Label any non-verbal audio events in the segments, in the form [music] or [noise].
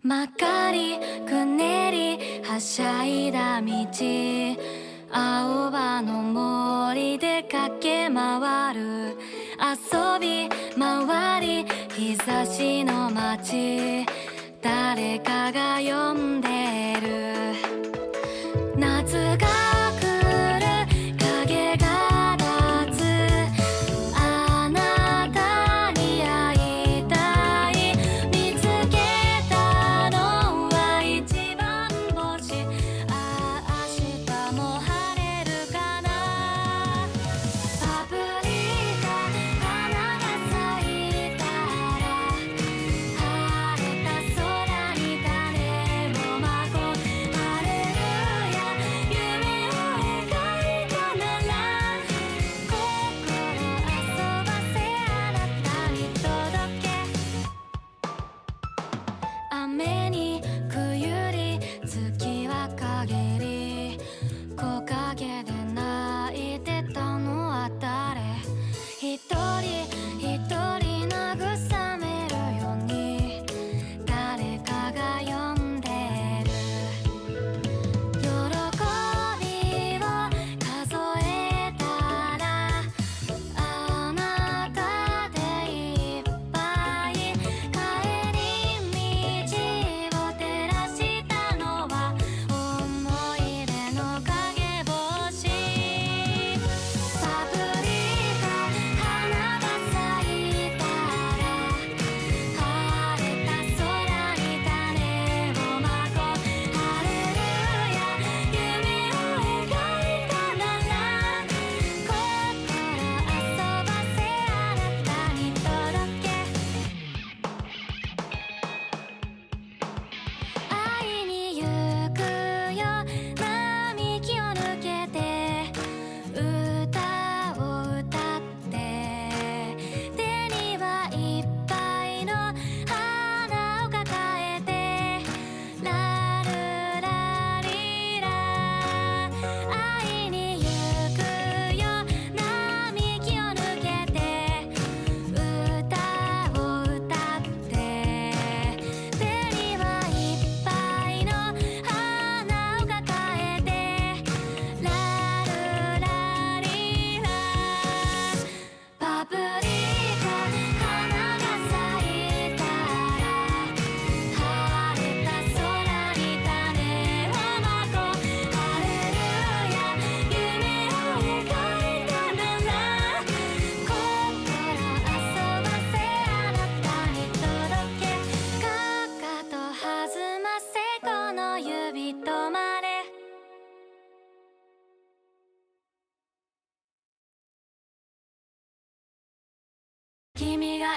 曲がりくねりはしゃいだ道。青葉の森で駆け回る。遊び回り日差しの街。誰かが呼んで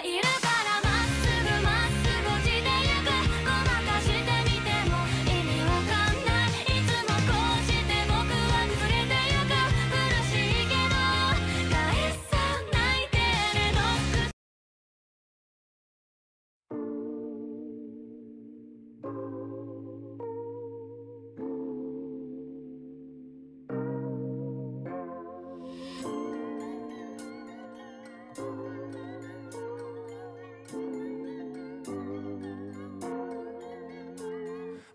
it out.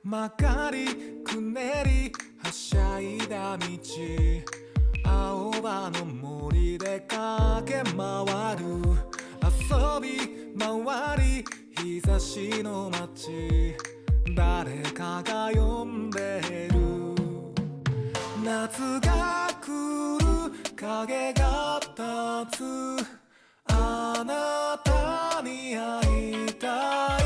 曲がりくねりはしゃいだ道。青葉の森で駆け回る。遊び回り日差しの街。誰かが呼んでる。夏が来る影が立つ。あなたに会いたい。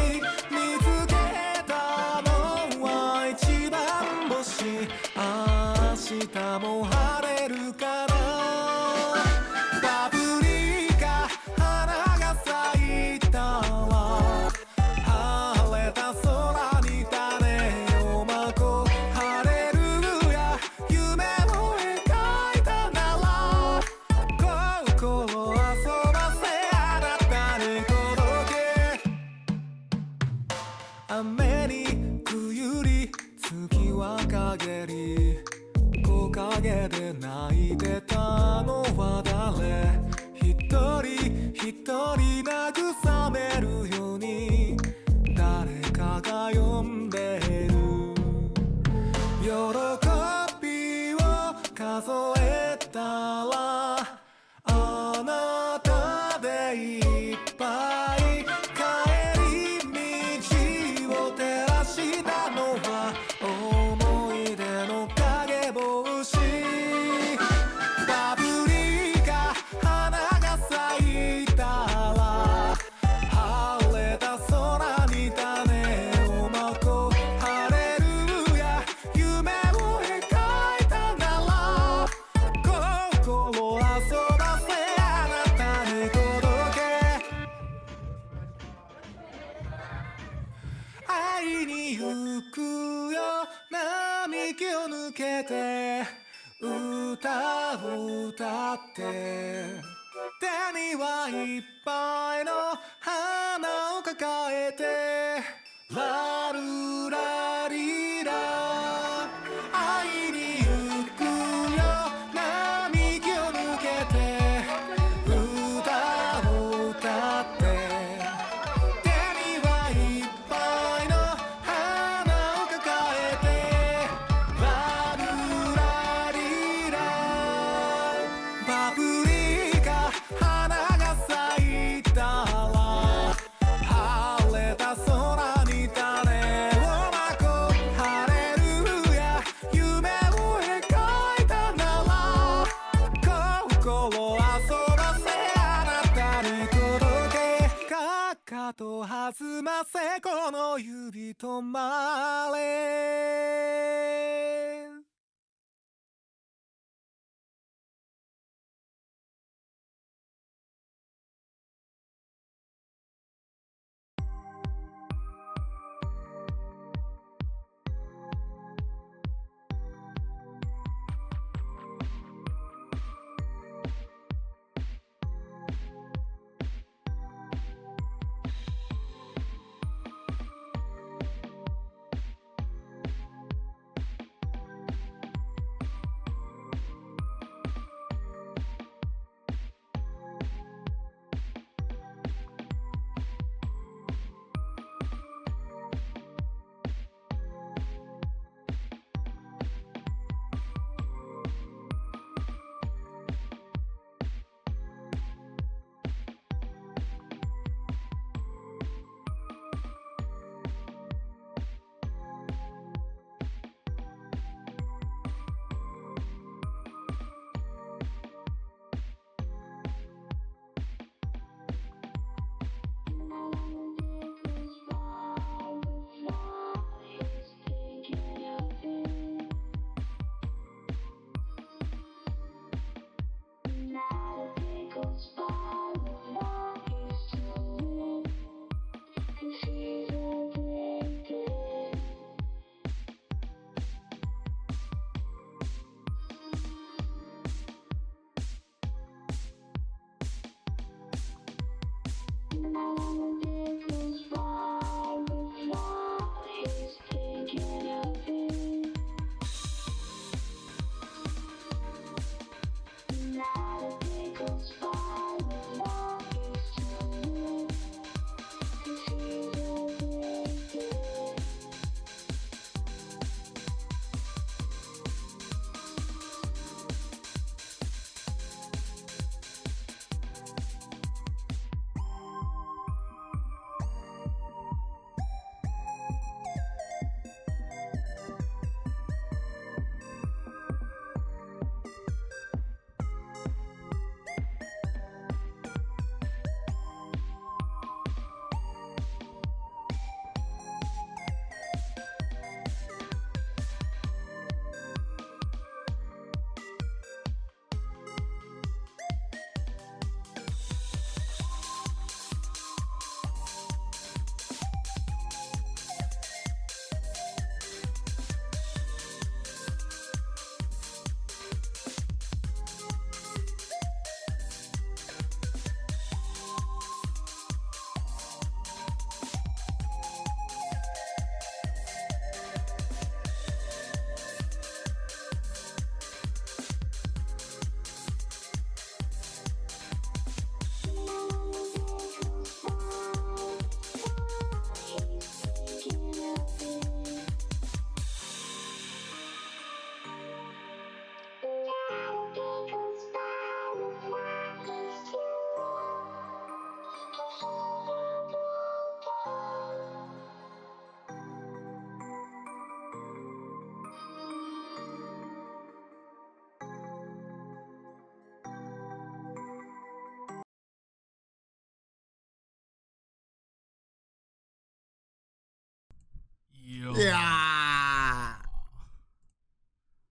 이야. 이야.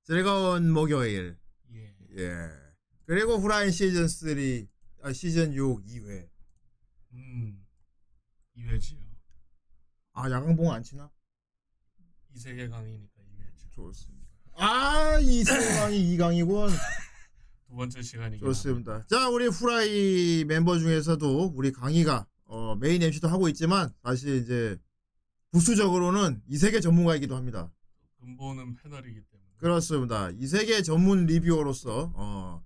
즐거운 목요일. 예. 예. 그리고 후라이 시즌 3, 아, 시즌 6 2회. 음. 이회지요. 아, 야광봉 안 치나? 이세계 강이니까 이회지. 좋습니다. 아, 이 세강이 2강이군. [laughs] 두 번째 시간이긴 좋습니다. 자, 우리 후라이 멤버 중에서도 우리 강희가 어, 메인 MC도 하고 있지만 사실 이제 부수적으로는 이 세계 전문가이기도 합니다. 근본은 패널이기 때문에. 그렇습니다. 이 세계 전문 리뷰어로서 어,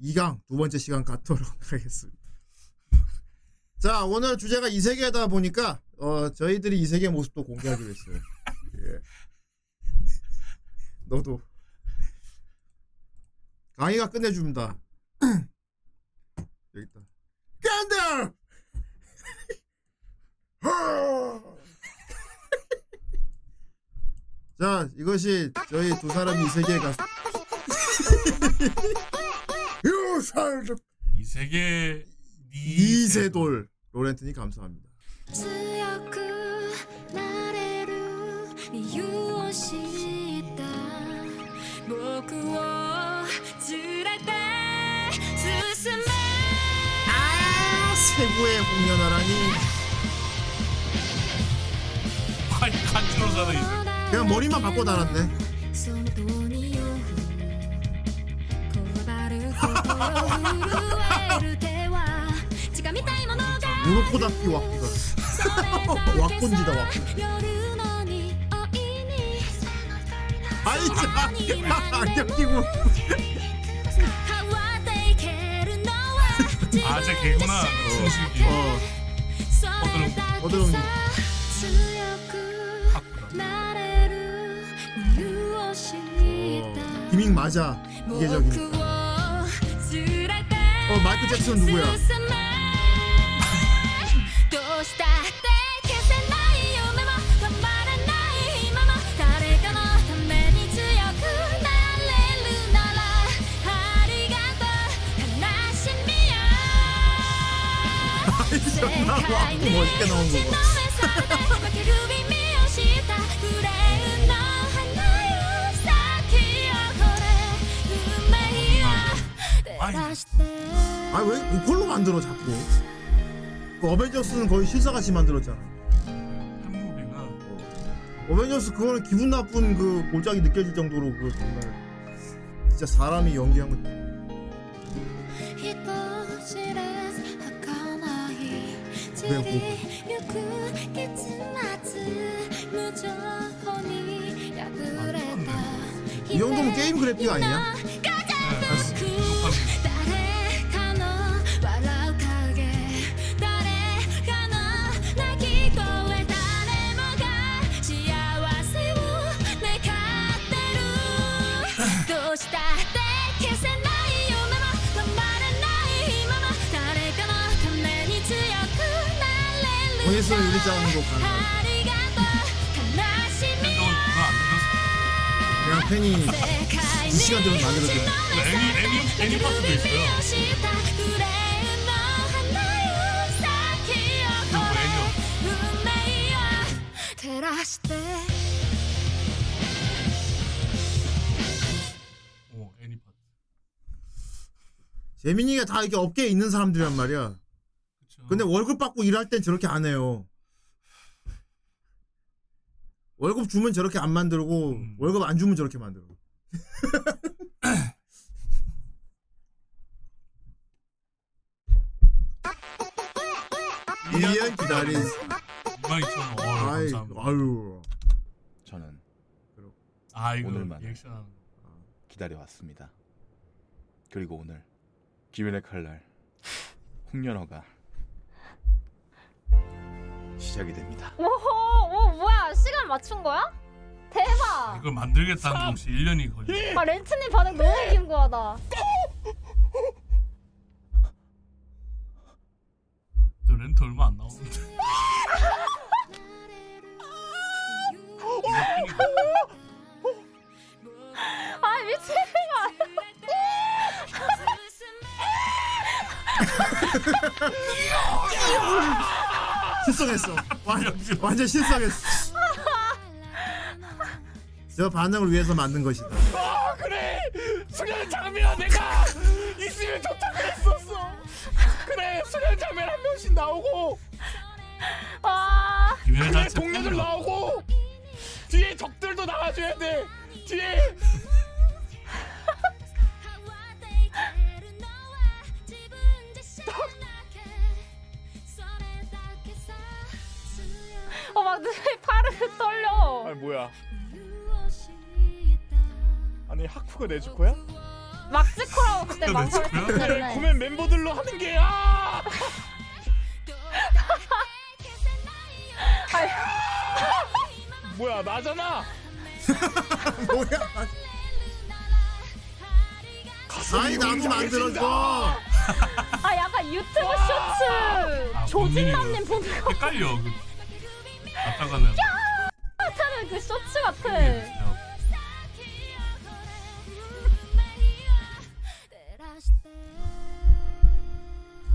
2강 두 번째 시간 갖도록 [laughs] 하겠습니다. 자, 오늘 주제가 이 세계다 보니까 어, 저희들이 이 세계 모습도 공개하기로 했어요. [laughs] 예. 너도 강희가 끝내줍니다. [clears throat] 여기 있다. 깐다! [laughs] 자 이것이 저희 두 사람이 이 세계에 갔. [laughs] 이 세계 이세돌 로렌트님 감사합니다. 아 세부의 홍련아라니. 아니 간지러잖아 이 그냥 머리만 바꿔 달았네. 무노코다키 와꾸다. 와꾼지다 와꾸. 아이 자, [laughs] 안경 끼고. [laughs] 아제 개구나. 그 어. 어드렁 어드렁이. 이밍 맞아. 기계적이니까? 어 마이클 잭슨 누구야? [laughs] 멋있게 나온 거봐. 아니, 아니 왜 이걸로 만들어 자꾸? 그 어벤져스는 거의 실사같이 만들었잖아. 한국인가? 뭐. 어벤져스 그거는 기분 나쁜 그 골짜기 느껴질 정도로 그 정말 진짜 사람이 연기한 거. 이 정도면 게임 그래픽 아니냐? 그래서 유리장으로 가는 거야. 내가 팬이 이 시간 동안 만들어줘. 애니 애니 애니 파트도 있어요. 오 애니 파트. 재민이가 다 이렇게 업계에 있는 사람들이란 말이야. 근데 월급 받고 일할 땐 저렇게 안 해요. 월급 주면 저렇게 안 만들고 음. 월급 안 주면 저렇게 만들어. 음. 1년 기다린 22,000원. 어, 아이 감사합니다. 아유 저는 아 이거 오늘만. 리액션 하는 거. 기다려왔습니다. 그리고 오늘 기회의 칼날 홍연어가 시작이 됩니다. 오호, 오 뭐야 시간 맞춘 거야? 대박. 이걸 만들겠다는 게 혹시 1년이 걸려. 아 렌트님 반응 너무 김구하다. 저 렌트 얼마 안 나오는데. 아 미친 거 아니야? [laughs] [laughs] 실성했어. 완, 완전 실성했어. 저 반응을 위해서 만든 것이다. 아 그래 수련 장면 내가 있으면 좋다 그랬었어 그래 수련 장면 한 명씩 나오고 와. 김연애 그래 동료들. 나오고 뒤에 적들도 나와줘야 돼 뒤에 아니 뭐야? 아니 하쿠가 내줄 거야? 막지코라고 그때 내 망설였었는데. 코멘 멤버들로 하는 게 아! 뭐야 나잖아. [laughs] 뭐야? 아니 남좀 만들어줘. 아 약간 유튜브 쇼츠 아, 조진남님 보는 거 헷갈려. 그그 쇼츠 같아.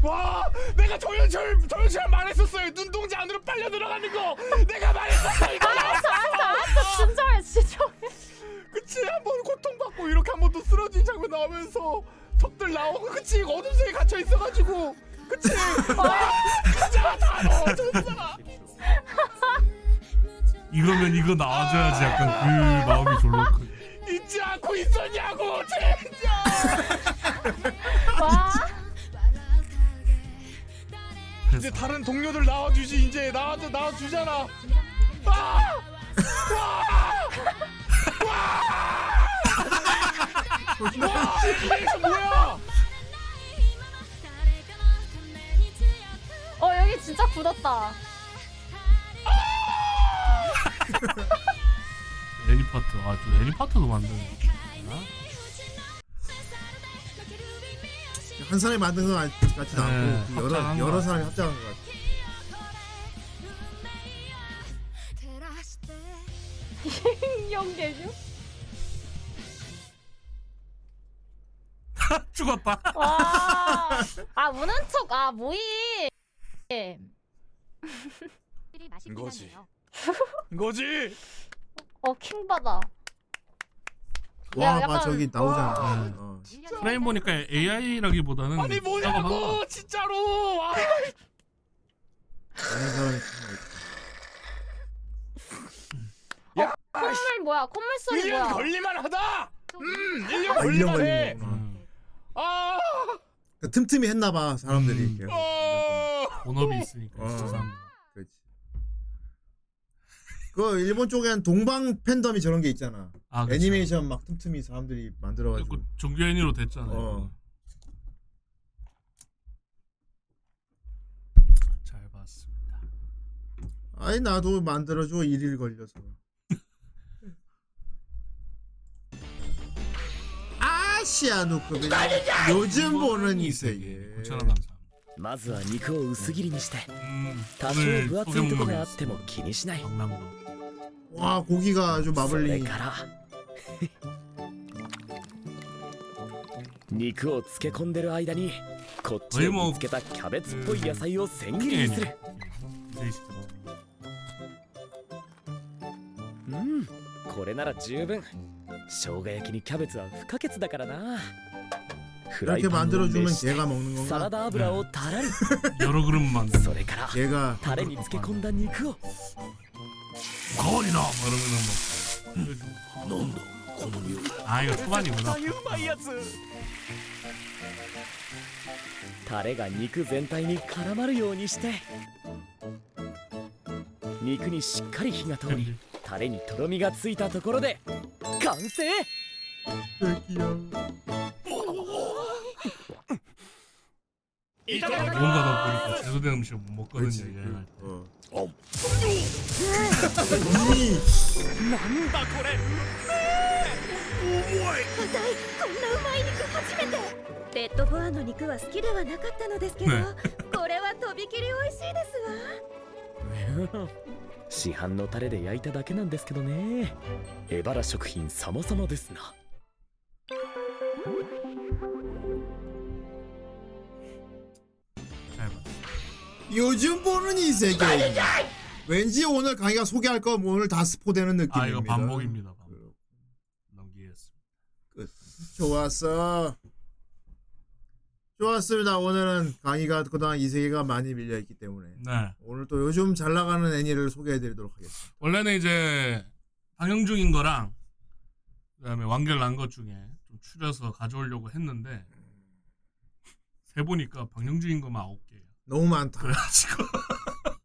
와, 내가 조연철 조연철 말했었어요. 눈동자 안으로 빨려 들어가는 거. 내가 말했었어 이거. 알았어 알았어 알았어 진정해 진정해. 그치 한 번 고통받고 이렇게 한번더 쓰러진 장면 나오면서 적들 나오고 그치 어둠 속에 갇혀 있어가지고 그치 가자 다 넣어 줬어. 이거면 이거 나와줘야지 약간 그 마음이 졸로 크. 잊지 않고 있었냐고 진짜. 와 이제 다른 동료들 나와주지 이제 나와 나와주잖아. 아! 와! 와! 이게 뭐야? 어 여기 진짜 굳었다. [laughs] 애니 파트 아주 애니 파트도 만드는. 한 사람이 만든 건 아니- 같진 네, 않고 그 여러 합작한 여러 거. 사람이 합작한 것 같아. 연계주? [laughs] 죽었다. 와. 아 우는 척. 아 모임. [laughs] 이거지. 이거지. 어 킹받아. 와, 야, 봐 약간- 저기 나오잖아. 와. 어. 프레임 보니까 AI라기보다는 아니 뭐냐고 진짜로. 와. 다른 사람이 콧물 뭐야? 콧물 소리 1년 뭐야? 걸릴만 하다. 음, 1년 아, 1년 걸릴만 해. 걸리는 거. 아. 그 틈틈이 했나 봐 사람들이. 음. 어. 본업이 있으니까 어. 저 사람들. 그렇지. 그 일본 쪽엔 동방 팬덤이 저런 게 있잖아. 아, 그쵸. 애니메이션 막 틈틈이 사람들이 만들어가지고. 그 종교 애니로 됐잖아요. 어. 잘 봤습니다. 아이 나도 만들어줘 일일 걸려서. [laughs] 아시아누급이 요즘 보는 이 세계. 9천 원 감사합니다. まずは肉を薄切りにして 음, 多少 오늘 分厚 소개 いとこ 목록이 があっても気にしない 방랑도. 와 고기가 아주 それ 마블링. から肉を漬け込んでる間にこっちへ見つけたキャベツっぽい野菜を千切りにする 이세 시간. うんこれなら十分生姜焼きにキャベツは不可欠だからなフライ 이렇게 パンを 만들어주면 熱して 걔가 먹는 サラ 건가? ダ油をたらり 여러 그릇 만든. それから 걔가 タレに漬け込んだ肉を かわいいななんだ？この匂い。ああいうそばにもな。うまいやつ。タレが肉全体に絡まるようにして。肉にしっかり火が通りタレにとろみがついたところで完成。뭔가 더 보니까 제대로 음식 못 먹거든요. 그렇지. 여행할 때. 어. なんだこれ。こんなうまい肉初めてレッドボアの肉は好きではなかったのですけど、ねこれはとびきり美味しいですわ市販のタレで焼いただけなんですけどねエバラ食品様々ですな 요즘 보는 이 세계. 왠지 오늘 강의가 소개할 거 오늘 다 스포되는 느낌입니다. 아 이거 반복입니다. 반복. 넘기겠습니다. 좋았어. 좋았습니다. 오늘은 강의가 그동안 이 세계가 많이 밀려 있기 때문에 네. 오늘 또 요즘 잘 나가는 애니를 소개해드리도록 하겠습니다. 원래는 이제 방영 중인 거랑 그다음에 완결 난 것 중에 좀 추려서 가져오려고 했는데 세 보니까 방영 중인 것만 아홉. 너무 많다. 그래가지고 [laughs]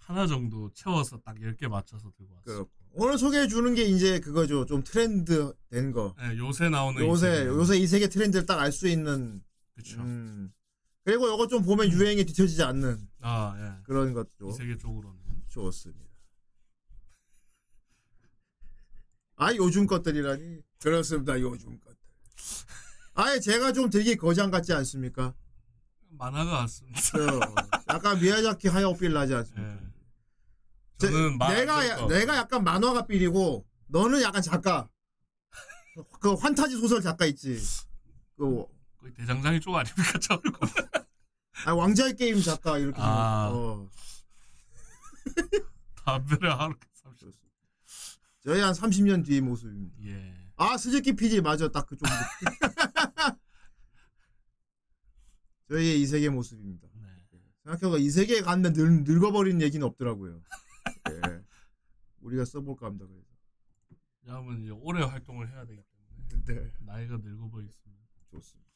하나 정도 채워서 딱 10개 맞춰서 들고 왔어요. 그렇고 오늘 소개해 주는 게 이제 그거죠. 좀 트렌드 된 거. 네, 요새 나오는 요새 이 요새 이 세계 트렌드를 딱 알 수 있는. 그쵸. 음. 그리고 이거 좀 보면 유행에 뒤처지지 않는 아, 예. 그런 것도 이 세계 쪽으로는 좋습니다. 아 요즘 것들이라니 그렇습니다. 요즘 것들. 아예 제가 좀 되게 거장 같지 않습니까? 만화가 같습니다. 그 약간 미야자키 하야오필 나지 않습니까? 예. 제- 저는 마- 내가 야- 그러니까 내가 약간 만화가 삘이고 너는 약간 작가. 그 환타지 소설 작가 있지. 그 거의 대장장이 쪽 아닙니까? [laughs] 저 얼굴. 아, 왕자의 게임 작가 이렇게. 아. 어. [laughs] 담배를 하루 삼십. 저희 한 30년 뒤의 모습입니다. 예. 아 스즈키 PD 맞아 딱 그쪽. [laughs] 저희의 이 세계 모습입니다. 네. 생각해보니까 이 세계에 갔는데 늙, 늙어버린 얘기는 없더라고요. [laughs] 예. 우리가 써볼까 합니다. 그래서. 왜냐하면 이제 오래 활동을 해야 되기 때문에 네. 나이가 늙어 보이습니다. 좋습니다.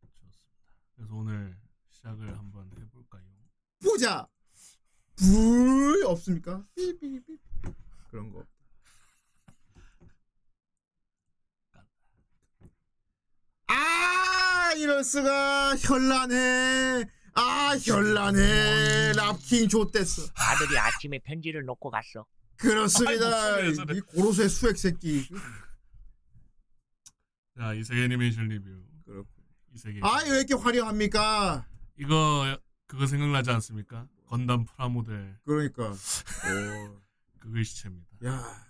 좋습니다. 그래서 오늘 시작을 한번 해볼까요? 보자. 불 없습니까? 삐삐삐. 그런 거. 아 이럴 수가 현란해. 아 현란해. 랍킹 좋댔어. 아들이 아침에 편지를 놓고 갔어. 그렇습니다. 아이. 이 고로쇠 수액 새끼. 자, 이 세계 애니메이션 리뷰. 그렇고. 이 세계. 아왜 이렇게 화려합니까? 이거 그거 생각나지 않습니까? 건담 프라모델 그러니까. 오. 그거 시체입니다. 야.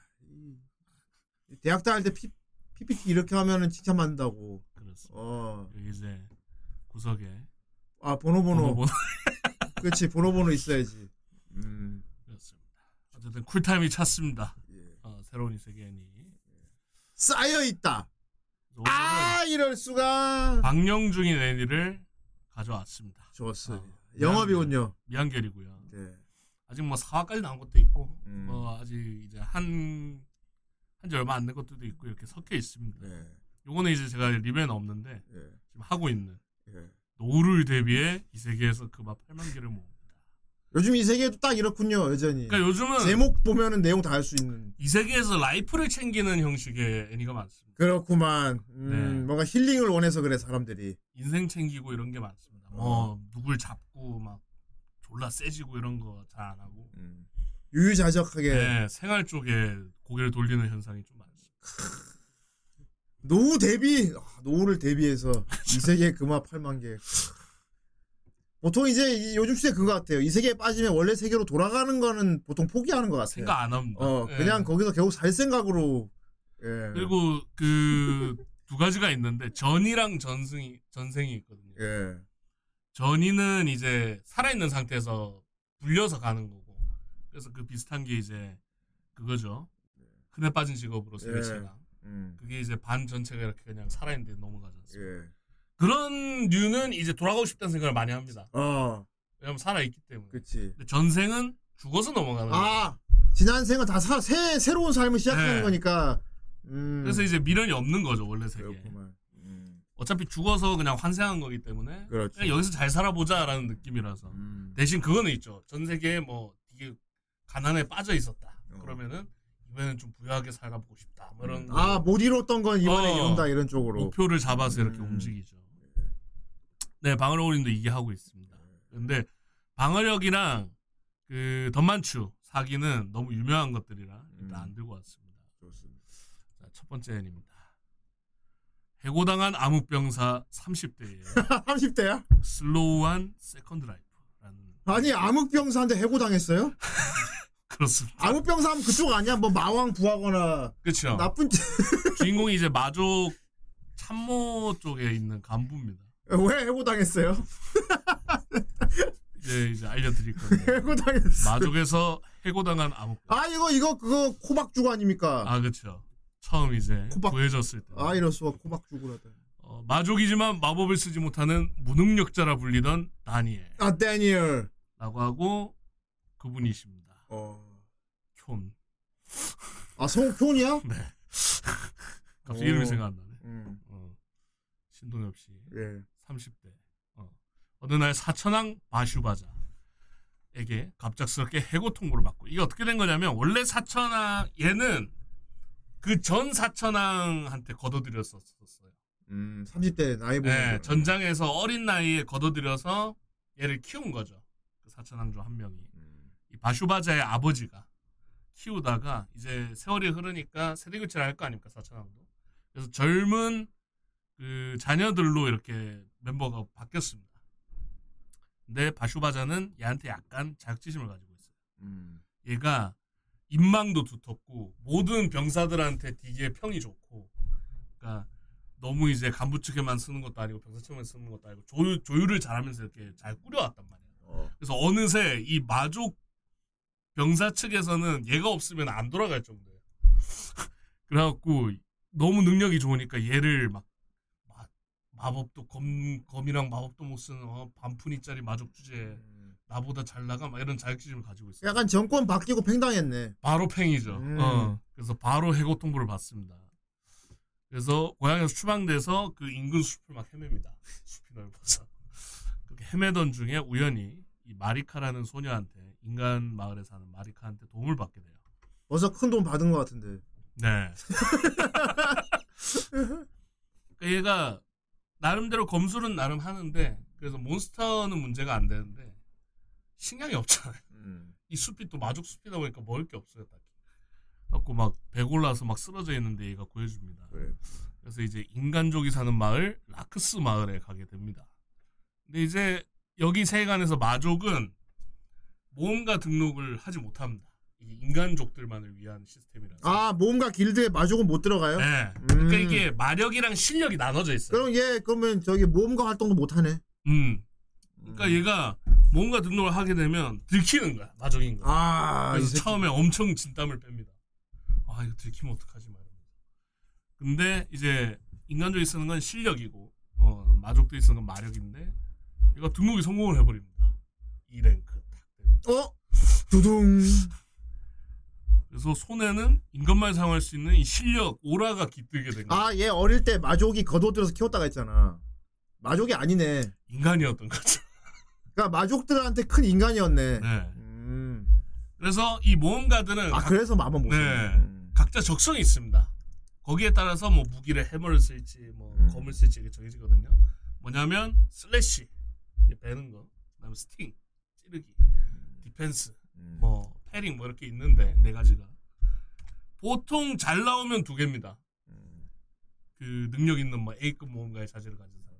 이 대학 다닐 때 피, PPT 이렇게 하면은 칭찬받는다고. 그렇습니다. 어. 여기 이제 구석에 아 번호 번호. [laughs] 번호 번호 그렇지 번호 번호 있어야지. 음. 그렇습니다. 어쨌든 쿨타임이 찼습니다. 예. 어, 새로운 이 세계 애니. 쌓여 있다. 아 이럴 수가. 방영 중인 애니를 가져왔습니다. 좋습니다. 어, 영업이군요. 미완결이고요. 네. 아직 뭐 4화까지 나온 것도 있고 음. 뭐 아직 이제 한 한지 얼마 안 된 것들도 있고 이렇게 섞여 있습니다. 네. 요거는 이제 제가 리뷰에는 없는데 예. 지금 하고 있는 예. 노후를 대비해 이 세계에서 금화 8만 개를 모읍니다. 요즘 이 세계도 딱 이렇군요 여전히. 그러니까 요즘은 제목 보면은 내용 다 알 수 있는. 이 세계에서 life를 챙기는 형식의 애니가 많습니다. 그렇구만. 음, 네. 뭔가 힐링을 원해서 그래 사람들이. 인생 챙기고 이런 게 많습니다. 뭐 누굴 잡고 막 졸라 세지고 이런 거 잘 안 하고 음. 유유자적하게 네, 생활 쪽에 고개를 돌리는 현상이 좀 많습니다. 노후 대비 아, 노후를 대비해서 [laughs] 이 세계 금화 8만 개. 보통 이제 이 요즘 시대 그거 같아요. 이 세계에 빠지면 원래 세계로 돌아가는 거는 보통 포기하는 것 같아요. 생각 안 합니다. 어 예. 그냥 거기서 결국 살 생각으로. 예. 그리고 그 두 가지가 있는데 전이랑 전승이 전생이 있거든요. 예. 전이는 이제 살아있는 상태에서 불려서 가는 거고 그래서 그 비슷한 게 이제 그거죠. 흔해 빠진 직업으로 세계체가 음. 그게 이제 반 전체가 이렇게 그냥 살아있는데 넘어가지 않습니까? 예. 그런 류는 이제 돌아가고 싶다는 생각을 많이 합니다. 어. 왜냐면 살아있기 때문에. 그치. 근데 전생은 죽어서 넘어가는 거예요. 아 지난 생은 다 사, 새 새로운 삶을 시작하는 네. 거니까. 음. 그래서 이제 미련이 없는 거죠 원래 세계. 그렇구만. 음. 어차피 죽어서 그냥 환생한 거기 때문에 그렇죠. 여기서 잘 살아보자라는 느낌이라서 음. 대신 그거는 있죠. 전 세계에 뭐 되게 가난에 빠져 있었다. 어. 그러면은 이번엔 좀 부유하게 살아보고 싶다. 뭐 이런 아 못 이뤘던 건 이번에 어. 이룬다 이런 쪽으로. 목표를 잡아서 이렇게 음. 움직이죠. 네, 방어력린도 이게 하고 있습니다. 근데 방어력이랑 그 던만추 4기는 너무 유명한 것들이라 일단 음. 안 들고 왔습니다. 좋습니다. 자, 첫 번째 애니입니다. 해고당한 암흑병사 30대의. 30대야? [laughs] slow한 second life라는 아니 암흑병사한테 해고당했어요? [laughs] 그렇습니다. 암흑병사 하면 그쪽 아니야? 뭐 마왕 부하거나 그렇죠. 나쁜 [laughs] 주인공이 이제 마족 참모 쪽에 있는 간부입니다. 왜 해고당했어요? 이제 [laughs] 이제 알려드릴 건데 [laughs] 해고당했어. 마족에서 해고당한 암흑. 아 이거 이거 그거 코박죽 아닙니까? 아 그렇죠. 처음 이제 코박- 구해졌을 때. 아 이럴 수가 코박죽을 하다. 어, 마족이지만 마법을 쓰지 못하는 무능력자라 불리던 다니엘라고 아 데니얼. 하고 그분이십니다. 어. 촌. 아 성표이야? [laughs] 네. 갑자기 오. 이름이 생각 안 나네. 음. 어. 신동엽 씨. 예. 30대. 어. 어느 날 사천왕 바슈바자. 에게 갑작스럽게 해고 통보를 받고 이게 어떻게 된 거냐면 원래 사천왕 얘는 그 전 사천왕한테 걷어들였었어요. 음, 30대 나이 보면. 네, 전장에서 어린 나이에 걷어들여서 얘를 키운 거죠. 그 사천왕 중 한 명이 이 바슈바자의 아버지가 키우다가 이제 세월이 흐르니까 세대 교체를 할 거 아닙니까 사천왕도. 그래서 젊은 그 자녀들로 이렇게 멤버가 바뀌었습니다. 근데 바슈바자는 얘한테 약간 자격지심을 가지고 있어요. 음. 얘가 인망도 두텁고 모든 병사들한테 되게 평이 좋고 그러니까 너무 이제 간부 측에만 쓰는 것도 아니고 병사 측에만 쓰는 것도 아니고 조율, 조율을 잘하면서 이렇게 잘 꾸려왔단 말이야. 어. 그래서 어느새 이 마족 병사 측에서는 얘가 없으면 안 돌아갈 정도예요. [laughs] 그래갖고 너무 능력이 좋으니까 얘를 막 마, 마법도 검, 검이랑 마법도 못 쓰는 어, 반푼이짜리 마족 주제에 나보다 잘 나가 막 이런 자격지심을 가지고 있어요. 약간 정권 바뀌고 팽당했네. 바로 팽이죠. 음. 어, 그래서 바로 해고 통보를 받습니다. 그래서 고향에서 추방돼서 그 인근 숲을 막 헤맵니다. [laughs] 숲이 넓어서 그렇게 헤매던 중에 우연히 이 마리카라는 소녀한테 인간 마을에 사는 마리카한테 도움을 받게 돼요. 벌써 큰돈 받은 것 같은데. 네. [laughs] 그러니까 얘가 나름대로 검술은 나름 하는데 그래서 몬스터는 문제가 안 되는데 신경이 없잖아요. 음. 이 숲이 또 마족 숲이다 보니까 먹을 게 없어요. 딱히. 갖고 막 배골라서 막 쓰러져 있는데 얘가 구해줍니다. 그래. 그래서 이제 인간족이 사는 마을 라크스 마을에 가게 됩니다. 근데 이제 여기 세간에서 마족은 모험가 등록을 하지 못합니다. 인간족들만을 위한 시스템이라서. 아, 모험가 길드에 마족은 못 들어가요? 네. 그러니까 음. 이게 마력이랑 실력이 나눠져 있어요. 그럼 얘 그러면 저기 모험가 활동도 못 하네. 음. 그러니까 얘가 모험가 등록을 하게 되면 들키는 거야. 마족인 거야. 아, 이 그래서. 처음에 엄청 진땀을 뺍니다. 아 이거 들키면 어떡하지. 근데 이제 인간적이 쓰는 건 실력이고 어, 마족들이 쓰는 건 마력인데 얘가 등록이 성공을 해버립니다. 2랭크. 어? 두둥. 그래서 손에는 인간만 사용할 수 있는 이 실력 오라가 깃들게 된 거야. 아, 얘 어릴 때 마족이 걷어들여서 키웠다가 했잖아. 마족이 아니네. 인간이었던 거죠. 그러니까 마족들한테 큰 인간이었네. 네. 음. 그래서 이 모험가들은 아, 각- 그래서 마법 못 네. 음. 각자 적성이 있습니다. 거기에 따라서 뭐 무기를 해머를 쓸지 뭐 음. 검을 쓸지 이게 정해지거든요. 뭐냐면 slash 이제 베는 거, 그다음에 sting, 찌르기, defense, 음. 뭐 parrying 뭐 이렇게 있는데 네 가지가 보통 잘 나오면 두 개입니다. 음. 그 능력 있는 뭐 A급 모험가의 자질을 가진 사람.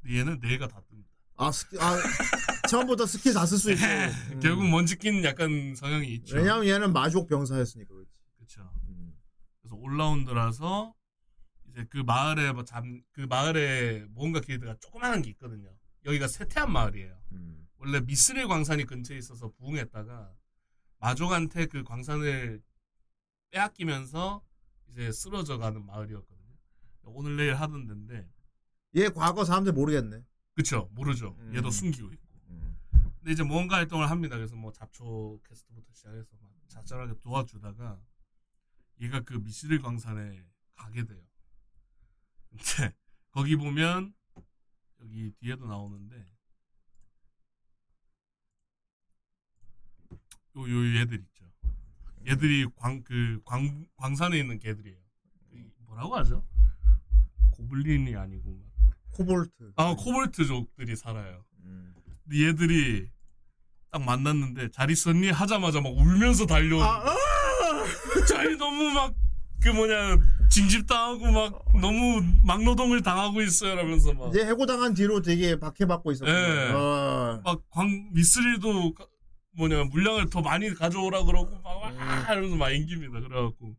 근데 얘는 네 개 다 뜹니다. 아, 스키, 아, 처음부터 스킬 다 쓸 수 있고. 음. [laughs] 결국 먼지낀 약간 성향이 있죠. 왜냐면 얘는 마족 병사였으니까 그렇지. 그렇죠. 음. 그래서 all-round라서 이제 그 마을에 뭐 잠, 그 마을에 뭔가 길드가 조그만한 게 있거든요. 여기가 쇠퇴한 마을이에요. 음. 원래 mithril 광산이 근처에 있어서 부흥했다가 마족한테 그 광산을 빼앗기면서 이제 쓰러져 가는 마을이었거든요. 오늘 내일 하던 데인데 얘 과거 사람들 모르겠네. 그쵸 모르죠. 음. 얘도 숨기고 있고. 음. 근데 이제 뭔가 활동을 합니다. 그래서 뭐 잡초 퀘스트부터 시작해서 막 자잘하게 도와주다가 얘가 그 미시릴 광산에 가게 돼요. 근데 [laughs] 거기 보면 여기 뒤에도 나오는데 요, 요 얘들 있죠. 얘들이 광 그 광 광산에 있는 개들이에요. 그 뭐라고 하죠? 고블린이 아니고 막 코볼트. 아 코볼트족들이 살아요. 음. 근데 얘들이 딱 만났는데 잘 있었니 하자마자 막 울면서 달려오는 아. 아! 자기 너무 막 그 뭐냐 징집당하고 막 너무 막노동을 당하고 있어요 라면서 막 이제 해고당한 뒤로 되게 박해받고 있었고. 예. 어. 막광 미스리도 가- 뭐냐 물량을 더 많이 가져오라 그러고 막 와, 이러면서 막 앵깁니다 그래갖고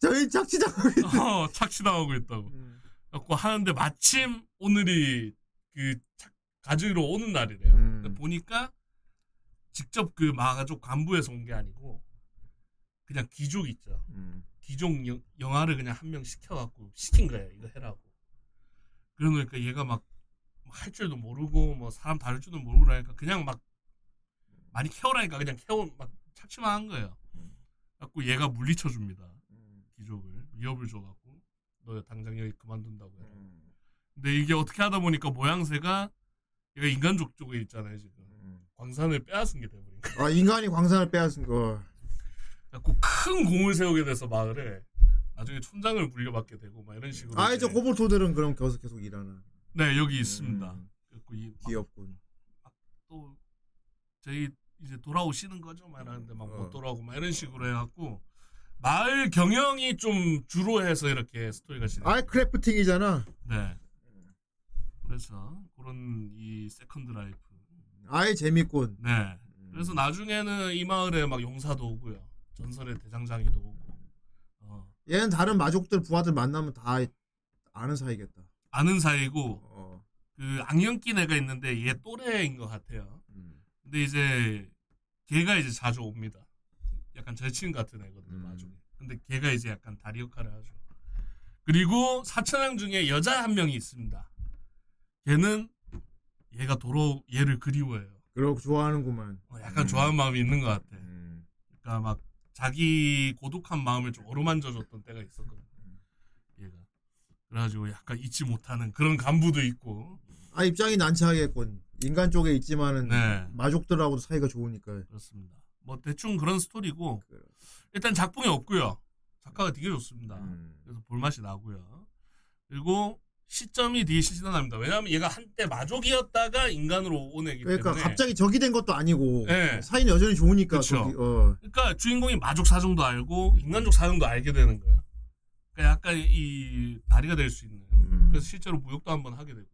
저희 착취당. [laughs] 어, 착취당하고 있다고 음. 갖고 하는데 마침 오늘이 그 착- 가지러 오는 날이래요 음. 보니까 직접 그 마가족 간부에서 온 게 아니고 그냥 귀족 있죠 음. 귀족 영, 영화를 그냥 한 명 시켜갖고 시킨 거예요 이거 해라고 그러니까 얘가 막 할 줄도 모르고 뭐 사람 다룰 줄도 모르고 그러니까 그냥 막 많이 캐오라니까 그냥 캐오 막 착취만 한 거예요 갖고 얘가 물리쳐 줍니다 음. 귀족을 위협을 줘갖고 너 당장 여기 그만둔다고 해 음. 근데 이게 어떻게 하다 보니까 모양새가 얘가 인간족 쪽에 있잖아요 지금 음. 광산을 빼앗은 게 돼버린 거야. 아 인간이 광산을 빼앗은 거. 그래갖고 큰 공을 세우게 돼서 마을에 나중에 촌장을 물려받게 되고 막 이런 식으로. 아 이제 코볼트들은 그럼 계속 계속 일하나. 네 여기 있습니다. 음. 그래갖고 이막 귀엽군. 또 저희 이제 돌아오시는 거죠 막 이러는데 막못 어. 돌아오고 막 이런 식으로 해갖고 마을 경영이 좀 주로 해서 이렇게 스토리가 진행. 아 crafting이잖아. 네. 그래서 그런 이 second life. 아예 재밌군. 네. 그래서 나중에는 이 마을에 막 용사도 오고요. 전설의 대장장이도 오고. 어, 얘는 다른 마족들 부하들 만나면 다 아는 사이겠다. 아는 사이고 어. 그 악령 낀 애가 있는데 얘 또래인 것 같아요. 음. 근데 이제 걔가 이제 자주 옵니다. 약간 절친 같은 애거든요, 음. 마족이. 근데 걔가 이제 약간 다리 역할을 하죠. 그리고 사천왕 중에 여자 한 명이 있습니다. 걔는 얘가 도로 얘를 그리워해요. 그러고 좋아하는구만. 어, 약간 음. 좋아하는 마음이 있는 것 같아. 음. 그러니까 막 자기 고독한 마음을 좀 어루만져줬던 때가 있었거든. 얘가. 그래가지고 약간 잊지 못하는 그런 간부도 있고. 아 입장이 난처하겠군. 인간 쪽에 있지만은 네. 마족들하고도 사이가 좋으니까. 그렇습니다. 뭐 대충 그런 스토리고 그래. 일단 작품이 없고요. 작가가 되게 좋습니다. 음. 그래서 볼맛이 나고요. 그리고 시점이 되게 시시하답니다. 왜냐하면 얘가 한때 마족이었다가 인간으로 온 애기 그러니까 때문에. 갑자기 적이 된 것도 아니고 네. 사이는 여전히 좋으니까 그쵸. 저기, 어. 그러니까 주인공이 마족 사정도 알고 인간족 사정도 알게 되는 거야. 그러니까 약간 이 다리가 될 수 있는. 음. 그래서 실제로 무역도 한번 하게 되고요. 어.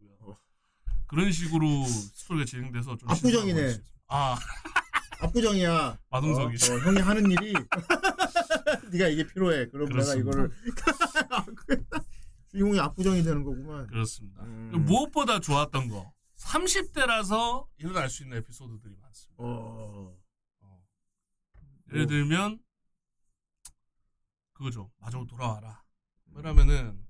그런 식으로 스토리가 진행돼서 좀 압구정이네. 아 [laughs] 압구정이야. 마동석이죠. 어, 어, 형이 하는 일이 [laughs] 네가 이게 필요해. 그럼 그렇습니다. 내가 이거를 [laughs] 주인공이 압구정이 되는 거구만. 그렇습니다. 음. 무엇보다 좋았던 거 30대라서 일어날 수 있는 에피소드들이 많습니다. 어. 어. 예를 들면 그거죠. 마저 돌아와라. 그러면은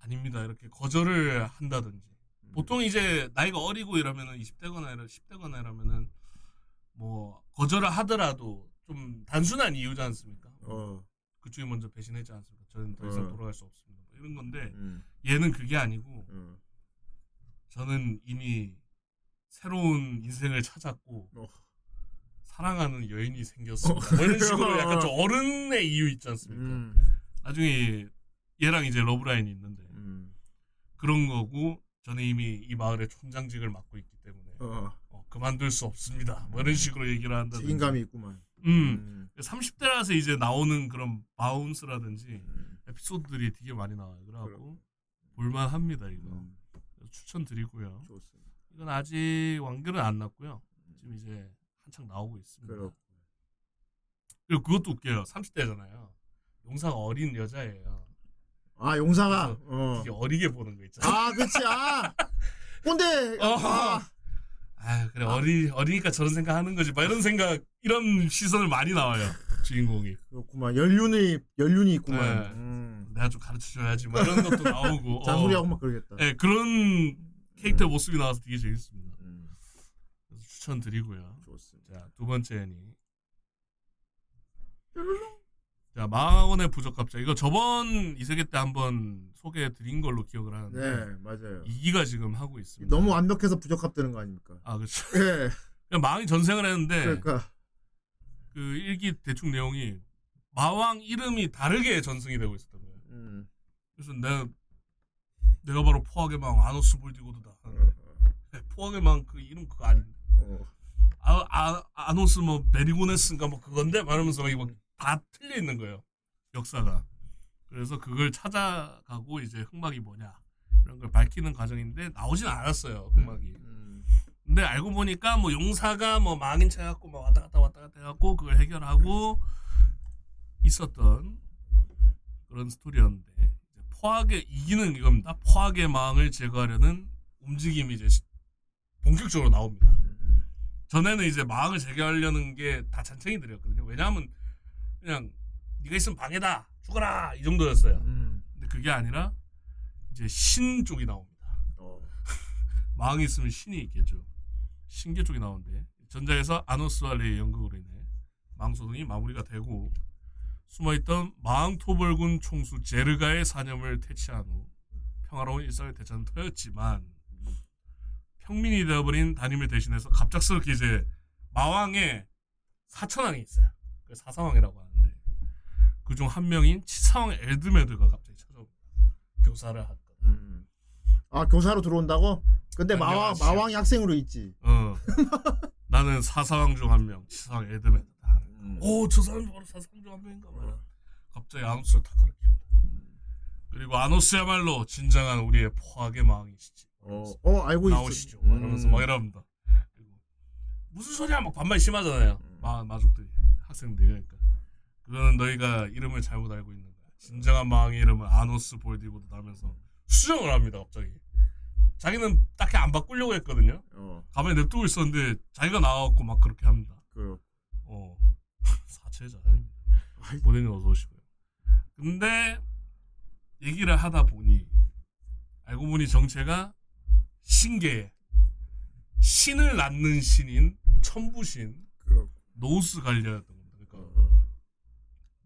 아닙니다. 이렇게 거절을 한다든지. 음. 보통 이제 나이가 어리고 이러면은 20대거나 이러 10대거나 이러면은 뭐 거절을 하더라도 좀 단순한 이유지 않습니까? 어. 그쪽이 먼저 배신했지 않습니까? 저는 더 이상 어. 돌아갈 수 없습니다. 뭐 이런 건데 음. 얘는 그게 아니고 어. 저는 이미 새로운 인생을 찾았고 어. 사랑하는 여인이 생겼습니다. 뭐 이런 식으로 약간 좀 어른의 이유 있지 않습니까? 음. 나중에 얘랑 이제 러브라인이 있는데 음. 그런 거고 저는 이미 이 마을의 촌장직을 맡고 있기 때문에 어. 어, 그만둘 수 없습니다. 뭐 이런 식으로 얘기를 한다든지. 책임감이 있구만. 음. 30대라서 이제 나오는 그런 바운스라든지 음. 에피소드들이 되게 많이 나와요. 그래갖고. 볼만합니다 이거. 음. 추천드리고요. 좋습니다. 이건 아직 완결은 안 났고요. 지금 이제 한창 나오고 있습니다. 그렇고. 그리고 그것도 웃겨요. 30대잖아요. 용사가 어린 여자예요. 아 용사가. 어. 되게 어리게 보는 거 있잖아요. 아 그렇지. 아. [laughs] 꼰대. 어. 아. 아 그래 어리 어리니까 저런 생각하는 거지. 막 이런 생각 이런 시선을 많이 나와요. 주인공이. 그렇구만. 연륜이 연륜이 있구만. 네. 음. 내가 좀 가르쳐 줘야지. 막 이런 것도 나오고. [laughs] 잔소리하고 어. 막 그러겠다. 네, 그런 캐릭터 모습이 나와서 되게 재밌습니다. 음. 그래서 추천드리고요. 좋습니다. 자, 두 번째 애니. 자, 마원의 부적갑자. 이거 저번 이세계 때 한번 소개해 드린 걸로 기억을 하는데 네 맞아요. 2기가 지금 하고 있습니다. 너무 완벽해서 부적합되는 거 아닙니까? 아, 그렇죠. 예. [laughs] 그냥 망이 전생을 했는데 그러니까 그 1기 대충 내용이 마왕 이름이 다르게 전승이 되고 있었던 거예요. 음. 그래서 내가 내가 바로 포악의 망 아노스 볼디고드다. [laughs] 포악의 망 그 이름 그거 아닌데. 어. 아, 아, 아노스 뭐 베리고네스인가 뭐 그건데 말하면서 막 이거 다 틀려 있는 거예요 역사가. 그래서 그걸 찾아가고 이제 흑막이 뭐냐 이런 걸 밝히는 과정인데 나오진 않았어요 흑막이. 음. 근데 알고 보니까 뭐 용사가 뭐 망인 쳐갖고 막 왔다 갔다 왔다 갔다 해갖고 그걸 해결하고 있었던 그런 스토리였는데 이제 포악의 이기는 이겁니다. 포악의 망을 제거하려는 움직임이 이제 시- 본격적으로 나옵니다. 전에는 이제 마왕을 제거하려는 게 다 잔챙이들이었거든요. 왜냐하면 그냥 네가 있으면 방해다 죽어라 이 정도였어요. 음. 근데 그게 아니라 이제 신 쪽이 나옵니다. 어. [laughs] 마왕이 있으면 신이 있겠죠. 신계 쪽이 나오는데 전자에서 아노스와 레의 연극으로 인해 망소동이 마무리가 되고 숨어있던 마왕 토벌군 총수 제르가의 사념을 퇴치한 후 평화로운 일상을 되찾은 터였지만 평민이 되어버린 단임을 대신해서 갑작스럽게 이제 마왕의 사천왕이 있어요. 그 사사왕이라고 하는데 그중 한 명인 치사왕 엘드메드가 갑자기 찾아옵니다. 교사를 하다. 아 교사로 들어온다고? 근데 마왕 안녕하세요. 마왕이 학생으로 있지. 어. [laughs] 나는 사사왕 중 한 명, 치사왕 엘드메드다. 음. 오, 저 사람이 바로 사사왕 중 한 명인가 봐요. 갑자기 아노스를 다 가르칩니다. 그리고 아노스야말로 진정한 우리의 포악의 마왕이시지. 어, 어 알고 있어. 나오시죠. 막 이러면서 막 이럽니다. 무슨 소리야 막 반말 심하잖아요. 마, 마족들이 학생들이 그러니까 그거는 너희가 이름을 잘못 알고 있는 거야. 진정한 마왕의 이름은 아노스 볼디고도 나면서 수정을 합니다. 갑자기 자기는 딱히 안 바꾸려고 했거든요. 어. 가만히 냅두고 있었는데 자기가 나와갖고 막 그렇게 합니다. 그어 [laughs] 아닙니다. 본인이 어서 오시고요. 근데 얘기를 하다 보니 알고 보니 정체가 신계에 신을 낳는 신인 천부신 노우스 관리였던 겁니다. 그러니까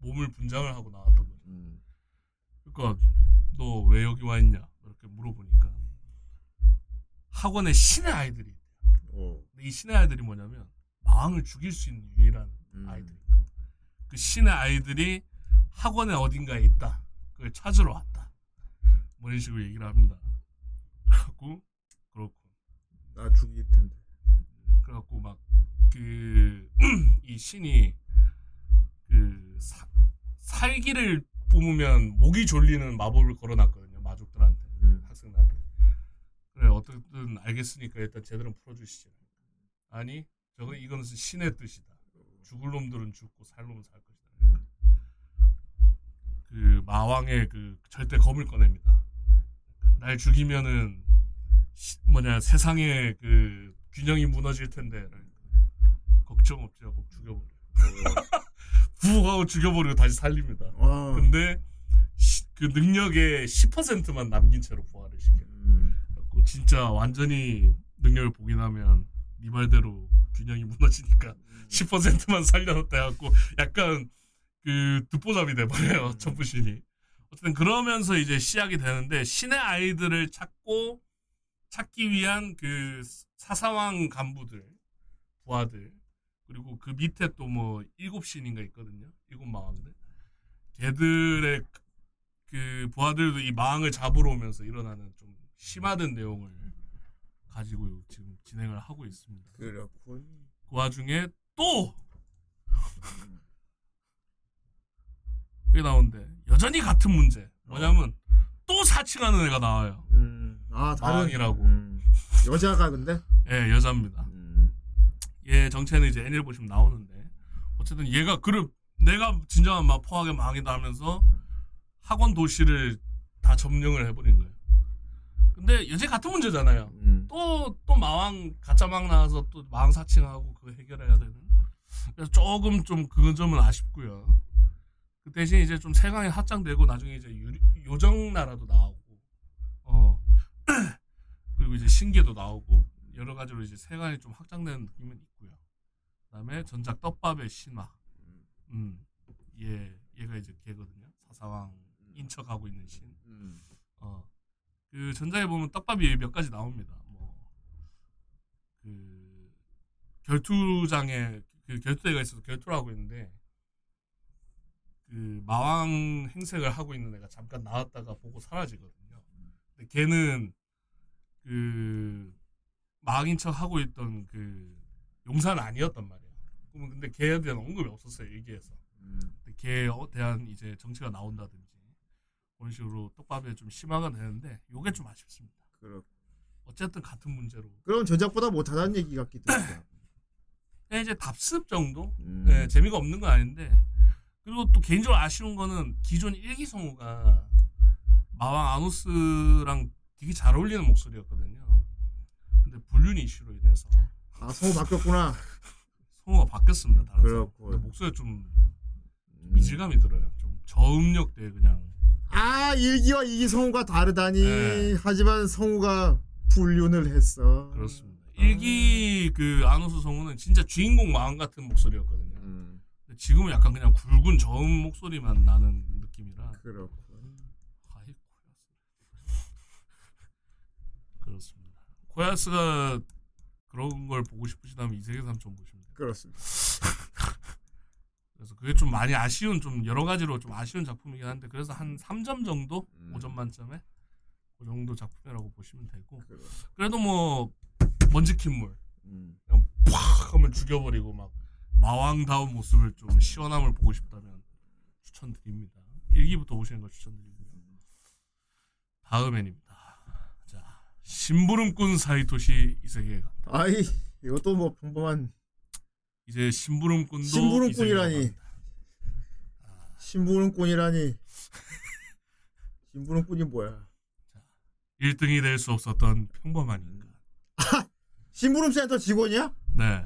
몸을 분장을 하고 나왔던 거죠. 그러니까 너 왜 여기 와 있냐 이렇게 물어보니까 학원에 신의 아이들이 있대요. 근데 이 신의 아이들이 뭐냐면 마왕을 죽일 수 있는 유일한 아이들이니까 그 신의 아이들이 학원에 어딘가에 있다. 그걸 찾으러 왔다. 뭐 이런 식으로 얘기를 합니다. 그래갖고 그렇고 나 죽일 텐데. 그래갖고 막 그 [clears throat] 이 신이 그 사- 살기를 뿜으면 목이 졸리는 마법을 걸어놨거든요 마족들한테 학생들한테. 그래 어떻든 알겠으니까 일단 제대로 풀어주시죠. 아니 저건 이거는 신의 뜻이다. 죽을 놈들은 죽고 살 놈은 살 것이다. 그 마왕의 그 절대 검을 꺼냅니다. 날 죽이면은 시- 뭐냐 세상의 그 균형이 무너질 텐데. 걱정 없지 꼭 죽여버려 부 하고 죽여버리고 다시 살립니다. 어. 근데 시- 그 능력의 10%만 남긴 채로 부활을 시켜요. 그래갖고 진짜 완전히 능력을 보긴 하면 네 말대로 균형이 무너지니까 10%만 살려놨다 해갖고 약간 그 듣보잡이 돼버려요 천부신이. 어쨌든 그러면서 이제 시작이 되는데 신의 아이들을 찾고 찾기 위한 그 사사왕 간부들 부하들 그리고 그 밑에 또 뭐 일곱 신인가 있거든요 일곱 마왕들 걔들의 그 부하들도 이 마왕을 잡으러 오면서 일어나는 좀 심하던 내용을 가지고 지금 진행을 하고 있습니다. 그렇군. 그 와중에 또 이게 나오는데 여전히 같은 문제. 뭐냐면 또 사칭하는 애가 나와요. 아 다른 마왕이라고. 여자가 근데 예, 여자입니다. 얘 정체는 이제 애니를 보시면 나오는데 어쨌든 얘가 그를 내가 진정한 막 포악의 망이다 하면서 학원 도시를 다 점령을 해버린 거예요. 근데 여제 같은 문제잖아요. 또또 마왕 가짜 막 나와서 또 마왕 사칭하고 그거 해결해야 되는. 그래서 조금 좀 그건 점은 아쉽고요. 그 대신 이제 좀 세강이 확장되고 나중에 이제 유, 요정 나라도 나오고, 어 [clears throat] 그리고 이제 신계도 나오고 여러 가지로 이제 세강이 좀 확장되는 느낌은 있고요. 그다음에 전작 떡밥의 신화, 음, 얘 얘가 이제 걔거든요. 사사왕 인 척하고 있는 신. 어, 그 전작에 보면 떡밥이 몇 가지 나옵니다. 뭐, 그, 결투장에, 그 결투대가 있어서 결투를 하고 있는데, 그 마왕 행색을 하고 있는 애가 잠깐 나왔다가 보고 사라지거든요. 근데 걔는 그 마왕인 척 하고 있던 그 용사는 아니었단 말이에요. 그러면 근데 걔에 대한 언급이 없었어요 일기에서. 근데 걔에 대한 이제 정치가 나온다든지 그런 식으로 떡밥에 좀 심화가 되는데 요게 좀 아쉽습니다. 그렇. 어쨌든 같은 문제로. 그럼 전작보다 못하다는 얘기 같기도 하고. [laughs] 이제 답습 정도? 음. 네, 재미가 없는 건 아닌데. 그리고 또 개인적으로 아쉬운 거는 기존 일기 성우가 마왕 아노스랑 되게 잘 어울리는 목소리였거든요. 근데 불륜 이슈로 인해서 아 성우 바뀌었구나. 성우가 바뀌었습니다. 다른. 근데 목소리가 좀 이질감이 들어요. 좀 저음역대 그냥. 아 일기와 이기 성우가 다르다니. 네. 하지만 성우가 불륜을 했어. 그렇습니다. 일기 그 아노스 성우는 진짜 주인공 마음 같은 목소리였거든요. 음. 지금은 약간 그냥 굵은 저음 목소리만 나는 느낌이라. 그렇군. 아이고. 그렇습니다. 코야스가 그런 걸 보고 싶으시다면 이세계 삼촌 보시면 돼요. 그렇습니다. [laughs] 그래서 그게 좀 많이 아쉬운 좀 여러 가지로 좀 아쉬운 작품이긴 한데 그래서 한 3점 정도 음. 5점 만점에 그 정도 작품이라고 보시면 되고 그래. 그래도 뭐 먼지 킨물 음. 그냥 팍 하면 죽여버리고 막 마왕다운 모습을 좀 시원함을 보고 싶다면 추천드립니다. 1기부터 보시는 걸 추천드리고요. 다음엔입니다. 자 심부름꾼 사이토시 이세계가 아이 이것도 뭐 평범한 이제 심부름꾼도 심부름꾼이라니. 갑니다. 심부름꾼이라니. 심부름꾼이 뭐야? 1등이 될 수 없었던 평범한 인간. 심부름센터 직원이야? 네.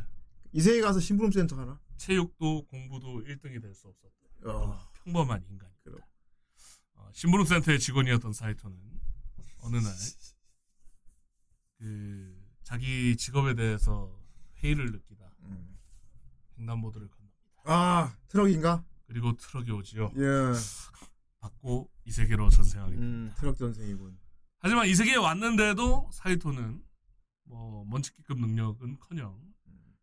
이세계 가서 심부름센터 하나? 체육도 공부도 1등이 될 수 없었던 어. 평범한 인간입니다. 그럼. 어, 심부름센터의 직원이었던 사이토는 어느 날그 자기 직업에 대해서 회의를 느끼다 음. 횡단보도를 건넙니다. 아 트럭인가? 그리고 트럭이 오지요. 예. 받고 이 세계로 전생하게. 음 트럭 전생이군. 하지만 이 세계에 왔는데도 사이토는 뭐 munchkin급 능력은커녕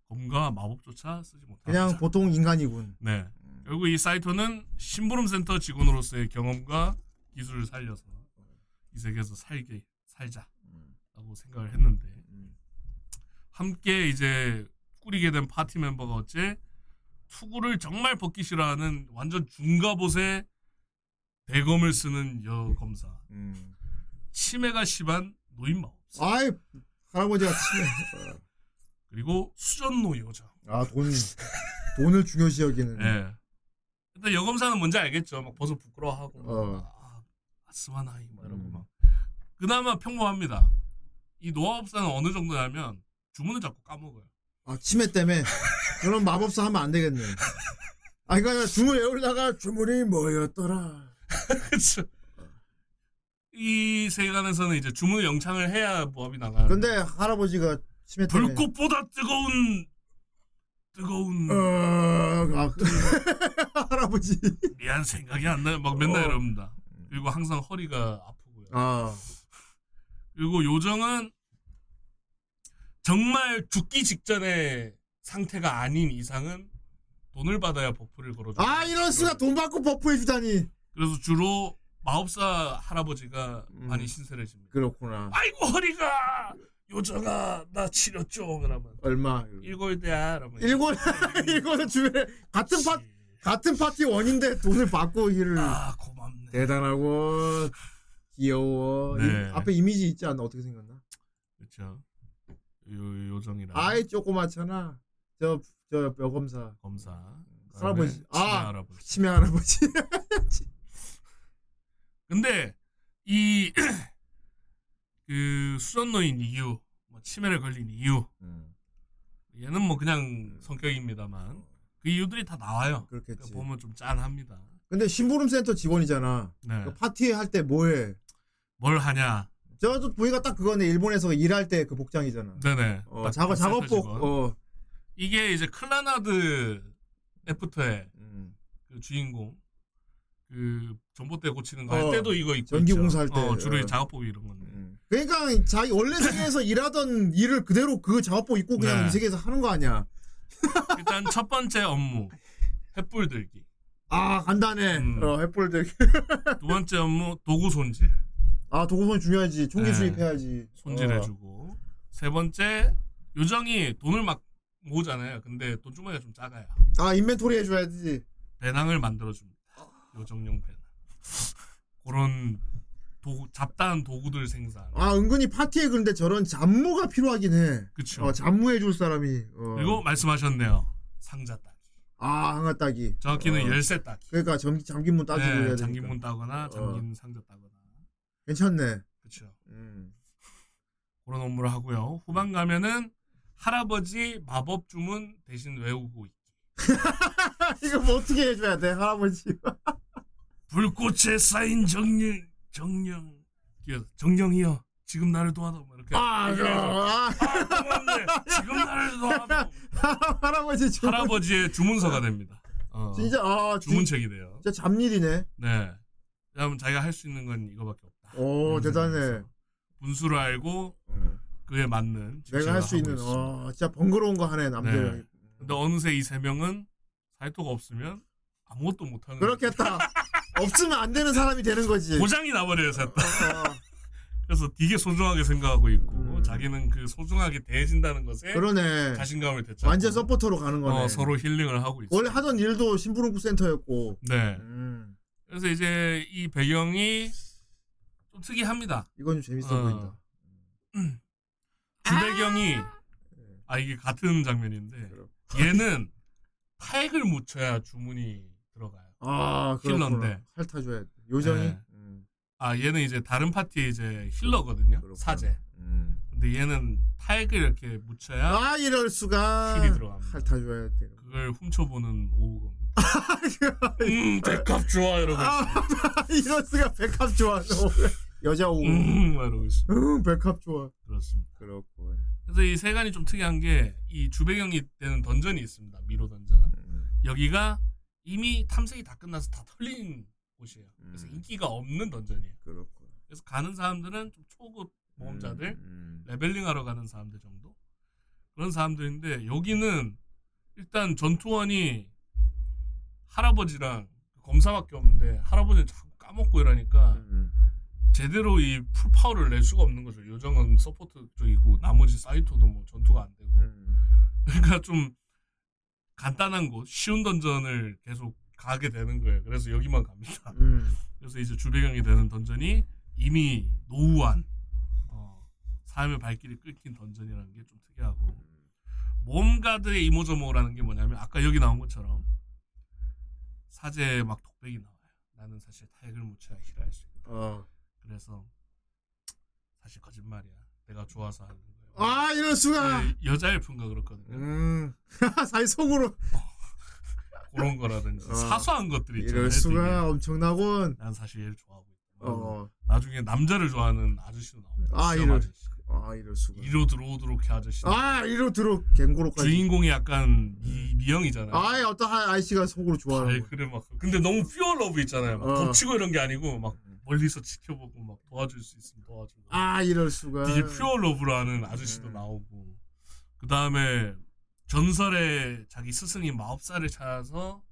검과 마법조차 쓰지 못합니다. 그냥 보통 인간이군. 네. 결국 이 사이토는 심부름 센터 직원으로서의 경험과 기술을 살려서 이 세계에서 살게 살자라고 생각을 했는데 함께 이제 꾸리게 된 파티 멤버가 어째 투구를 정말 벗기 싫어하는 완전 중갑옷에 대검을 쓰는 여 검사 음. 치매가 심한 노인 마법사 아이 할아버지가 치매. [laughs] 어. 그리고 수전노 여자 아돈 돈을 중요시 여기는. 예. 일단 여검사는 뭔지 알겠죠. 막 벌써 부끄러워하고 막 어. 아, 아스와나이 막 이러고 음. 막. 그나마 평범합니다. 이 노화법사는 어느 정도냐면 주문을 자꾸 까먹어요. 아 치매 때문에 그럼 마법사 하면 안 되겠네. 아 그러니까 주문 외우다가 주문이 뭐였더라. [laughs] 그렇죠. 이 세계관에서는 이제 주문을 영창을 해야 부합이 나가는. 근데 할아버지가 치매 때문에. 불꽃보다 뜨거운 뜨거운 어, 아, 그, [laughs] 할아버지. 미안 생각이 안 나요. 막 맨날 어. 이럽니다. 그리고 항상 허리가 아프고요. 아, 그리고 요정은 정말 죽기 직전의 상태가 아닌 이상은 돈을 받아야 buff를 걸어줘. 아 이런 수가 돈 받고 buff해 주다니. 그래서 주로 마법사 할아버지가 음. 많이 신세를 집니다. 그렇구나. 아이고 허리가 요정아 나 치료 좀 그러면 얼마? 일골대야 그러면 일곱 [laughs] 일곱은 주변에 같은 파 같은 파티 원인데 돈을 받고 일을 아 고맙네. 대단하고 귀여워. 네. 이- 앞에 이미지 있지 않나 어떻게 생겼나? 그렇죠. 요 요정이랑 아이 조그맣잖아. 저저 여검사 검사 할아버지. 치매 아 할아버지. 치매 할아버지. [laughs] 근데 이 [clears throat] 그 수전노인 이유, 뭐 치매를 걸린 이유, 얘는 뭐 그냥 성격입니다만 그 이유들이 다 나와요. 그렇겠지. 그러니까 보면 좀 짠합니다. 근데 심부름 센터 직원이잖아. 네. 그 파티 할 때 뭐해? 뭘 하냐? 저도 보니까 딱 그거네. 일본에서 일할 때 그 복장이잖아. 네네. 어, 딱 작업 그 작업복. 어. 이게 이제 클라나드 애프터의 음. 그 주인공 그 전봇대 고치는 거할 어, 때도 이거 입고 전기 있죠. 공사할 때. 어, 주로 어. 작업복이 이런 건데. 음. 그러니까 자기 원래 세계에서 [laughs] 일하던 일을 그대로 그 작업복 입고 그냥 네. 이 세계에서 하는 거 아니야? 일단 첫 번째 업무 횃불 들기. 아 간단해. 음. 어 횃불들. 두 번째 업무 도구 손질. 아 도구손 중요하지. 총기 네. 수입해야지. 어. 손질해주고 세 번째 요정이 돈을 막 모으잖아요. 근데 돈 주머니가 좀 작아요. 아 인벤토리 해줘야지. 배낭을 만들어줍니다. 요정용 배낭. 그런 도구, 잡다한 도구들 생산. 아 은근히 파티에 그런데 저런 잡무가 필요하긴 해. 그쵸. 어, 잡무해줄 사람이. 어. 그리고 말씀하셨네요. 상자 따기. 아 항아 따기. 정확히는 어. 열쇠 따기. 그러니까 잠, 잠긴 문 따기로 해야 네. 잠긴 따거나 잠긴 상자 따거나. 괜찮네. 그렇죠. 음. 그런 업무를 하고요. 후반 가면은 할아버지 마법 주문 대신 외우고 있기. [laughs] 이거 뭐 어떻게 해줘야 돼 할아버지? [laughs] 불꽃에 쌓인 정령 정령 정령이여 지금 나를 도와줘 뭐 이렇게 아, 아, 아 고맙네 지금 나를 도와줘 [laughs] 할아버지 주 할아버지의 주문서가 됩니다. 어, 진짜 아 주, 주문책이 돼요. 진짜 잡일이네. 네. 왜냐면 자기가 할 수 있는 건 이거밖에 없다. 오 이런 대단해. 분수를 알고 음. 그에 맞는 내가 할 수 있는. 어 진짜 번거로운 거 하네 남들. 네. 근데 어느새 이 세 명은 사이토가 없으면 아무것도 못 하는 그렇겠다. [laughs] 없으면 안 되는 사람이 되는 거지. 고장이 나버려요 셋 다. 어, [laughs] 그래서 되게 소중하게 생각하고 있고 자기는 그 소중하게 대해진다는 것에 음. 그러네. 자신감을 되찾고 완전 서포터로 가는 거네. 어, 서로 힐링을 하고 있어요. 원래 하던 일도 심부름국 센터였고. 네. 음, 그래서 이제 이 배경이 좀 특이합니다. 이건 좀 재밌어 어. 보인다. 주배경이 아 이게 같은 장면인데 얘는 타액을 묻혀야 주문이 들어가요. 아, healer인데. 핥아줘야 돼. 요정이. 네. 음, 아 얘는 이제 다른 파티의 이제 healer거든요. 사제. 음. 근데 얘는 타액을 이렇게 묻혀야 아 이럴 수가. heal이 들어갑니다. 핥아줘야 돼. 그걸 훔쳐보는 ogre입니다. [laughs] 음, 백합 좋아 있어. 아, [laughs] 이럴 수가 백합 좋아. 너. 여자 오고. 음, 막 이러고 있어. 음, 백합 좋아. 그렇습니다. 그렇고. 그래서 이 세간이 좀 특이한 게 이 주배경이 되는 던전이 있습니다. 미로 던전. 음. 여기가 이미 탐색이 다 끝나서 다 털린 곳이에요. 그래서 음. 인기가 없는 던전이에요. 그렇고. 그래서 가는 사람들은 좀 초급 모험자들, 음. 레벨링하러 가는 사람들 정도 그런 사람들인데 여기는 일단 전투원이 할아버지랑 검사밖에 없는데 할아버지는 자꾸 까먹고 이러니까 음. 제대로 이 full power를 낼 수가 없는 거죠. 요정은 support 쪽이고 나머지 사이토도 뭐 전투가 안 되고 음. 그러니까 좀 간단한 곳, 쉬운 dungeon을 계속 가게 되는 거예요. 그래서 여기만 갑니다. 음. [laughs] 그래서 이제 주배경이 되는 dungeon이 이미 노후한 어, 사람의 발길이 끊긴 dungeon이라는 게 좀 특이하고 모험가들의 이모저모라는 게 뭐냐면 아까 여기 나온 것처럼 사제 막 독백이 나와요. 나는 사실 타액을 묻혀야 heal할 수 있다. 어. 그래서 사실 거짓말이야. 내가 좋아서 하는 거예요. 아 이럴 수가. 네, 여자 elf인가 그렇거든요. 음. [laughs] 사실 속으로. [laughs] 그런 거라든지 어. 사소한 것들이 있잖아요. 이럴 수가 되게. 엄청나군. 난 사실 얘를 좋아하고 있다. 어. 나중에 남자를 좋아하는 아저씨도 나옵니다. 아 이럴. 아저씨. 아 이럴 수가. 일로 들어오도록 해 아저씨. 아 이로 들어 갱고로까지. 주인공이 약간 미, 미형이잖아요. 아 어떤 한 아저씨가 속으로 좋아하는 거. 그래 막 근데 너무 pure love 있잖아요. 막 어. 덮치고 이런 게 아니고 막 멀리서 지켜보고 막 도와줄 수 있으면 도와주고. 아 이럴 수가. 되게 pure love로 하는 아저씨도 나오고 그 다음에 전설의 자기 스승인 마법사를 찾아서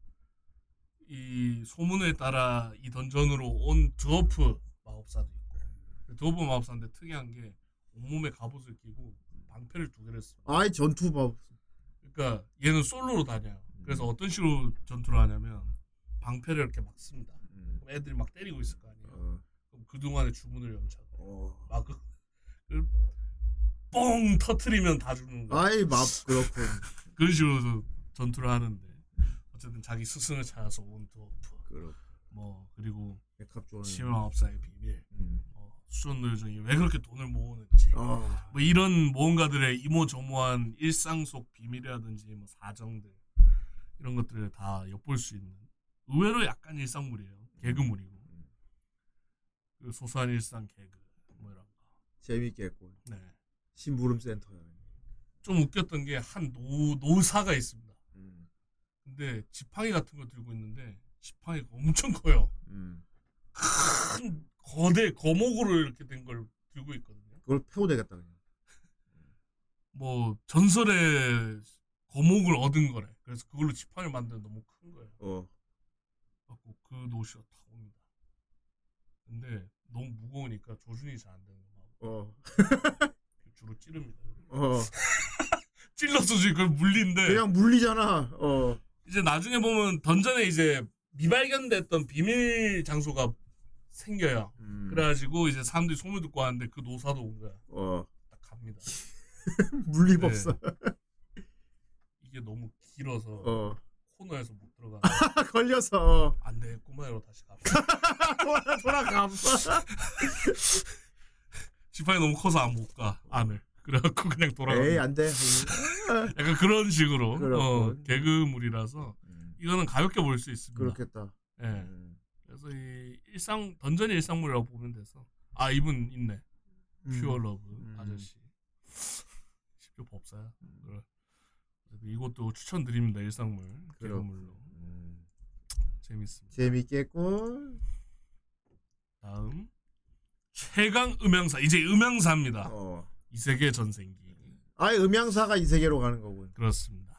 이 소문에 따라 이 dungeon으로 온 드워프 마법사도 있고 드워프 마법사인데 특이한 게 온몸에 갑옷을 끼고 방패를 두 개를 씁니다. 아이 전투 봐. 그러니까 얘는 솔로로 다녀요. 그래서 어떤 식으로 전투를 하냐면 방패를 이렇게 막 씁니다. 그럼 애들이 막 때리고 있을 거 아니에요. 그동안의 주문을 연차고 막 그, 그, 뻥 터트리면 다 죽는 거야. 아이 막 그렇군. [laughs] 그런 식으로 전투를 하는데 어쨌든 자기 스승을 찾아서 온 드워프 그렇. 뭐 그리고. 심화업사의 비밀 음. 뭐 수전노 요정이 왜 그렇게 돈을 모으는지 아. 뭐 이런 모험가들의 이모저모한 일상 속 비밀이라든지 뭐 사정들 이런 것들을 다 엿볼 수 있는 의외로 약간 일상물이에요 개그물이고 그 소소한 일상 개그 뭐 이런 거 재밌겠군. 네. 심부름 센터야. 좀 웃겼던 게한 노, 노사가 있습니다. 음. 근데 지팡이 같은 거 들고 있는데 지팡이가 엄청 커요. 음. 큰 거대 거목으로 이렇게 된 걸 들고 있거든요. 그걸 패고 되겠다 그냥. 뭐 전설의 거목을 얻은 거래. 그래서 그걸로 지팡이를 만드는 너무 큰 거예요. 어. 갖고 그 노시가 다 옵니다. 근데 너무 무거우니까 조준이 잘 안 되는 거야. 어. 주로 찌릅니다. 어. [laughs] 찔러서 지금 그걸 물린데 그냥 물리잖아. 어. 이제 나중에 보면 던전에 이제 미발견됐던 비밀 장소가 생겨요. 음. 그래가지고 이제 사람들이 소문 듣고 하는데 그 노사도 온 거야. 어. 딱 갑니다. [laughs] 물리법사. 이게 너무 길어서 어. 코너에서 못 들어가. [laughs] 걸려서. 안 돼, 꼬마로 다시 가. [laughs] 돌아 돌아가. [laughs] 지팡이 너무 커서 안 못 가 안을. 그래갖고 그냥 돌아가. 에이 안 돼. 약간 그런 식으로 어. 개그물이라서 이거는 가볍게 볼 수 있습니다. 그렇겠다. 예. 그래서 이 일상 던전의 일상물이라고 보면 돼서 아 이분 있네. pure love 아저씨. 십조 법사야. 그래. 그래서 이것도 추천드립니다. 일상물 개그물로. 재밌습니다. 재밌겠군. 다음 최강 음양사 이제 음양사입니다. 어. 이세계 전생기 아예 음양사가 이세계로 가는 거군. 그렇습니다.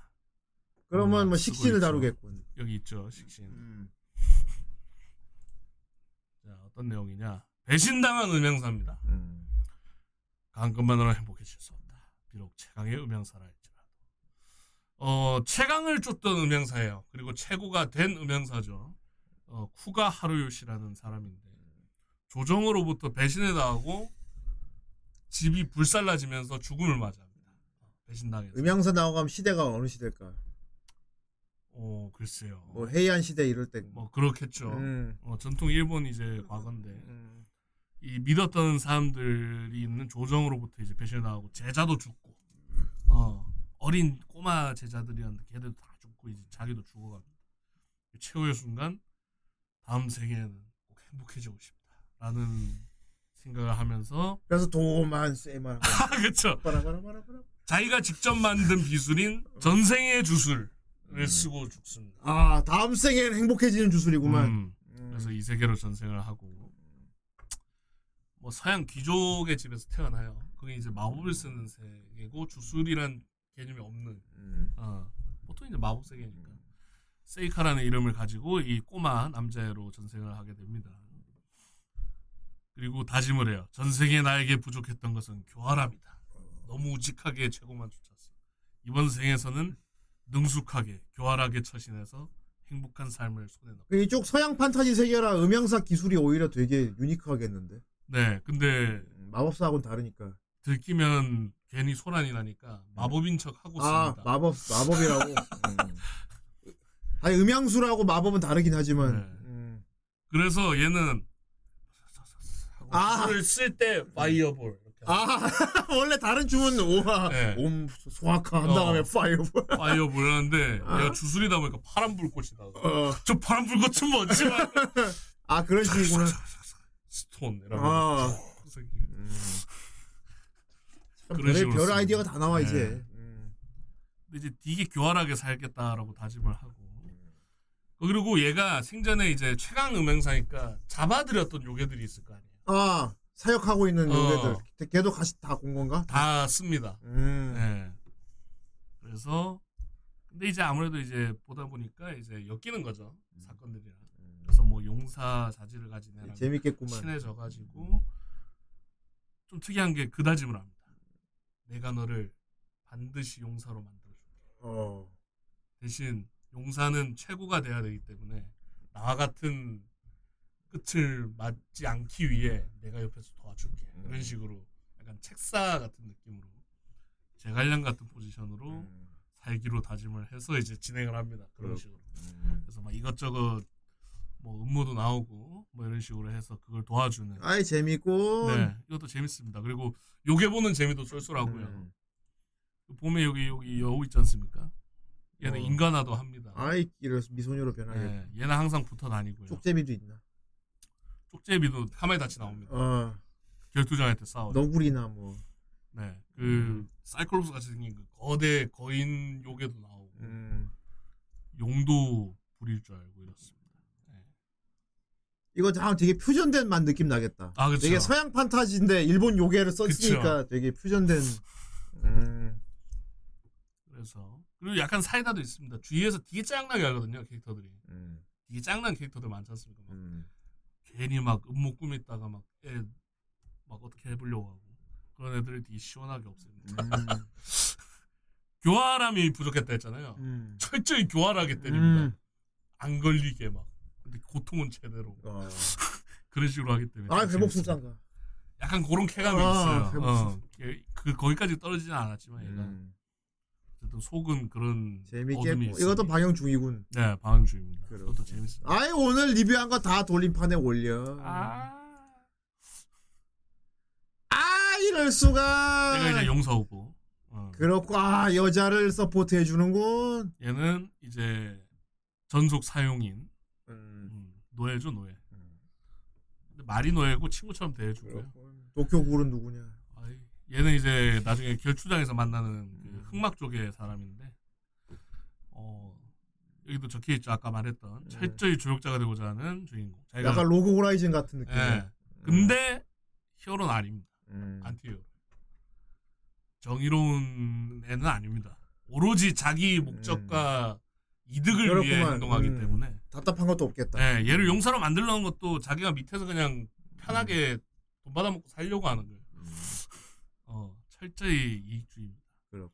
그러면 음, 뭐 식신을. 다루겠군. 여기 있죠 식신. 음. [laughs] 자 어떤 내용이냐 배신당한 음향사입니다. 음. 강한 것만으로 행복해질 수 없다. 비록 최강의 음향사라 할지라도. 어 최강을 쫓던 음향사예요. 그리고 최고가 된 음향사죠. 어 쿠가 하루요시라는 사람인데 조정으로부터 배신을 당하고 집이 불살라지면서 죽음을 맞이합니다. 어, 배신당해서. 음향사 나오가면 시대가 어느 시대일까? 어 글쎄요. 뭐 해이안 시대 이럴 때. 뭐 그렇겠죠. 음. 어, 전통 일본 이제 과거인데 음. 이 믿었던 사람들이 있는 조정으로부터 이제 배신을 당하고 제자도 죽고 어, 어린 꼬마 제자들이었는데 걔들도 다 죽고 이제 자기도 죽어갑니다. 최후의 순간 다음 생에는 꼭 행복해지고 싶다라는 생각을 하면서 [laughs] 그래서 도만 쎄만. 아 빠라바라바라바라. 자기가 직접 만든 기술인 [laughs] 전생의 주술을 쓰고 죽습니다. 아 다음 생에는 행복해지는 주술이구만. 음. 그래서 이 세계로 전생을 하고 뭐 서양 귀족의 집에서 태어나요. 그게 이제 마법을 쓰는 세계고 주술이란 개념이 없는 음. 어, 보통 이제 마법 세계니까 세이카라는 이름을 가지고 이 꼬마 남자애로 전생을 하게 됩니다. 그리고 다짐을 해요. 전생에 나에게 부족했던 것은 교활함이다. 너무 우직하게 최고만 쫓았어. 이번 생에서는 능숙하게 교활하게 처신해서 행복한 삶을 손에 넣고 그 이쪽 서양 판타지 세계라 음향사 기술이 오히려 되게 유니크하겠는데. 네, 근데 마법사하고는 다르니까. 들키면 괜히 소란이 나니까 마법인 척 하고 아 씁니다. 마법 마법이라고. 음. 아니 음향수라고 마법은 다르긴 하지만. 네. 음. 그래서 얘는 아. 줄을 쓸 때 파이어볼 이렇게 아 원래 다른 춤은 오하 네. 옴 소아카 한 다음에 어. 파이어. 파이어볼 하는데 얘가 주술이다 보니까 파란 불꽃이 나와. 어. 저 파란 불꽃은 뭐지? 막아 그런 식이구나. 스톤 이러면 아. 참 그런 별 씁니다. 아이디어가 다 나와 네. 이제. 음. 근데 이제 되게 교활하게 살겠다라고 다짐을 하고 어, 그리고 얘가 생전에 이제 최강 음행사니까 잡아들였던 요괴들이 있을 거 아니에요. 아 사역하고 있는 어. 요괴들. 걔도 같이 다 본 건가? 다 씁니다. 음. 네. 그래서 근데 이제 아무래도 이제 보다 보니까 이제 엮이는 거죠 사건들이랑. 그래서 뭐 용사 자질을 가진 애랑 음. 재밌겠구만. 친해져가지고 좀 특이한 게 그 다짐을 합니다. 내가 너를 반드시 용사로 만들어줄게. 어. 대신 용사는 최고가 돼야 되기 때문에 나와 같은 끝을 맞지 않기 위해 내가 옆에서 도와줄게. 음. 이런 식으로 약간 책사 같은 느낌으로 제갈량 같은 포지션으로 음. 살기로 다짐을 해서 이제 진행을 합니다. 그런 식으로. 음. 그래서 막 이것저것 뭐 음모도 나오고 뭐 이런 식으로 해서 그걸 도와주는. 아이 재밌고. 네, 이것도 재밌습니다. 그리고 요게 보는 재미도 쏠쏠하고요. 음. 봄에 여기 여기 여우 있지 않습니까? 얘는 어. 인간화도 합니다. 아이 이래서 미소녀로 변하게. 네, 얘는 항상 붙어 다니고요. 쪽제비도 있나? 쪽제비도 카메 다치 나옵니다. 어. 결투장할 때 싸워. 너구리나 뭐. 네, 그 사이클롭스 같이 생긴 그 거대 거인 요괴도 나오고 음. 용도 부릴 줄 알고 이렇습니다. 이거 다 되게 퓨전된 맛 느낌 나겠다. 아, 그쵸. 되게 서양 판타지인데 일본 요괴를 썼으니까 되게 퓨전된. 음. 그래서 그리고 약간 사이다도 있습니다. 주위에서 되게 짱나게 하거든요 캐릭터들이. 음. 되게 짱난 캐릭터들 많지 않습니까? 막 음. 괜히 막 음모 꾸몄다가 막 애 막 어떻게 해보려고 하고 그런 애들을 되게 시원하게 없앱니다. 음. [laughs] 교활함이 부족했다 했잖아요. 음. 철저히 교활하게 때립니다. 음. 안 걸리게 막. 근데 고통은 제대로 어. [laughs] 그런 식으로 하기 때문에. 아. 술장가. 약간 그런 쾌감이 아, 있어요. 어, 그 거기까지 떨어지진 않았지만 얘가 음. 어쨌든 속은 그런 뭐, 이것도. 방영 중이군. 네 방주입니다. 그렇구나. 그것도 재밌습니다. 아이 오늘 리뷰한 거 다 돌림판에 올려. 아, 아 이럴 수가. 얘가 이제 용서오고 어. 그렇고 아 여자를 서포트 해주는군. 얘는 이제 전속 사용인 노예죠 노예. 근데 말이 노예고 친구처럼 대해주고요. 도쿄 구울은 누구냐? 아이, 얘는 이제 나중에 결투장에서 만나는 그 흑막 쪽의 사람인데, 어 여기도 적혀 있죠 아까 말했던 철저히 조력자가 되고자 하는 주인공. 자기가 약간 로그 호라이즌 같은 느낌. 예. 근데 hero는 아닙니다. 음. anti hero. 정의로운 애는 아닙니다. 오로지 자기 목적과 이득을 위해 그렇구만. 행동하기 음. 때문에 답답한 것도 없겠다. 네, 얘를 용사로 만들려는 것도 자기가 밑에서 그냥 편하게 돈 받아먹고 살려고 하는 거예요. 어, 철저히 이익주의입니다. 그렇-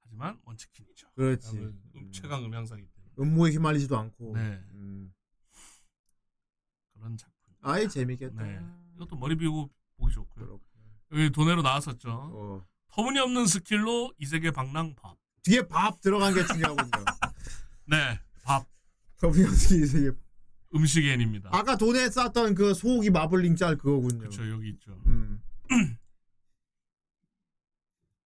하지만 원치킨이죠. 그렇지. 음, 최강 음향사기 때문에. 음모에 휘말리지도 않고. 네. 음. 그런 작품. 아이 재밌겠다. 네. 이것도 머리 비우고 보기 좋고요. 그렇구나. 여기 도네로 나왔었죠. 어. 터무니없는 스킬로 이 세계 방랑 밥. 뒤에 밥 들어간 게 중요하군요. 네, 밥. 더비언스 세계. 음식 앤입니다. 아까 돈에 쌌던 그 소고기 마블링 짤 그거군요. 그렇죠, 여기 있죠. 음. [clears throat]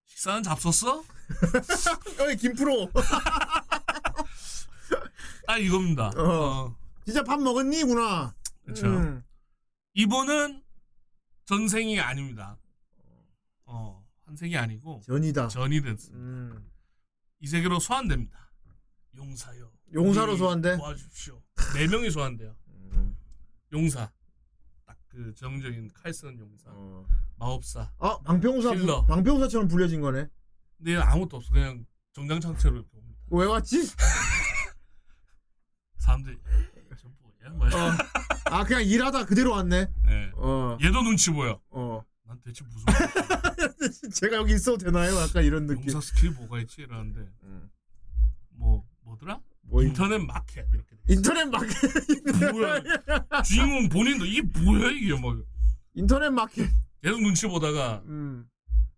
식사는 잡섰어? [laughs] 여기 김프로. [laughs] 아 이겁니다. 어. 어, 진짜 밥 먹었니? 구나. 그렇죠. 음. 이분은 전생이 아닙니다. 어, 환생이 아니고 전이다. 전이 됐습니다. 음. 이 세계로 소환됩니다. 용사요. 용사로 소환돼? 도와주십시오. 네 명이 소환돼요. 음. 용사. 딱 그 정적인 칼 쓰는 용사. 어. 마법사. 아 방평사 힐러. 방평사처럼 불려진 거네. 근데 얘는 아무것도 없어. 그냥 정장 찬 채로 이렇게 옵니다. 왜 왔지? [laughs] 사람들이 저 뭐야? 뭐야? 어. 아 그냥 일하다 그대로 왔네. 예. 어. 얘도 눈치 보여. 어. 난 대체 무슨? [laughs] 제가 여기 있어도 되나요? 약간 이런 느낌. 용사 skill이 뭐가 있지? 이러는데 음. 뭐 뭐더라? 뭐 인- 인터넷 마켓 이렇게 돼. 인터넷 마켓. 뭐야? [laughs] 주인공 본인도 이게 뭐야 이게 뭐 인터넷 마켓. 계속 눈치 보다가 음.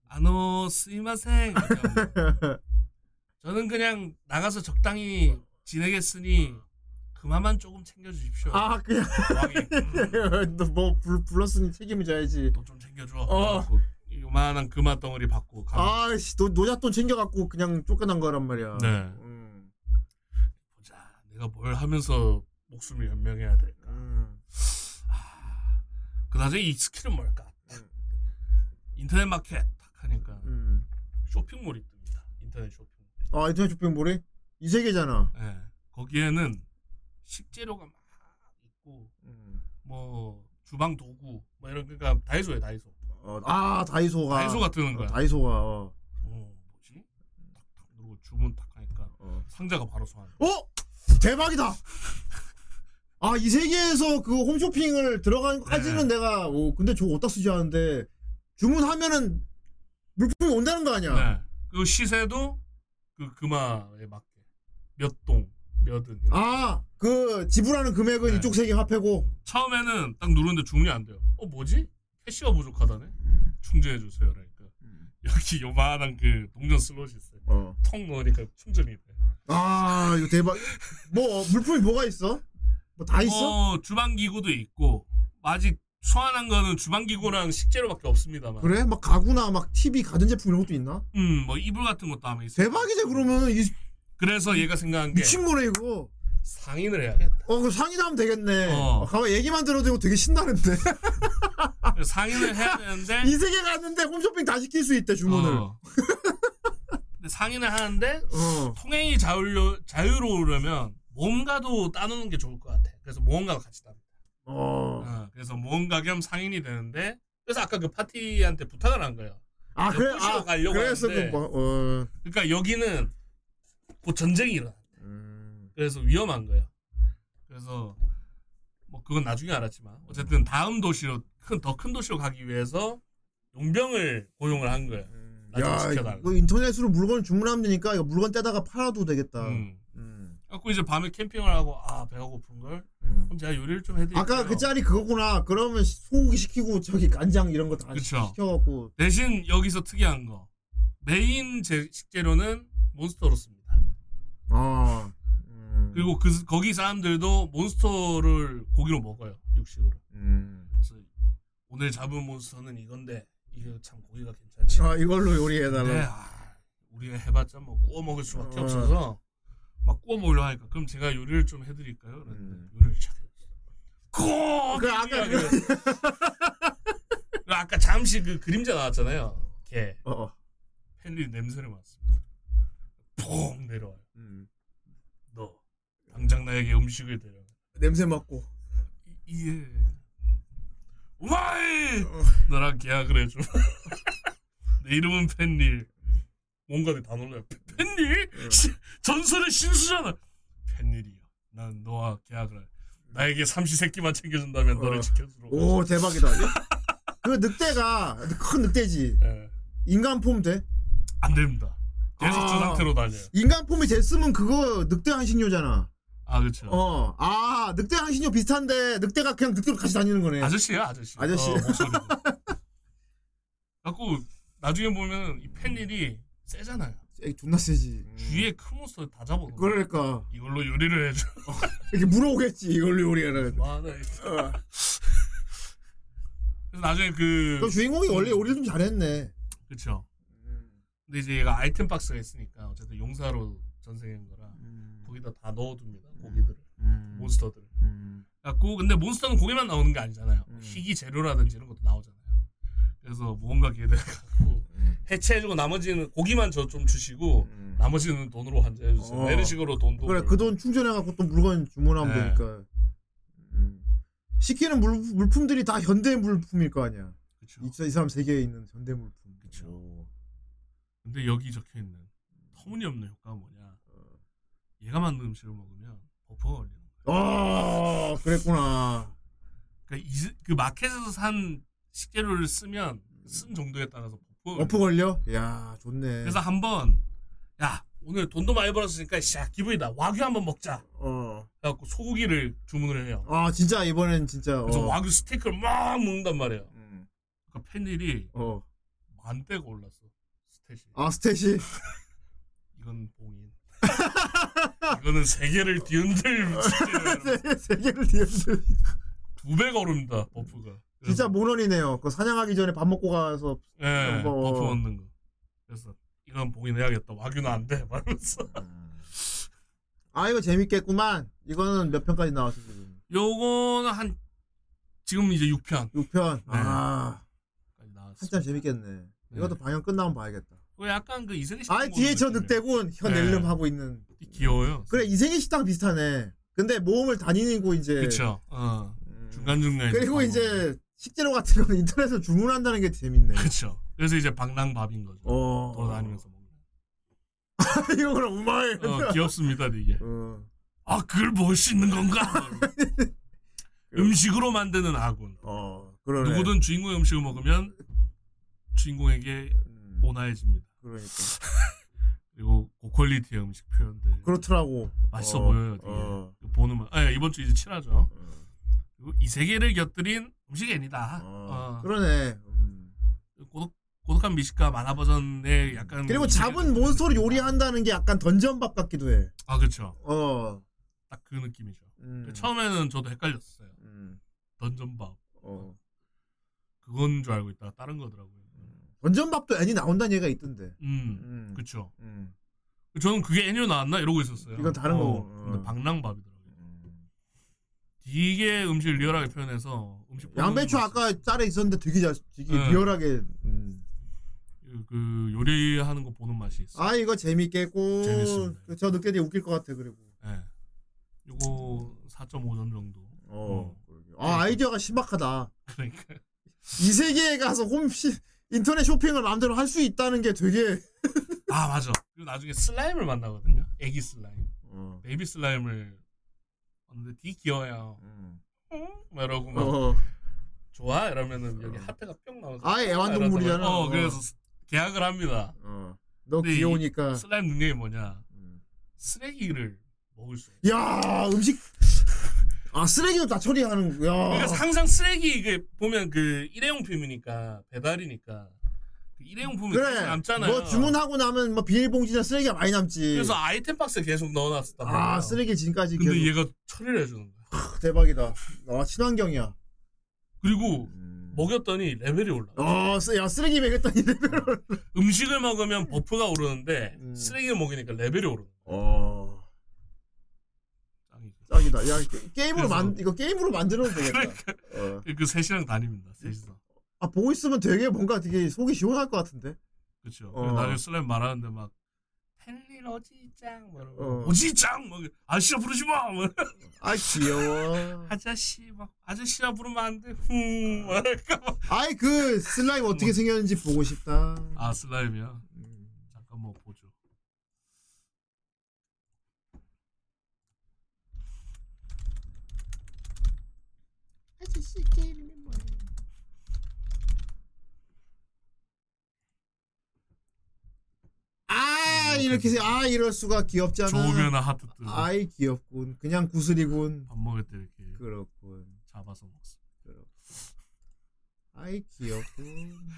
아노 스이마생 [laughs] 저는 그냥 나가서 적당히 지내겠으니 그만만 조금 챙겨주십시오. 아 그냥 음, 너뭐 불렀으니 책임을 져야지. 돈좀 챙겨줘. 어. 요만한 금화 덩어리 받고 가. 아씨 노잣돈 챙겨갖고 그냥 쫓겨난 거란 말이야. 네. 음. 내가 뭘 하면서 목숨을 연명해야 될까? 음. 그나저나 이 skill은 뭘까? 인터넷 마켓 딱 하니까 음. 쇼핑몰이 뜹니다. 인터넷 쇼핑몰. 아 인터넷 쇼핑몰이 이세계잖아. 예. 거기에는 식재료가 막 있고 음. 뭐 주방 도구 뭐 이런 그러니까 다이소에 다이소. 어, 아 다이소가. 다이소가 뜨는 거야. 어, 다이소가. 어. 어 뭐지? 탁탁 누르고 주문 딱 하니까 어. 상자가 바로 소환. 어? 대박이다. 아 이 세계에서 그 홈쇼핑을 들어간 것까지는 네. 내가 오 근데 저거 어디다 쓰지 하는데 주문하면은 물품이 온다는 거 아니야? 네. 그 시세도 그 금화에 맞게 몇 동, 몇 은. 아 그 지불하는 금액은 네. 이쪽 세계 화폐고. 처음에는 딱 누르는데 주문이 안 돼요. 어 뭐지? 캐시가 부족하다네. 충전해 주세요. 그러니까 여기 요만한 그 동전 슬롯이 있어요. 어. 통 넣으니까 충전이 돼. 아 이거 대박. 뭐 물품이 뭐가 있어? 뭐 다 있어? 어, 주방 기구도 있고 아직 소환한 거는 주방 기구랑 식재료밖에 없습니다만. 그래? 막 가구나 막 TV 가전 제품 이런 것도 있나? 음, 뭐 이불 같은 것도 아마 있어. 대박이지 그러면은 이 그래서 얘가 생각한 게 미친 거네 이거. 상인을 해야겠다. 어, 그 상인하면 되겠네. 어. 어. 가만 얘기만 들어도 이거 되게 신나는데. [laughs] 상인을 해야 되는데 [laughs] 이 세계 갔는데 홈쇼핑 다 시킬 수 있대 주문을. 어. [laughs] 상인을 하는데 어. 통행이 자유로, 자유로우려면 뭔가도 따놓는 게 좋을 것 같아. 그래서 모험가가 같이 따. 어. 어, 그래서 모험가 겸 상인이 되는데 그래서 아까 그 파티한테 부탁을 한 거예요. 아 그래. 꼬시러 아 가려고 그래서 하는데. 그 뭐 어. 그러니까 여기는 곧 전쟁이 일어나. 음. 그래서 위험한 거예요. 그래서 뭐 그건 나중에 알았지만 어쨌든 다음 도시로 큰 더 큰 도시로 가기 위해서 용병을 고용을 한 거예요. 야. 이거 인터넷으로 물건 주문하면 되니까 이거 물건 떼다가 팔아도 되겠다. 음. 음. 갖고 이제 밤에 캠핑을 하고 아 배가 고픈 걸 음. 그럼 제가 요리를 좀 해드릴게요. 아까 그 짤이 그거구나. 그러면 소고기 시키고 저기 간장 이런 거 다. 시켜갖고. 대신 여기서 특이한 거 메인 제 식재료는 몬스터로 씁니다. 아. 음. 그리고 그 거기 사람들도 몬스터를 고기로 먹어요 육식으로. 음. 그래서 오늘 잡은 몬스터는 이건데 이거 참 고기가 괜찮지. 아 이걸로 요리해달라. 근데 아, 우리가 해봤자 뭐 구워 먹을 수밖에 어. 없어서 막 구워 먹으려 하니까 그럼 제가 요리를 좀 해드릴까요? 음. 요리를 잘 해줬어. 그 아까 그그 [laughs] 아까 잠시 그 그림자 나왔잖아요. 걔 어. 헨리 냄새를 맡습니다. 퐁 내려와요. 음. 너 당장 나에게 음식을 대려. 냄새 맡고. 이- 예. 오마이 너랑 계약을 해줘. [laughs] 내 이름은 펜릴. 뭔가들 다 놀라요. 시- 전설의 신수잖아. 팬일이요. 난 너와 계약을 할. 나에게 삼시세끼만 챙겨준다면 너를 어. 지켜주도록. 오 대박이다. 그 늑대가 큰 늑대지. 예. 인간 폼 돼? 안 됩니다. 계속 저 아. 상태로 다녀요. 인간 폼이 됐으면 그거 늑대 한신료잖아. 아 그렇죠. 어, 아 늑대 한신료 비슷한데 늑대가 그냥 늑대로 같이 다니는 거네. 아저씨야 아저씨. 아저씨. 어, 목소리. 갖고 [laughs] 나중에 보면 이 팬일이 세잖아요. 에이, 존나 세지. 주위에 큰 몬스터 다 잡아. 그러니까 이걸로 요리를 해줘. [laughs] 이렇게 물어오겠지 이걸로 요리하는. 많아. [laughs] 그래서 나중에 그 그 주인공이 원래 요리를 좀 잘했네. 그렇죠. 근데 이제 얘가 아이템 박스가 있으니까 어쨌든 용사로 전생한 거라 거기다 다 넣어둡니다 고기들을 몬스터들. 갖고 근데 몬스터는 고기만 나오는 게 아니잖아요. 희귀 재료라든지 이런 것도 나오잖아요. 그래서 무언가 기회를 [laughs] 갖고 해체해주고 나머지는 고기만 저 좀 주시고 나머지는 돈으로 환전해주세요. 어. 이런 식으로 돈도 그래 그 돈 충전해갖고 또 물건 주문하면 네. 되니까. 음. 시키는 물, 물품들이 다 현대 물품일 거 아니야. 그쵸. 이, 이 사람 세계에 있는 현대 물품. 그쵸. 근데 여기 적혀 있는 터무니없는 효과가 뭐냐? 얘가 만든 음식을 먹으면 걸리는 거야. 아 그랬구나. 그러니까 이, 그 마켓에서 산 식재료를 쓰면 쓴 정도에 따라서 버퍼가 어프 걸려? 야 좋네. 그래서 한번 야 오늘 돈도 많이 벌었으니까 샤 기분이다 와규 한번 먹자. 어. 그래갖고 소고기를 주문을 해요. 아 진짜 이번엔 진짜. 그래서 어. 와규 스테이크를 막 먹는단 말이에요. 음. 그러니까 펜릴이 어. 만대가 올랐어. stat이. 아 stat이. [laughs] 이건 봉인. [laughs] 이거는 세계를 뒤흔들 세, 세계를 뒤흔들. 두 배가 오릅니다 buff가. 진짜 몬헌이네요. 그 사냥하기 전에 밥 먹고 가서. 예, 뭐- buff 얻는 거. 그래서 이건 봉인해야겠다. 와규는 안 돼. 말면서. 아 이거 재밌겠구만. 이거는 몇 편까지 나왔어 지금? 요거는 한 지금 이제 6편. 6편. 아 나왔어. 한참 재밌겠네. 이것도 방영 끝나면 봐야겠다. 그 약간 그 이승희 씨. 아 뒤에 저 늑대군. 낼름 하고 있는. 귀여워요. 그래 이생희 식당 비슷하네. 근데 모험을 다니고 이제. 그쵸. 어. 중간 중간에. 그리고 이제 식재료 같은 거는 인터넷에서 주문한다는 게 재밌네. 그쵸. 그래서 이제 방랑밥인 거죠. 어. 돌아다니면서 먹는. [laughs] 이거 그럼 우마해. 어, 귀엽습니다 이게. 어. 아 그걸 먹을 수 있는 건가? [laughs] 음식으로 만드는 아군. 어, 그러네. 누구든 주인공의 음식을 먹으면 주인공에게 온화해집니다. 그러니까. [laughs] 그리고 고퀄리티의 음식 표현들. 그렇더라고. 맛있어 어, 보여요. 되게. 어. 보는 맛. 아, 이번 주 이제 칠하죠. 그리고 이 세계를 곁들인 음식이 아니다. 어. 그러네. 고독 고독한 미식가 만화 버전의 약간 그리고 이 잡은 몬스터를 요리한다는 게 약간 던전밥 같기도 해. 아 그렇죠. 어. 딱 그 느낌이죠. 음. 처음에는 저도 헷갈렸어요. 음. 던전밥. 어. 그건 줄 알고 있다가 다른 거더라고요. 던전밥도 애니 나온다는 얘기가 있던데. 음, 음. 그쵸. 음. 저는 그게 애니로 나왔나 이러고 있었어요. 이건 다른 어, 거고. 어. 근데 방랑밥이더라고요. 되게 음식을 리얼하게 표현해서 음식 양배추 아까 짤에 있었는데 되게 잘, 되게 네. 리얼하게. 음. 그- 그 요리하는 거 보는 맛이 있어. 요 아 이거 재밌겠고. 재밌습니다. 그저 늑대들이 웃길 것 같아 그리고. 예. 요거 4.5점 정도. 어. 아 아이디어가 신박하다. 그러니까 이 세계에 가서 홈 시, 인터넷 쇼핑을 마음대로 할 수 있다는 게 되게. [laughs] 아 맞아. 그리고 나중에 슬라임을 만나거든요. 애기 슬라임, 어. 베이비 슬라임을 왔는데 되게 귀여워요. 응? 막 이러고 막 어. 좋아 이러면은 여기 하트가 뿅 나오죠. 아예 애완동물이잖아. 어, 어. 그래서 계약을 합니다. 어. 너 근데 이 귀여우니까. 슬라임 능력이 뭐냐? 쓰레기를 먹을 수. 있어. 야 음식. 아 쓰레기도 다 처리하는. 야. 그러니까 항상 쓰레기 이게 보면 그 일회용품이니까 배달이니까 그 일회용품이 계속 그래. 남잖아요. 뭐 주문하고 나면 뭐 비닐봉지나 쓰레기가 많이 남지. 그래서 아이템 박스에 계속 넣어놨었단. 아 쓰레기 지금까지. 근데 계속. 얘가 처리를 해주는 거야. 대박이다. 아 친환경이야. 그리고 먹였더니 레벨이 올라. 어, 쓰, 야 쓰레기 먹였더니 [laughs] 레벨. 음식을 먹으면 buff가 오르는데 음. 쓰레기를 먹이니까 레벨이 오르는 거야. 어. 짱이다. 야 게- 게임으로 만 이거 게임으로 만들어도 되겠다. 어. 그 셋이랑 다닙니다. 셋이서. 아 보고 있으면 되게 뭔가 되게 속이 시원할 것 같은데. 그렇죠. 어. 나중에 슬라임 말하는데 막 헨리 어지짱 뭐 어. 어지짱 뭐 아저씨라 부르지 마. 뭐. 아 귀여워. [laughs] 아저씨 막 아저씨라 부르면 안 돼. 흠. 뭐 이럴까 봐. 아이 그 슬라임 어떻게 생겼는지 보고 싶다. 아 슬라임이야. 잠깐 뭐 한번 보죠. 아저씨 게임이 뭐예요? 아 이렇게 아 이럴 수가 귀엽잖아. 좋으면 하트 뜨고 아이 귀엽군. 그냥 구슬이군. 밥 먹을 때 이렇게 그렇군. 잡아서 먹습니다. 그렇군. 아이 귀엽군.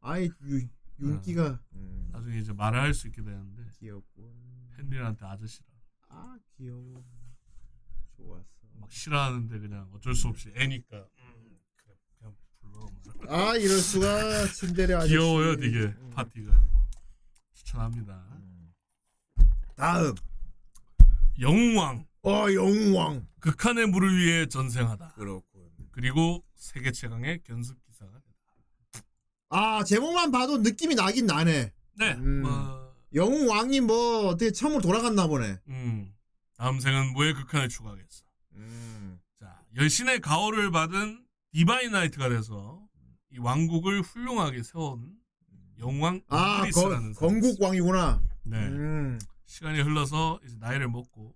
아이 유, 윤기가 음, 나중에 이제 말을 할 수 있게 되는데 귀엽군. 헨리한테 아저씨라 아 귀여워. 좋았어. 막 싫어하는데 그냥 어쩔 수 없이 애니까 음, 그래 그냥 불러. 막. 아 이럴 수가 침대를 아저씨. 귀여워요 되게 음. 파티가 추천합니다. 다음 영웅왕 어 영웅왕 극한의 물을 위해 전생하다. 그렇군. 그리고 세계 최강의 견습 기사가 된다. 아 제목만 봐도 느낌이 나긴 나네. 네. 음. 뭐, 영웅 왕이 뭐 어떻게 처음으로 돌아갔나 보네. 음. 다음 생은 무의 극한을 추구하겠어. 음. 자, 열신의 가호를 받은 디바인 나이트가 돼서 이 왕국을 훌륭하게 세운 영왕 아 거, 건국 왕이구나. 네. 음. 시간이 흘러서 이제 나이를 먹고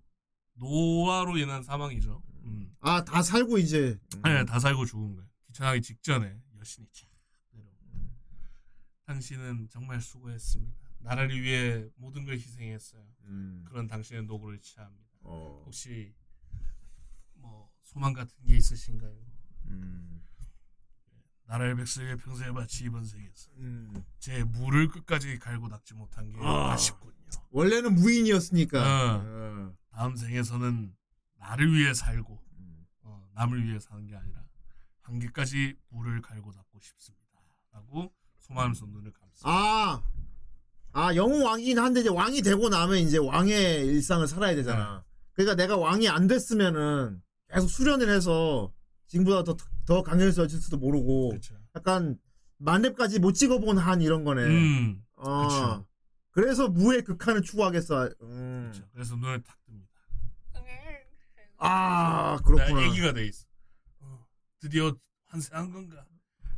노화로 인한 사망이죠. 음. 아 다 살고 이제. 네, 다 살고 죽은 거예요. 귀찮하기 직전에 여신이 쫙 내려오고. 당신은 정말 수고했습니다. 나라를 위해 모든 걸 희생했어요. 음. 그런 당신의 노고를 취합니다. 어. 혹시 뭐 소망 같은 게 있으신가요? 음. 나라의 백성에게 평생을 바치 이번 생에서 음. 제 물을 끝까지 갈고 닦지 못한 게 아. 아쉽군요. 원래는 무인이었으니까. 어. 어. 다음 생에서는 나를 위해 살고 음. 어, 남을 위해 사는 게 아니라 한계까지 물을 갈고 닦고 싶습니다. 라고 소마하면서 눈을 감습니다. 아. 아 영웅 왕이긴 한데 이제 왕이 되고 나면 이제 왕의 일상을 살아야 되잖아. 그러니까 내가 왕이 안 됐으면은 계속 수련을 해서 지금보다 더, 더 강해졌을지도 모르고 그렇죠. 약간 만렙까지 못 찍어본 한 이런 거네. 음, 어. 그쵸. 그래서 무의 극한을 추구하겠어. 음. 그렇죠. 그래서 눈을 탁 뜹니다. 아나 그렇구나. 애기가 돼 있어. 어, 드디어 환생한 건가?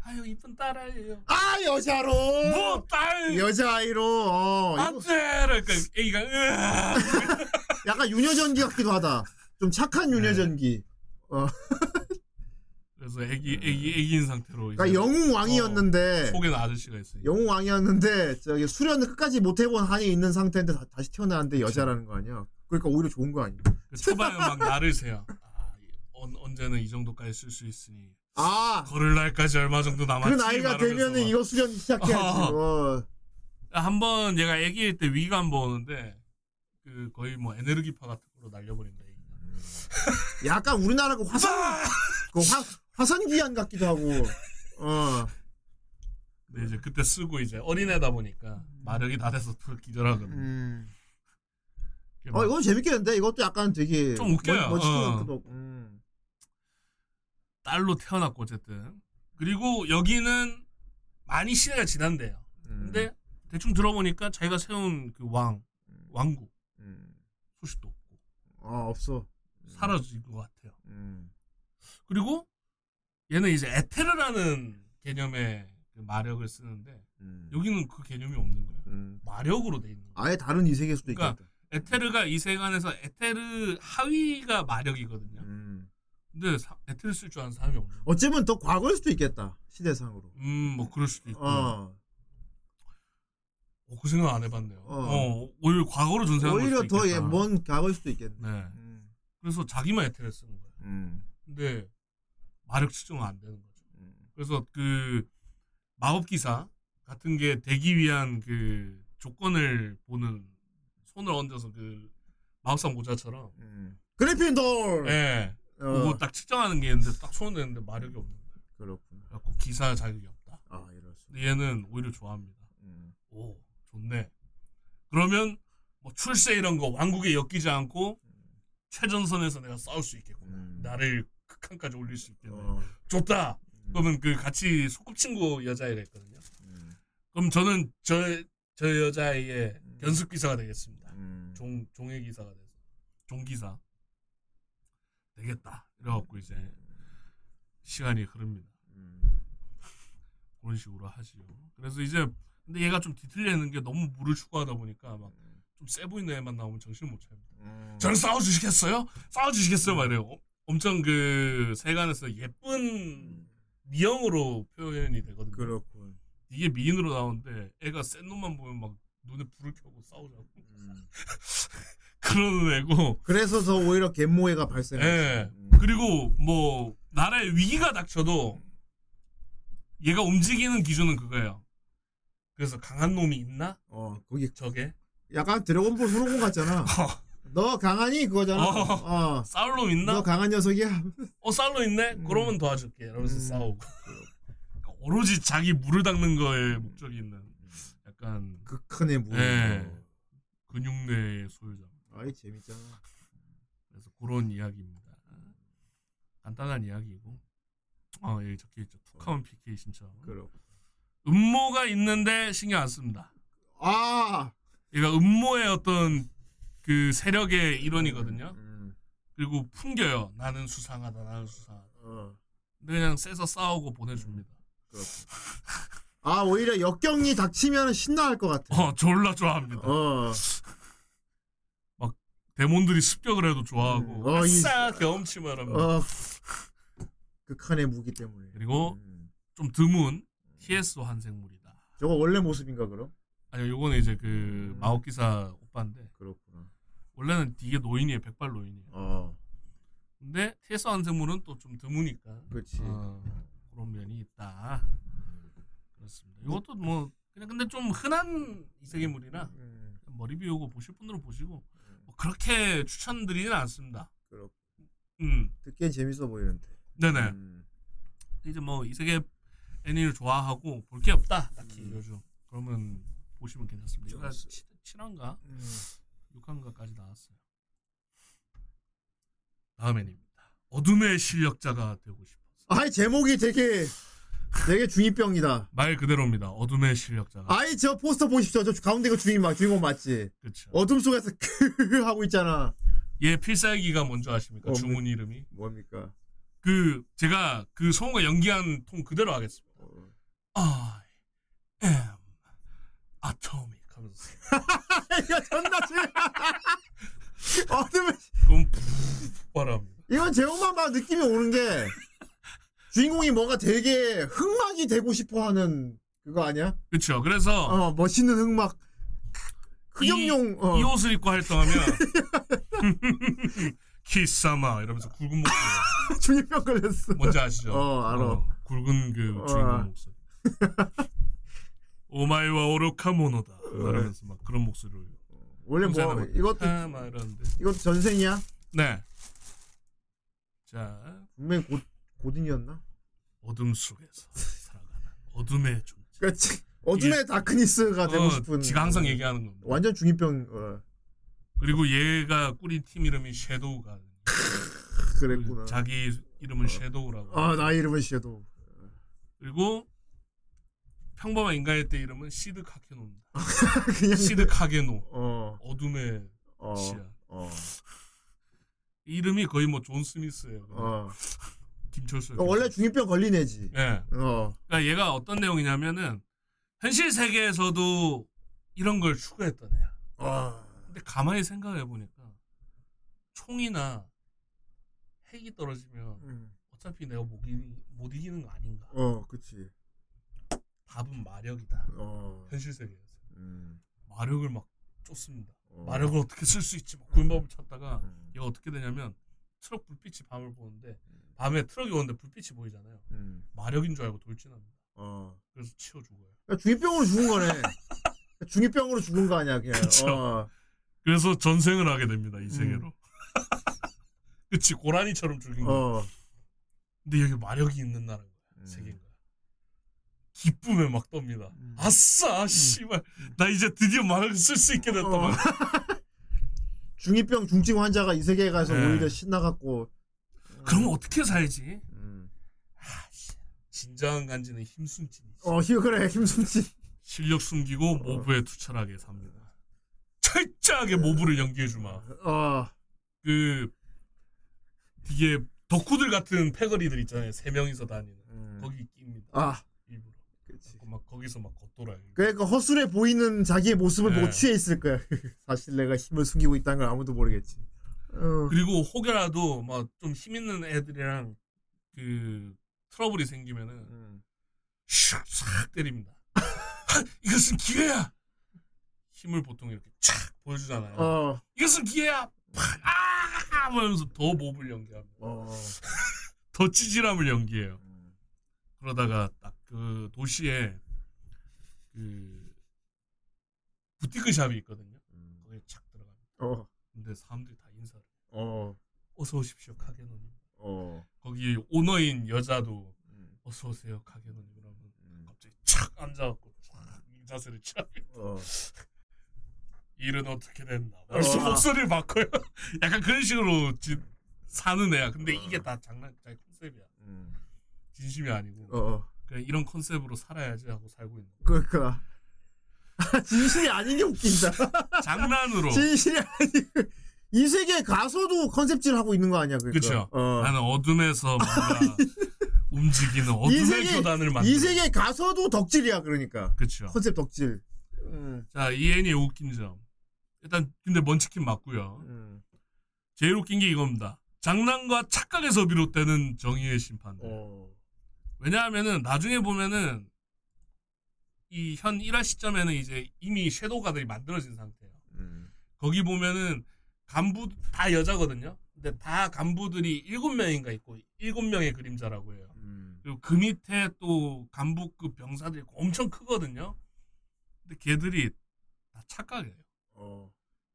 아유 이쁜 딸아이예요. 아 여자로. 뭐 딸? 여자아이로. 어, 안돼. 그러니까 애기가 으아. [laughs] 약간 유녀전기 같기도 하다. 좀 착한 유녀전기. 어. 그래서 애기 애기 애기인 상태로 그러니까 영웅 왕이었는데 어, 속에는 아저씨가 있어요. 영웅 왕이었는데 저기 수련을 끝까지 못 해본 한이 있는 상태인데 다, 다시 태어나는데 여자라는 거 아니야? 그러니까 오히려 좋은 거 아니야? 그 초반에 막 나를 세요. 아, 이- 언, 언제는 이 정도까지 쓸 수 있으니 아, 걸을 날까지 얼마 정도 그 남았지. 나이가 말하면서 되면은 막. 이거 수련 시작해야지. 어. [laughs] 한번 얘가 애기일 때 위가 안 보는데 그 거의 뭐 에너지파 같은 걸로 날려버린다. 약간 우리나라 그 화산 그 화, 화산 귀환 같기도 하고. 어. 근데 이제 그때 쓰고 이제 어린애다 보니까 마력이 다 돼서 또 기절하거든. 음. 이렇게 어막 이건 재밌겠는데 이것도 약간 되게 좀 웃겨요. 멋, 멋지고 어. 음. 딸로 태어났고 어쨌든 그리고 여기는 많이 시대가 지난대요. 음. 근데 대충 들어보니까 자기가 세운 그 왕 왕국 음. 소식도 없고 아 없어. 사라진 것 같아요. 음. 그리고 얘는 이제 에테르라는 개념의 그 마력을 쓰는데 음. 여기는 그 개념이 없는 거예요. 음. 마력으로 돼 있는 거예요. 아예 다른 이세계일 수도 그러니까 있겠다. 에테르가 이 세간에서 에테르 하위가 마력이거든요. 음. 근데 사- 에테르 쓸 줄 아는 사람이 없는. 어쩌면 더 과거일 수도 있겠다. 시대상으로. 음, 뭐 그럴 수도 있고. 어. 어, 그 생각 안 해봤네요. 어. 어, 오히려 과거로 전생한 걸 오히려 수도 더 있겠다. 예, 먼 과거일 수도 있겠네. 네. 음. 그래서 자기만 에테르 쓰는 거예요. 음. 근데 마력 측정은 안 되는 거죠. 음. 그래서 그 마법 기사 같은 게 되기 위한 그 조건을 보는 손을 얹어서 그 마법사 모자처럼 음. 그리핀돌. 예. 어. 그거 딱 측정하는 게 있는데 딱 손을 냈는데 마력이 없는 거예요. 그렇구나. 그래갖고 기사 자격이 없다. 아 이럴 수. 근데 얘는 오히려 좋아합니다. 음. 오, 좋네. 그러면 뭐 출세 이런 거 왕국에 엮이지 않고 최전선에서 내가 싸울 수 있겠구나. 음. 나를 극한까지 올릴 수 있겠네. 어. 좋다. 그러면 그 같이 소꿉친구 여자애가 있거든요. 음. 그럼 저는 저, 저 여자애의 음. 연습 기사가 되겠습니다. 음. 종, 종의 기사가 돼서. 종 기사. 되겠다. 이래갖고 이제 시간이 흐릅니다. 음. 그런 식으로 하지요. 그래서 이제 근데 얘가 좀 뒤틀려 있는 게 너무 물을 추구하다 보니까 막 좀세 보이는 애만 나오면 정신을 못 차립니다. 음. 저는 싸워주시겠어요? 싸워주시겠어요? 막 이래요. 어, 엄청 그 세간에서 예쁜 미형으로 표현이 되거든요. 그렇군. 이게 미인으로 나오는데 애가 센 놈만 보면 막 눈에 불을 켜고 싸우자고 음. [laughs] 그러는 애고 그래서 더 오히려 갯모해가 발생했어. 예. 그리고 뭐 나라에 위기가 닥쳐도 얘가 움직이는 기준은 그거예요. 그래서 강한 놈이 있나? 어, 거기 저게 약간 드래곤볼 후로공 같잖아. [laughs] 너 강하니 그거잖아. 어. 어. 싸울 놈 있나? 너 강한 녀석이야. 어 살로 있네? 음. 그러면 도와줄게. 이러면서 싸우고. 그러니까 오로지 자기 물을 닦는 거에 목적이 있는 약간 극한의 무. 예. 근육내의 소유자. 아이 재밌잖아. 그래서 그런 이야기입니다. 간단한 이야기고. 어, 여기 적혀 있죠. 투카운 PK 신청. 그럼. 음모가 있는데 신경 안 씁니다. 아. 얘가 음모의 어떤 그 세력의 일원이거든요. 음. 그리고 풍겨요. 나는 수상하다. 나는 수상하다. 어. 근데 그냥 세서 싸우고 보내줍니다. 아 오히려 역경이 닥치면 신나할 것 같아. 어, 졸라 좋아합니다. 어. 막 데몬들이 습격을 해도 좋아하고 음. 어, 이- 아싸 경험치만 합니다. 어. 극한의 무기 때문에. 그리고 음. 좀 드문 TS 환생물이다. 저거 원래 모습인가 그럼? 아니 요거는 이제 그 마법 기사 오빠인데 그렇구나. 원래는 이게 노인이에요. 백발 노인이에요. 어. 근데 TS 환생물은 또 좀 드무니까 그렇지. 어, 그런 면이 있다. 그렇습니다. 이것도 뭐 그냥 근데 좀 흔한 이세계물이라 음. 머리 비우고 보실 분들은 보시고 뭐 그렇게 추천드리진 않습니다. 그렇. 음, 듣기엔 재밌어 보이는데. 네네. 음. 이제 뭐 이세계 애니를 좋아하고 볼 게 없다 딱히 음. 요즘 그러면 보시면 괜찮습니다. 좋았어. 7화인가 음. 6화인가까지 나왔어요. 다음 애니입니다. 어둠의 실력자가 되고 싶어. 아이 제목이 되게 되게 중이병이다. 말 그대로입니다. 어둠의 실력자가. 아이 저 포스터 보십시오. 저 가운데 그 주인 막 주인공 맞지? 그렇죠. 어둠 속에서 크 [laughs] 하고 있잖아. 얘 필살기가 뭔지 아십니까? 어, 주문 이름이. 뭡니까? 그 제가 그 성우가 연기한 톤 그대로 하겠습니다. 어. I am atomic 하면서 [laughs] 이거 존나 중. [laughs] 어둠의 그럼 폭발합니다. 이건 제목만 봐 느낌이 오는 게 주인공이 뭔가 되게 흑막이 되고 싶어하는 그거 아니야? 그렇죠. 그래서 어 멋있는 흑막 흑염룡 어. 이 옷을 입고 활동하면 [laughs] 키사마 이러면서 굵은 목소리 중이병 걸렸어. 뭔지 아시죠? 어, 알아. 굵은 그 어. 주인공 목소리. 오마이와 오로카 모노다. 이러면서 막 그런 목소리를. 원래 뭐 이것도 이러는데. 이것도 전생이야? 네. 자 분명히 고 고딩이었나? 어둠 속에서 살아가는 어둠의 존재. 그렇지. 어둠의 darkness가 되고 어, 싶은. 지가 항상 얘기하는 겁니다. 완전 중이병. 어, 그리고 얘가 꾸린 팀 이름이 섀도우가. [laughs] 그랬구나. 자기 이름은 섀도우라고. 아나 이름은 섀도우. 그리고 평범한 인간일 때 이름은 시드 카케노입니다. [laughs] 그냥 시드 카게노. 어. 어둠의 어. 시야. 어. 이름이 거의 뭐 존 스미스예요. 어. 김철수. 어, 원래 중이병 걸린 애지. 예. 어. 그러니까 얘가 어떤 내용이냐면은 현실 세계에서도 이런 걸 추구했던 애야. 아. 근데 가만히 생각해 보니까 총이나 핵이 떨어지면 음. 어차피 내가 못, 이기, 못 이기는 거 아닌가. 어, 그치. 답은 마력이다. 어. 현실 세계에서 음. 마력을 막 쫓습니다. 어. 마력을 어떻게 쓸 수 있지? 막 구현법을 찾다가 음. 얘가 어떻게 되냐면 트럭 불빛이 밤을 보는데 밤에 트럭이 오는데 불빛이 보이잖아요. 음. 마력인 줄 알고 돌진합니다. 어. 그래서 치여 죽어요. 그러니까 중이병으로 죽은 거네. [laughs] 중이병으로 죽은 거 아니야, 그냥. 어. 그래서 전생을 하게 됩니다. 이 음. 세계로. [laughs] 그치 고라니처럼 죽은 거. 어. 근데 여기 마력이 있는 나라인 거야. 음. 세계인 거야. 기쁨에 막 떱니다. 음. 아싸, 씨발, 나 이제 드디어 마력을 쓸 수 있게 됐다. 어. 막. [laughs] 중이병 중증 환자가 이 세계에 가서 네. 오히려 신나갖고. 그럼 어떻게 살지? 음. 아, 씨. 진정한 간지는 힘숨진이지. 어, 힘 그래, 힘숨지. 실력 숨기고 모브에 투철하게 삽니다. 철저하게 모브를 연기해주마. 어. 그 이게 덕후들 같은 패거리들 있잖아요. 세 명이서 다니는 음. 거기 낍니다. 아. 그치. 막 거기서 막 겉돌아요. 그러니까 허술해 보이는 자기의 모습을 보고 네. 취해 있을 거야. [laughs] 사실 내가 힘을 숨기고 있다는 걸 아무도 모르겠지. 어. 그리고 혹여라도 막 좀 힘 있는 애들이랑 그 트러블이 생기면은 음. 샥 때립니다. [laughs] 이것은 기회야. 힘을 보통 이렇게 촥 보여주잖아요. 어. 이것은 기회야. 팍! 아! 하면서 더 몹을 연기합니다. 어. [laughs] 더 찌질함을 연기해요. 그러다가 딱 그 도시에 그 부티크 샵이 있거든요. 거기에 착 들어갑니다. 어. 근데 사람들이 다 인사를. 어. 어서 오십시오, 카게노님. 어. 거기 오너인 여자도 음. 어서 오세요, 카게노님. 그러면 갑자기 착 앉아갖고 착 자세를 취하게. 어. 일은 어떻게 됐나? 벌써 목소리를 바꿔요. [laughs] 약간 그런 식으로 지- 사는 애야. 근데 이게 다 장난, 자기 컨셉이야. 음. 진심이 아니고. 어. 그냥 이런 컨셉으로 살아야지 하고 살고 있는. 그러니까 진실이 아닌 게 웃긴다. [laughs] 장난으로. 진실이 아니. 이 세계 가서도 컨셉질 하고 있는 거 아니야? 그러니까. 그쵸. 어. 나는 어둠에서 뭔가 움직이는 이 어둠의 세계 교단을 만들. 이 세계 가서도 덕질이야 그러니까. 그쵸. 컨셉 덕질. 음. 자, 이 애니의 웃긴 점. 일단 근데 먼치킨 맞고요. 음. 제일 웃긴 게 이겁니다. 장난과 착각에서 비롯되는 정의의 심판. 어. 왜냐하면은 나중에 보면은 이 현 1화 시점에는 이제 이미 섀도우가들이 만들어진 상태예요. 음. 거기 보면은 간부 다 여자거든요. 근데 다 간부들이 일곱 명인가 있고 일곱 명의 그림자라고 해요. 음. 그리고 그 밑에 또 간부급 병사들이 엄청 크거든요. 근데 걔들이 다 착각이에요. 어.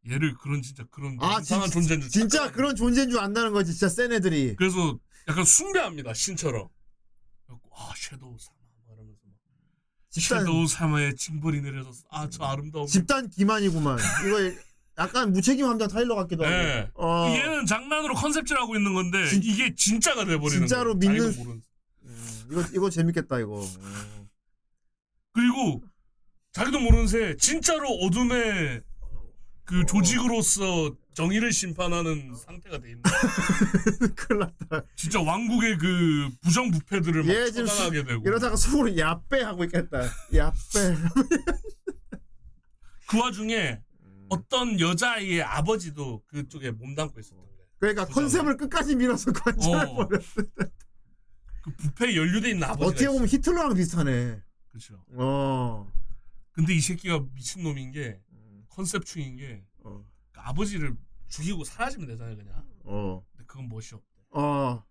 얘를 그런 진짜 그런 아, 이상한 진- 존재인 줄 진짜 착각하는 그런 존재인 줄 안다는 거지. 진짜 센 애들이. 그래서 약간 숭배합니다 신처럼. 아 섀도우 사마 뭐 이러면서 막 집단 섀도우 사마의 징벌이 내려졌어. 아저 아름다운. 집단 기만이구만. 이거 약간 무책임 함장 타일러 같기도 하고. 네. 어. 얘는 장난으로 컨셉질하고 있는 건데 진- 이게 진짜가 돼버리는 진짜로 거예요. 믿는- 모르는. 음, 이거 이거 재밌겠다 이거. 어. 그리고 자기도 모르는 새 진짜로 어둠의 그 조직으로서 정의를 심판하는 상태가 돼 있는. [laughs] 큰일 났다. 진짜 왕국의 그 부정부패들을 막얘 지금 처단하게 되고. 이러다가 속으로 야빼 하고 있겠다. 야빼. [laughs] 그 와중에 음. 어떤 여자아이의 아버지도 그쪽에 몸담고 있었던 거예요. 그러니까. 컨셉을 끝까지 밀어서 관찰해 어. 버렸어. 그 부패에 연루돼 있는 아버지가 어떻게 보면. 히틀러랑 비슷하네. 그렇죠. 어. 근데 이 새끼가 미친 놈인 게 음. 컨셉충인 게 아버지를 죽이고 사라지면 되잖아요, 그냥. 어. 근데 그건 멋이 없대. 어.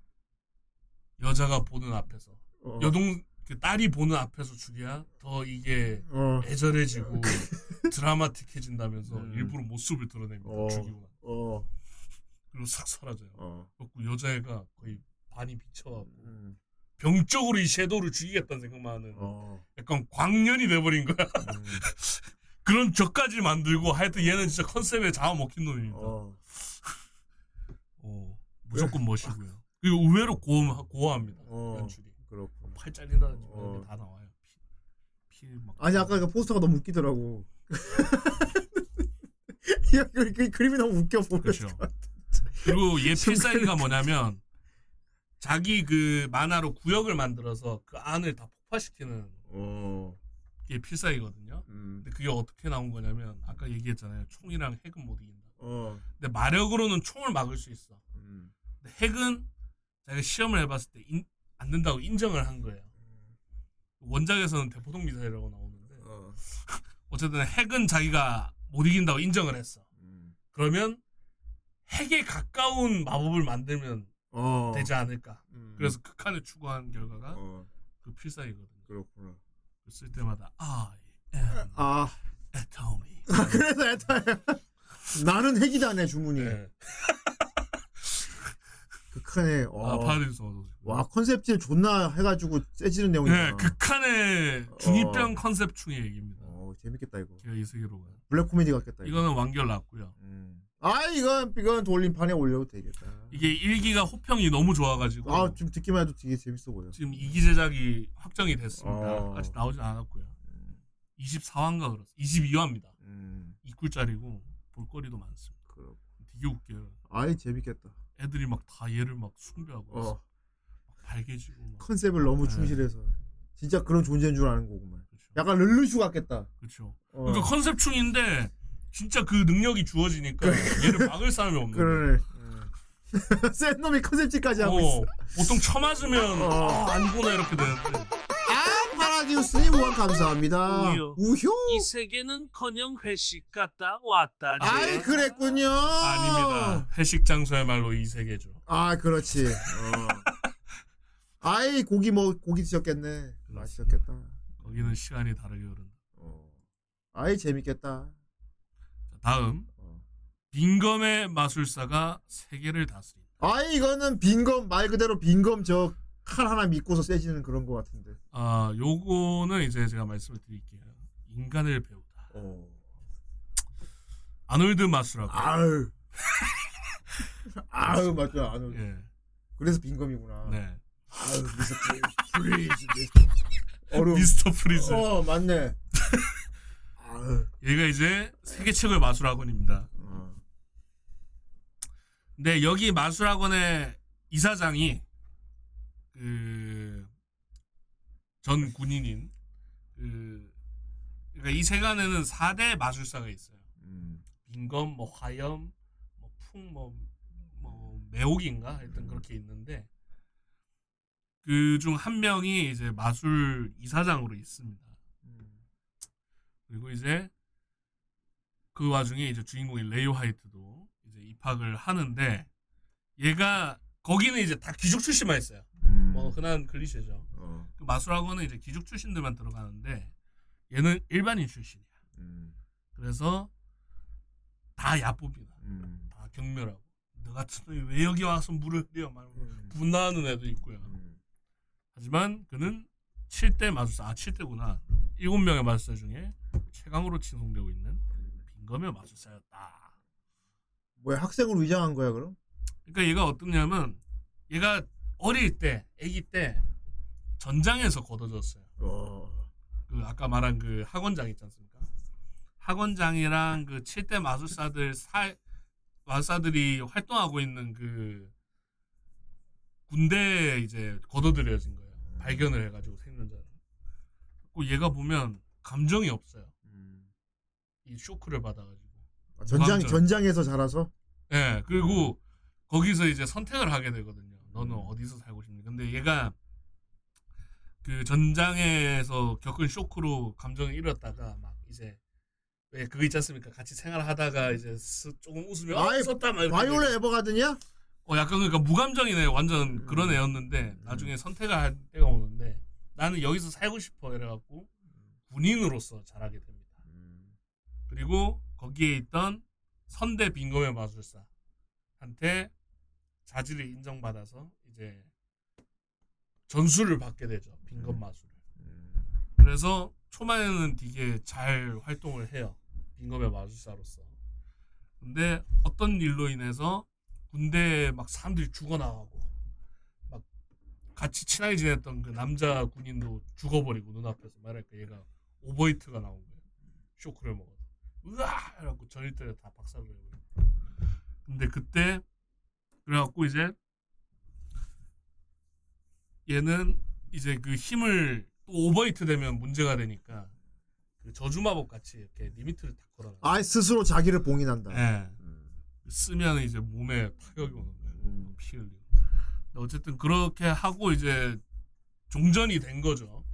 여자가 보는 앞에서 어. 여동 그 딸이 보는 앞에서 죽여야 더 이게 어. 애절해지고 [laughs] 드라마틱해진다면서 음. 일부러 모습을 드러냅니다. 어. 죽이고 나. 어. 그리고 싹 사라져요. 어. 그래갖고 여자애가 거의 반이 비쳐갖고 음. 병적으로 이 섀도우를 죽이겠다는 생각만 하는 어. 약간 광년이 돼버린 거야. 음. [laughs] 그런 적까지 만들고 하여튼 얘는 진짜 컨셉에 잡아먹힌 놈입니다. 어. [laughs] 어. 무조건 멋이고요. 그리고 의외로 고어, 고어합니다. 어. 연출이. 그렇구나. 팔 잘린다든지 어. 다 나와요. 피, 피 막. 아니 아까 그 포스터가 너무 웃기더라고. 야, 그, 그 그림이 너무 웃겨 보여. 그렇죠. 그리고 얘 [laughs] 필살기가 뭐냐면 자기 그 만화로 구역을 만들어서 그 안을 다 폭파시키는 어. 게 필살기거든요. 음. 근데 그게 어떻게 나온 거냐면 아까 얘기했잖아요. 총이랑 핵은 못 이긴다. 어. 근데 마력으로는 총을 막을 수 있어. 음. 근데 핵은 자기가 시험을 해봤을 때안 된다고 인정을 한 거예요. 원작에서는 대포동 미사일이라고 나오는데 어. [laughs] 어쨌든 핵은 자기가 못 이긴다고 인정을 했어. 음. 그러면 핵에 가까운 마법을 만들면 어. 되지 않을까. 음. 그래서 극한을 추구한 결과가 어. 그 필살이거든요. 그렇구나. 쓸 때마다 I am 아. atomic. 아 그래서 애타야. 나는 핵이다네 주문이. 네. 극한의 어. 아 파라딘스 어서 와 컨셉질 존나 해가지고 세지는 네, 내용이잖아. 극한의 중이병 컨셉 충의 얘기입니다. 어 재밌겠다 이거. 제가 이 세계로 가요. 블랙 코미디 같겠다. 이거. 이거는 완결 났고요. 음. 아 이건 이건 돌림판에 올려도 되겠다. 이게 1기가 호평이 너무 좋아가지고 아좀 듣기만 해도 되게 재밌어 보여. 지금 2기 제작이 확정이 됐습니다. 어. 아직 나오지 않았고요. 24화인가 그렇습니다. 22화입니다. 음. 2꿀짜리고 볼거리도 많습니다. 그렇고. 되게 웃겨요. 아이 재밌겠다. 애들이 막 다 얘를 막 숭배하고 어. 막 막. 컨셉을 너무 네. 충실해서 진짜 그런 존재인 줄 아는 거구만. 약간 르르슈 같겠다. 그렇죠. 어. 그러니까 컨셉충인데 진짜 그 능력이 주어지니까 [laughs] 얘를 막을 사람이 없는 거야. 그러네. [laughs] 센 놈이 컨셉지까지 하고 어, 있어. 보통 쳐맞으면 어. 아, 안 보나 이렇게 되는데 아 파라디우스님 우원 감사합니다. 우효. 우효. 이 세계는커녕 회식 갔다 왔다지. 아이 그랬군요. 아닙니다. 회식 장소야말로 이 세계죠. 아 그렇지. 어. [laughs] 아이 고기 뭐 고기 드셨겠네. 맛있었겠다. 거기는 시간이 다르게 흐른다. 아이 재밌겠다. 자, 다음 빈검의 마술사가 세계를 다스린다. 아이 이거는 빈검 말 그대로 빈검 저 칼 하나 믿고서 세지는 그런 거 같은데. 아 요거는 이제 제가 말씀을 드릴게요. 인간을 배우다. 아놀드 마술하고. 아유. [laughs] 아유 맞죠 아놀드. 예. 그래서 빙검이구나. 네. 아유 미스터 프리즈. 미스터 [laughs] 프리즈. 어 맞네. 아유. 얘가 이제 세계 최고의 마술학원입니다. 어. 근데 여기 마술학원의 이사장이 그 전 군인인 그 그러니까 이 세간에는 4대 마술사가 있어요. 음. 빈검, 뭐 화염, 뭐 풍, 뭐, 뭐 매혹인가 하여튼 그렇게 있는데 그 중 한 명이 이제 마술 이사장으로 있습니다. 그리고 이제 그 와중에 이제 주인공인 레이오 하이트도 이제 입학을 하는데 얘가 거기는 이제 다 귀족 출신만 있어요. 뭐 흔한 클리셰죠. 어. 그 마술학원은 이제 귀족 출신들만 들어가는데 얘는 일반인 출신이야. 음. 그래서 다 야쁩니다. 음. 다 경멸하고 너 같은 놈이 왜 여기 와서 물을 흘려 막 분노하는 애도 있고요. 하지만 그는 7대 마술사, 아 7대구나. 7명의 마술사 중에 최강으로 칭송되고 있는 빈검의 마술사였다. 뭐야 학생으로 위장한 거야 그럼? 그러니까 얘가 어떻냐면 얘가 어릴 때, 아기 때 전장에서 걷어졌어요. 그 아까 말한 그 학원장 있지 않습니까? 학원장이랑 그 7대 마술사들 사 마술사들이 활동하고 있는 그 군대에 이제 걷어들여진 거예요. 발견을 해가지고 생존자를. 그 얘가 보면 감정이 없어요. 이 쇼크를 받아가지고. 아, 전장 무감정. 전장에서 자라서. 예, 그리고 거기서 이제 선택을 하게 되거든요. 너는 어디서 살고 싶니? 근데 얘가 그 전장에서 겪은 쇼크로 감정을 잃었다가 막 이제 왜 그거 있지 않습니까? 같이 생활하다가 이제 스- 조금 웃으면 어, 아이, 썼다 막 바이올렛. 에버가든이야? 어 약간 그러니까 무감정이네. 완전 그런 애였는데 나중에 선택을 할 때가 오는데 나는 여기서 살고 싶어 이래갖고 군인으로서 자라게 됩니다. 그리고 거기에 있던 선대 빈검의 마술사한테 자질을 인정받아서 이제 전수를 받게 되죠. 빈검 마술을. 그래서 초반에는 되게 잘 활동을 해요. 빈검의 마술사로서. 근데 어떤 일로 인해서 군대에 막 사람들이 죽어나가고 막 같이 친하게 지냈던 그 남자 군인도 죽어버리고 눈앞에서 말할까 얘가 overheat가 나온 거예요. 쇼크를 먹어. 으아! 이래갖고 전 일대를 다 박살을 내고. 근데 그때 그래갖고 이제 얘는 이제 그 힘을 또 overheat 되면 문제가 되니까 그 저주마법 같이 이렇게 limit를 딱 걸어놔. 아 스스로 자기를 봉인한다. 예. 쓰면 이제 몸에 타격이 오는 거예요. 피 흘리고. 어쨌든 그렇게 하고 이제 종전이 된 거죠.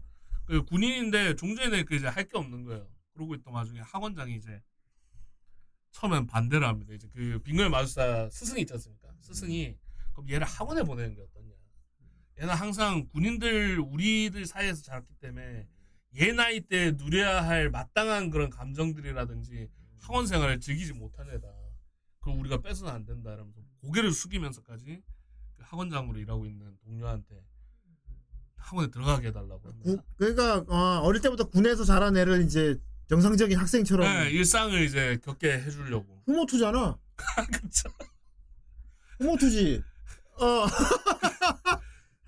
그 군인인데 종전에 그 이제 할 게 없는 거예요. 그러고 있던 와중에 학원장이 이제 처음엔 반대를 합니다. 이제 그 빙글 마술사 스승이 있지 않습니까? 스승이 그럼 얘를 학원에 보내는 게 어떠냐. 얘는 항상 군인들 우리들 사이에서 자랐기 때문에 얘 나이 때 누려야 할 마땅한 그런 감정들이라든지 학원 생활을 즐기지 못한 애다. 그럼 우리가 뺏어는 안 된다. 이러면서 고개를 숙이면서까지 그 학원장으로 일하고 있는 동료한테 학원에 들어가게 해달라고. 구- 그러니까 어, 어릴 때부터 군에서 자란 애를 이제 정상적인 학생처럼 네, 일상을 이제 겪게 해주려고. 후모투잖아. [laughs] 그쵸. 후모투지. 어. [laughs]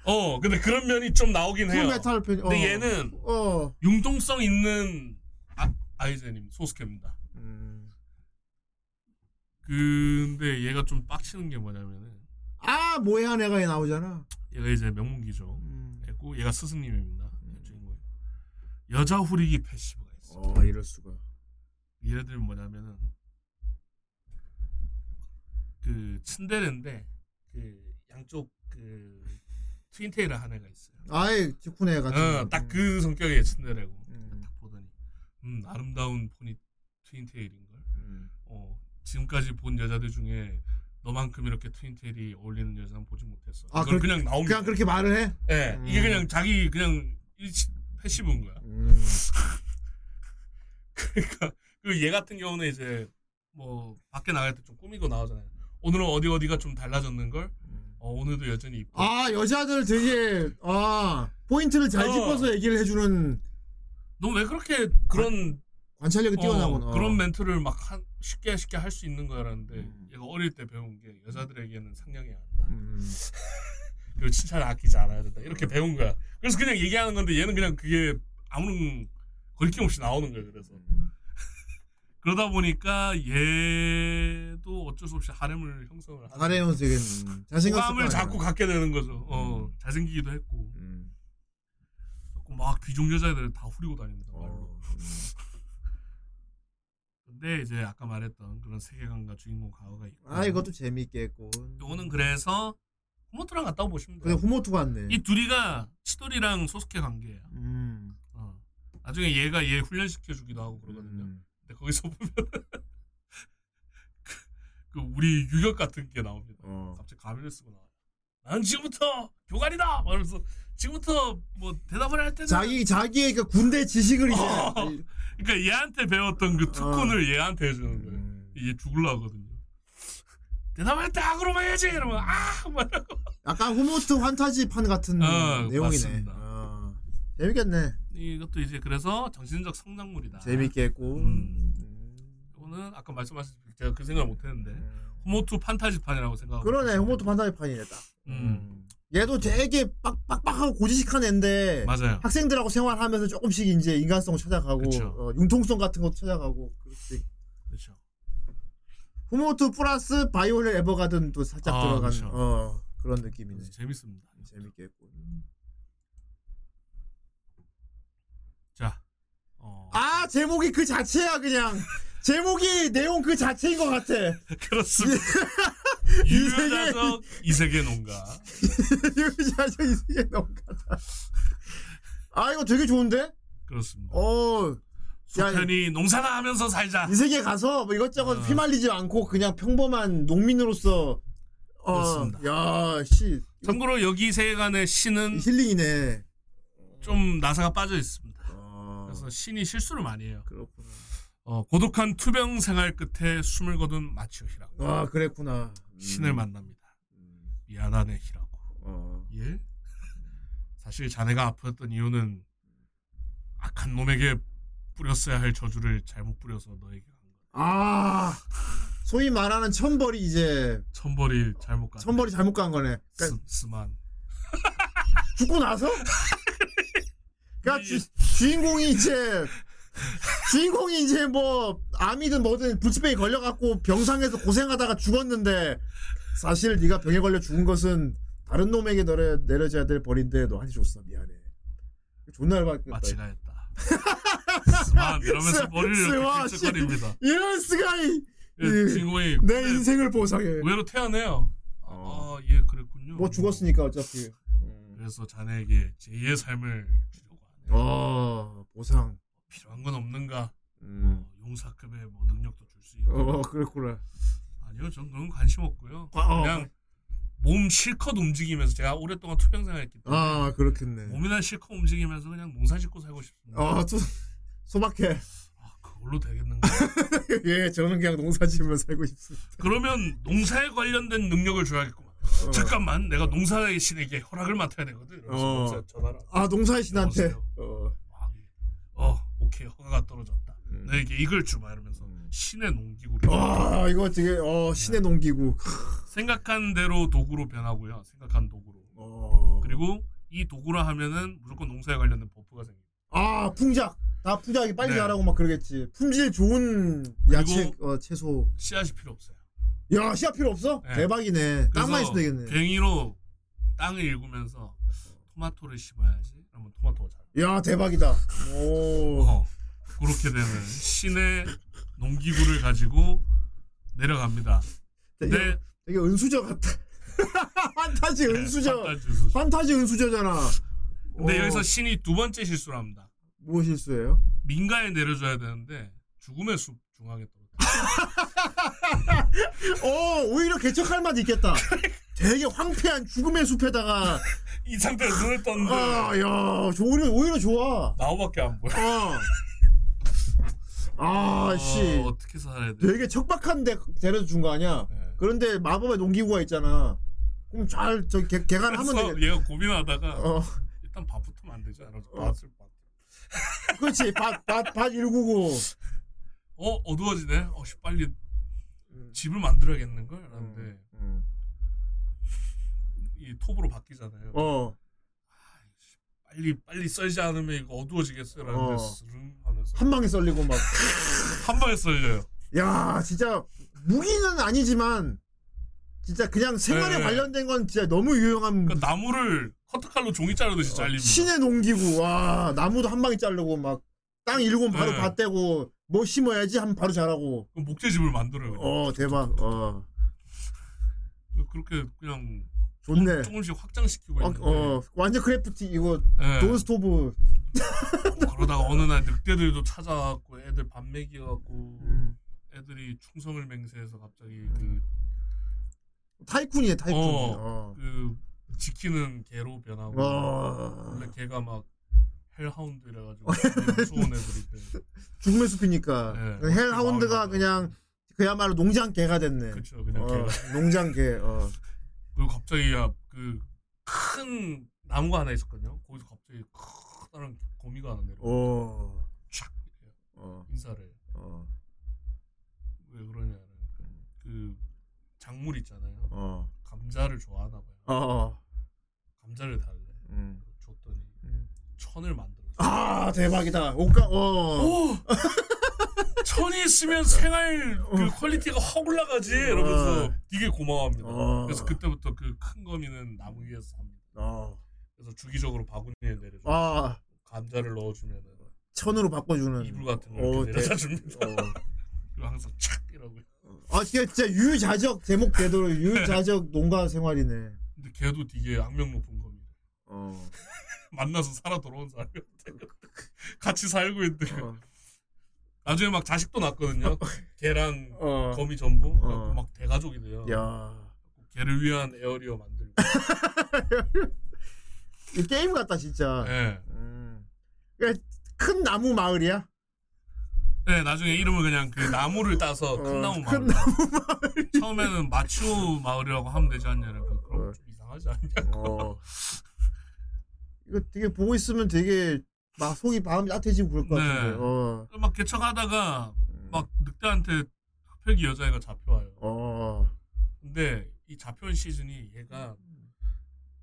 어, 근데 그런 면이 좀 나오긴 해요. 풀메탈 편. 근데 어. 얘는 어. 융통성 있는 아, 아이젠님 소스케입니다. 음. 근데 얘가 좀 빡치는 게 뭐냐면은 아 모해한 애가 나오잖아. 얘가 이제 명문기죠. 음. 했고 얘가 스승님입니다. 주인공이. 여자 후리기 패시브가 있어. 어 이럴 수가. 예를 들면 뭐냐면은 그 츤데레인데 그 양쪽 그 트윈테일을 한 애가 있어요. 아예 직후네 같은. 어, 딱그 성격의 츤데레고 음. 딱 보더니 음 아름다운 포니 트윈테일인 걸. 음. 어 지금까지 본 여자들 중에 너만큼 이렇게 트윈테일이 어울리는 여자는 보지 못했어. 아, 그렇게- 그냥 나옵니다. 그냥 그렇게 말을 해? 예, 음. 이게 그냥 자기 그냥 일치- 패시브인 거야. 음. [laughs] 그러니까 그 얘 같은 경우는 이제 뭐 밖에 나갈 때 좀 꾸미고 나오잖아요. 오늘은 어디 어디가 좀 달라졌는 걸. 어, 오늘도 여전히 이뻐. 아 여자들 되게 아 포인트를 잘 어. 짚어서 얘기를 해주는 너 왜 그렇게 그런 관찰력이 어, 뛰어나구나. 그런 멘트를 막 한- 쉽게 쉽게 할 수 있는 거라는데 음. 얘가 어릴 때 배운 게 여자들에게는 상냥해야 한다. 음. [laughs] 그리고 칭찬을 아끼지 않아야 된다. 이렇게 배운 거야. 그래서 그냥 얘기하는 건데 얘는 그냥 그게 아무런 거리낌 없이 나오는 거야. 그래서 음. [laughs] 그러다 보니까 얘도 어쩔 수 없이 하렘을 형성을 하는 하렘은 되게 음, 잘생겼을 호감을 거 자꾸. 갖게 되는 거죠. 어, 잘생기기도 했고. 음. 막 귀중 여자애들 다 후리고 다닙니다. 말로. 어, 음. 근데 이제 아까 말했던 그런 세계관과 주인공 가오가 있고. 아 이것도 재밌겠고. 요거는 그래서 호모토랑 같다고 보시면 돼요. 후모투 같네. 이 둘이가 치돌이랑 소스케 관계예요. 음. 어. 나중에 얘가 얘 훈련시켜 주기도 하고 그러거든요. 음. 근데 거기서 보면 [laughs] 그, 그 우리 유격 같은 게 나옵니다. 어. 갑자기 가면을 쓰고 나와요. 난 지금부터 교관이다. 말하면서 지금부터 뭐 대답을 할 때는 자기 자기의 그 군대 지식을 이제. 어. 그러니까 얘한테 배웠던 그 특훈을 얘한테 해주는 거예요. 음. 얘 죽을라 하거든요. 대답할 때 악으로만 해야지 이러면 아 말하고 약간 후모트 환타지 판 같은 어, 내용이네. 맞습니다. 어. 재밌겠네. 이것도 이제 그래서 정신적 성장물이다. 재밌겠고. 음. 음. 이거는 아까 말씀하신 제가 그 생각을 못했는데 호모투 판타지판이라고 생각하고 그러네 있어요. 후모트 판타지 판이네 딱. 음. 얘도 되게 빡, 빡빡하고 고지식한 애인데 맞아요. 학생들하고 생활하면서 조금씩 이제 인간성 찾아가고 그쵸. 어, 융통성 같은 것도 찾아가고 그렇지. 그렇죠. 후모트 플러스 바이올렛 에버가든 또 살짝 아, 들어간 그쵸. 어, 그런 느낌이네. 재밌습니다. 재밌겠고. 자, 어, 아 제목이 그 자체야 그냥 제목이 내용 그 자체인 것 같아. [laughs] 그렇습니다. [laughs] 유효자적 이세계 농가. 유자적 이게 너무 같아. 아 이거 되게 좋은데? 그렇습니다. 어. 소편이 농사나 하면서 살자. 이 세계 가서 뭐 이것저것 어. 휘말리지 않고 그냥 평범한 농민으로서 어, 그렇습니다. 야, 씨. 참고로 여기 세계관의 신은 힐링이네. 좀 나사가 빠져 있습니다. 어, 그래서 신이 실수를 많이 해요. 그렇구나. 어, 고독한 투병 생활 끝에 숨을 거둔 마치오 히라고 아, 그랬구나. 음. 신을 만납니다. 미안하네 히라고. 어. 예? 사실 자네가 아팠던 이유는 악한 놈에게 뿌렸어야 할 저주를 잘못 뿌려서 너에게 간 거야. 아. 소위 말하는 천벌이 이제 천벌이 잘못 간. 천벌이 잘못 간 거네. 그러니까 스, 스만. 죽고 나서? [laughs] 그러니까 주, 주인공이 이제 주인공이 이제 뭐 암이든 뭐든 불치병에 걸려갖고 병상에서 고생하다가 죽었는데 사실 네가 병에 걸려 죽은 것은 다른 놈에게 내려, 내려져야 될 벌인데 너한테 줬어 미안해. 존나 열받겠다. 마치가 했다. 스만 [laughs] 이러면서 머리를 스마, 찔찔거립니다. 이런 수가 이- 예, 이- 주인공이 내 근데 인생을 보상해. 의외로 태어나요. 어. 아, 예, 그랬군요. 뭐 죽었으니까 어차피. 그래서 자네에게 제2의 삶을 주려고 하네. 어 보상. 필요한 건 없는가? 음. 어, 용사급의 뭐 능력도 줄 수 있고. 어 그랬구나. 아니요, 전 그런 거 관심 없고요. 아, 어. 그냥 몸 실컷 움직이면서 제가 오랫동안 투병 생활했기 때문에 아 그렇겠네. 몸이나 실컷 움직이면서 그냥 농사 짓고 살고 싶습니다. 아 소, 소박해. 아, 그걸로 되겠는가? [laughs] 예, 저는 그냥 농사 지으며 살고 싶습니다. 그러면 농사에 관련된 능력을 줘야겠구만. 어. 잠깐만, 내가 농사의 신에게 허락을 맡아야 되거든. 어. 농사 전화를. 아, 농사의 신한테. 어. 어, 오케이, 허가가 떨어졌다. 음. 너에게 이걸 주마 이러면서 신의 농기구를. 아, 이거 되게 어, 신의 농기구. 생각한 대로 도구로 변하고요. 생각한 도구로. 어. 그리고 이 도구라 하면은 무조건 농사에 관련된 버프가 생깁니다. 아, 풍작. 다 풍작이 빨리 네. 자라고 막 그러겠지. 품질 좋은 야채 어, 채소. 씨앗이 필요 없어요. 야, 씨앗 필요 없어? 네. 대박이네. 땅만 있으면 되겠네. 괭이로 땅을 일구면서 토마토를 심어야지. 그러면 토마토가 잘. 야 대박이다. 오. 어, 그렇게 되는 신의 농기구를 가지고 내려갑니다. 되게, 근데 되게 은수저 같다. [laughs] 판타지 은수저. 네, 판타지 은수저. 판타지 은수저잖아. 근데 어. 여기서 신이 두 번째 실수를 합니다. 뭐 실수예요? 민가에 내려줘야 되는데 죽음의 숲 중앙에 떨어져. 어 [laughs] 오히려 개척할 맛 있겠다. [laughs] 되게 황폐한 죽음의 숲에다가 [laughs] 이 상태로 눈을 떴는데 아야 오히려 오히려 좋아. 나무밖에 안 보여. 어. 아, 씨. 어, 어떻게 살아야 돼? 되게 척박한데 데려다 준 거 아니야? 네. 그런데 마법의 농기구가 있잖아. 그럼 잘, 저, 개, 개간 하면 그래서 되겠 얘가 고민하다가 어. 일단 밥부터면 안 되지 않아? 어. 밭을 밭. 그렇지. 밭, 밭, 밭 일구고. 어 어두워지네. 어씨 빨리 집을 만들어야겠는 걸. 라는데 음. 이 톱으로 바뀌잖아요. 어. 빨리 빨리 썰지 않으면 이거 어두워지겠어요. 라는데 어. 스릉 하면서 한 방에 썰리고 막. [laughs] 한 방에 썰려요. 야, 진짜, 무기는 아니지만, 진짜 그냥 생활에 네. 관련된 건 진짜 너무 유용한. 그러니까 나무를 커트칼로 종이 자르듯이 잘립니다. 신의 농기구. 와, 나무도 한 방에 자르고, 막, 땅 일구면 바로 네. 밭 떼고, 뭐 심어야지 하면 바로 자라고. 그럼 목재집을 만들어요. 그냥. 어, 대박. 어. 그렇게 그냥 좋네. 조금씩 확장시키고 어, 있는데 어, 완전 crafting, 이거, 네. Don't Starve. 그러다가 어느 날 늑대들도 찾아갖고 애들 밥 먹여갖고 음. 애들이 충성을 맹세해서 갑자기 그, tycoon이네, tycoon. 어, 어. 그 지키는 개로 변하고 어. 원래 개가 막 hellhound 이래가지고 되게 무서운 애들인데 죽음의 숲이니까. 네. hellhound가 마을 그냥, 그야말로 농장 개가 됐네. 그쵸 그냥 어, 개가 농장 개, 어. 그리고 갑자기 약간 큰 나무가 하나 있었거든요 거기서 갑자기 커다란 거미가 하나 내려 오. 촥. 어. 인사를 어. 왜 그러냐면 그 작물 있잖아요 어. 감자를 좋아하나 봐요 어. 감자를 달래 음. 줬더니 음. 천을 만들어 아, 대박이다. 옷가, 어. 오 [laughs] 천이 있으면 생활 그 quality가 확 올라가지 이러면서 어. 되게 고마워합니다 어. 그래서 그때부터 그 큰 거미는 나무 위에서 삽니다 어. 그래서 주기적으로 바구니에 내려줘 아, 감자를 넣어주면 천으로 바꿔주는. 이불 같은 거 어, 내려다 줍니다 어. [laughs] 그리고 항상 착 이러고 아, 진짜, 유자적, 제목 대로 유자적 농가 생활이네. 근데 걔도 되게 악명 높은 겁니다 어. 만나서 살아 돌아온 사람이었대 [laughs] 같이 살고 있는데 어. 나중에 막 자식도 낳거든요 걔랑 어. 거미 전부 어. 막 대가족이 돼요 야. 걔를 위한 에어리어 만들고 [laughs] 이 게임 같다, 진짜. 네. 음. 큰 나무 마을이야? 네, 나중에 이름을 그냥 그 나무를 따서 어, 큰 나무 큰 마을. 처음에는 마치오 마을이라고 하면 되지 않냐는 그 그럼 어. 좀 이상하지 않냐? 어. 이거 되게 보고 있으면 되게 막 속이 마음이 따뜻해지고 그럴 것 네. 같은데. 어. 막 개척하다가 막 늑대한테 흑백이 여자애가 잡혀와요. 어. 근데 이 잡혀온 시즌이 얘가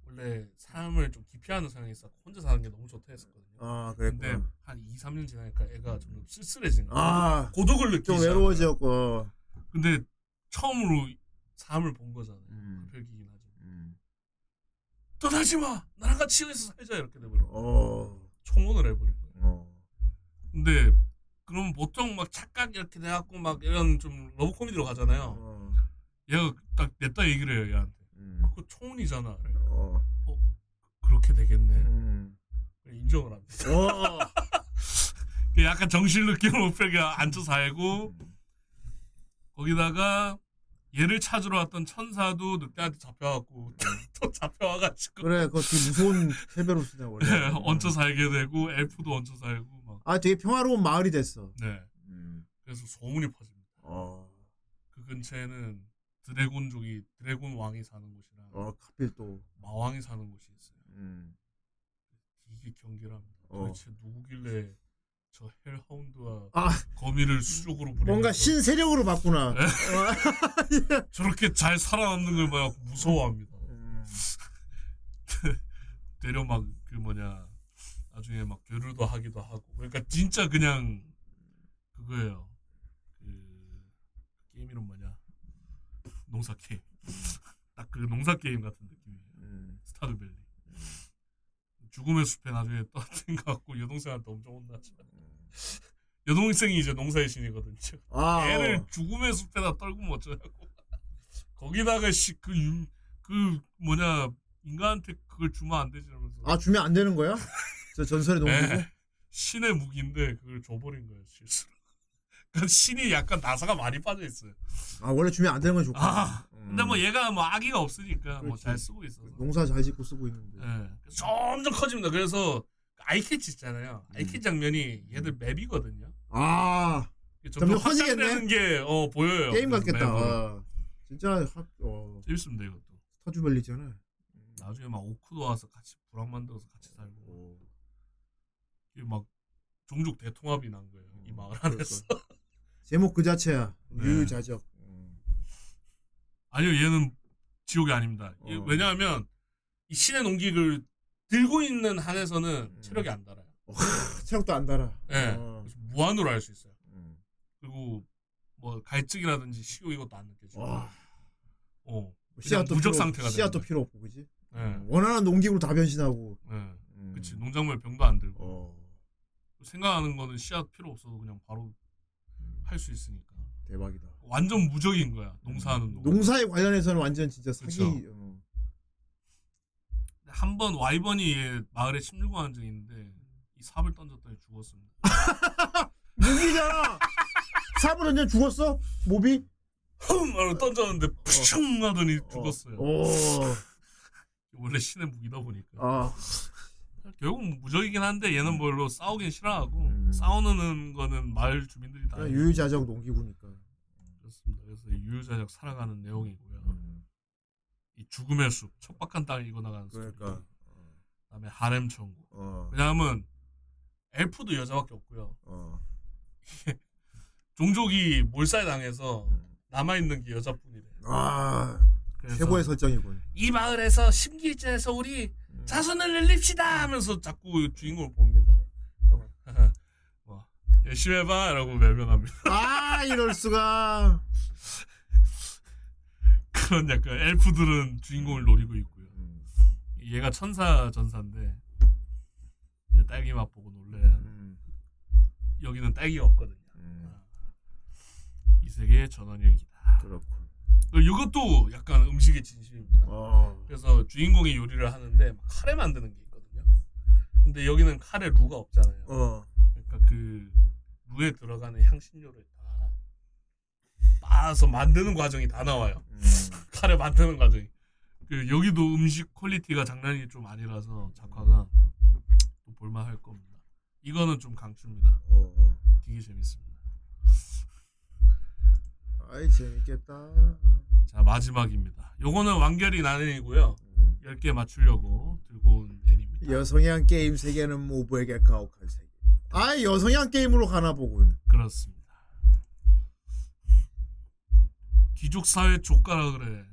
원래 삶을 좀 기피하는 성향이 있었고 혼자 사는 게 너무 좋다 했었거든요. 아, 근데 그랬구나. 한 2, 3년 지나니까 애가 점점 쓸쓸해지는 거예요. 아. 고독을 느끼지. 좀 외로워졌고. 근데 처음으로 삶을 본 거잖아요. 음. 하죠. 음. 떠나지 마. 나랑 같이 여기서 살자 이렇게 돼버려. 어. 총원을 해버린 거예요. 어. 근데 그럼 보통 막 착각 이렇게 돼갖고 막 이런 좀 love comedy로 가잖아요. 어. 얘가 딱 냅다 얘기를 해요 얘한테. 음. 그거 총원이잖아. 그래요. 어. 그렇게 되겠네. 음. 인정을 합니다. 어. [laughs] 그 약간 정신 느낌으로 흑백이가 앉아 살고 거기다가 얘를 찾으러 왔던 천사도 늑대한테 잡혀갖고 또 잡혀와가지고 그래, 그거 되게 무서운 세베로스네, 원래. 네, 얹혀 살게 되고 엘프도 얹혀 살고 막 아, 되게 평화로운 마을이 됐어. 네. 음. 그래서 소문이 퍼집니다. 어. 그 근처에는 드래곤족이 드래곤 왕이 사는 곳이랑 어, 하필 또. 마왕이 사는 곳이 있어요. 음. 이게 경계랍니다. 어. 도대체 누구길래 저 헬하운드와 아, 거미를 수족으로 부리면서 뭔가 신세력으로 봤구나. 네? [laughs] 저렇게 잘 살아남는 걸막 무서워합니다. 음. [laughs] 되려 막 그 뭐냐 나중에 막 교류도 하기도 하고 그러니까 진짜 그냥 그거예요. 그 게임 이름 뭐냐 농사 게임. [laughs] 딱 그 농사 게임 같은 느낌이에요. 음. 스타드밸리. 죽음의 숲에 나중에 떠든 것 같고 여동생한테 엄청 혼나죠. [laughs] 여동생이 이제 농사의 신이거든요. 아, 애를 어. 죽음의 숲에다 떨구면 어쩌냐고. [laughs] 거기다가 씨그 그 뭐냐 인간한테 그걸 주면 안 되지 이러면서. 아 주면 안 되는 거야? 저 전설의 농기구? 네. 신의 무기인데 그걸 줘버린 거예요 실수로. [laughs] 그 신이 약간 나사가 많이 빠져 있어요. 아 원래 주면 안 되는 건 좋고. 아 근데 뭐 얘가 뭐 아기가 없으니까 뭐. 잘 쓰고 있어. 농사 잘 짓고 쓰고 있는데. 예. 점점 커집니다. 그래서 아이캐치 있잖아요. 음. 아이캐치 장면이 얘들 맵이거든요. 아 점점? 확장되는 게 어, 보여요. 게임 같겠다. 아, 진짜 하, 어, 재밌습니다 이것도. 스타주밸리잖아. 나중에 막 오크도 와서 같이 불황 만들어서 같이 살고. 이게 막 종족 대통합이 난 거예요. 이 마을 안에서. 제목 그 자체야. 네. 유유자적. 아니요 얘는 지옥이 아닙니다. 이- 어. 왜냐하면 이 신의 농기를 들고 있는 한에서는 체력이 안 달아요. [laughs] 체력도 안 달아. 예. 어. 무한으로 할 수 있어요. 그리고 뭐 갈증이라든지 식욕 이것도 안 느껴지고. 와. 어. 씨앗도 무적 필요, 상태가 씨앗도 필요 없고 그지? 예. 어, 원하는 농기구로 다 변신하고. 예. 음. 그치 농작물 병도 안 들고. 어. 생각하는 거는 씨앗 필요 없어도 그냥 바로 할 수 있으니까. 대박이다. 완전 무적인 거야. 농사하는 농. 농사에 관련해서는 완전 진짜 사기. 그쵸. 어. 한번 와이번이 얘 마을에 침입한 적이 있는데 이 삽을 던졌더니 죽었습니다. [laughs] 무기잖아. 삽을 던져 죽었어? 모비? 흠! 하고 던졌는데 푸슝 하더니 죽었어요. 오. [laughs] 원래 신의 무기다 보니까. 아. 결국 무적이긴 한데 얘는 별로 싸우긴 싫어하고 싸우는 거는 마을 주민들이 다 그냥 유유자적 농기구니까. 그렇습니다. 그래서 이 유유자적 살아가는 내용이고요. 음. 이 죽음의 숲, 척박한 땅을 이고 나가는. 그러니까. 그다음에 하렘 천국. 어. 왜냐하면 엘프도 여자밖에 없고요. 어. 종족이 몰살 당해서 남아 있는 게 여자뿐이래. 아. 최고의 설정이군. 이 마을에서 심기일전에서 우리 자손을 늘립시다 하면서 자꾸 주인공을 봅니다. [laughs] 뭐, 열심히 해봐 라고 외면합니다. 아 이럴 수가. [laughs] 그런 약간 엘프들은 주인공을 노리고 있고요. 음. 얘가 천사 전사인데 이제 딸기 맛 보고 놀래야 음. 여기는 딸기가 없거든요. 이 세계의 전원일기다. 그렇고. 이것도 약간 음식의 진심입니다. 어. 그래서 주인공이 요리를 하는데 막 카레 만드는 게 있거든요. 근데 여기는 카레 루가 없잖아요. 어. 그러니까 그 루에 들어가는 향신료를 다 빻아서 만드는 과정이 다 나와요. 음. 카레 만드는 과정이. 그 여기도 음식 quality가 장난이 좀 아니라서 작화가 또 볼만할 겁니다. 이거는 좀 강추입니다. 어. 되게 재밌습니다. 아이 재밌겠다. 자 마지막입니다. 요거는 완결이 난 애이고요. 음. 10개 맞추려고 들고 온 애니입니다. 여성향 게임 세계는 모브에게 가혹한 세계. 아 여성향 게임으로 가나 보군. 그렇습니다. 귀족 사회 족가라 그래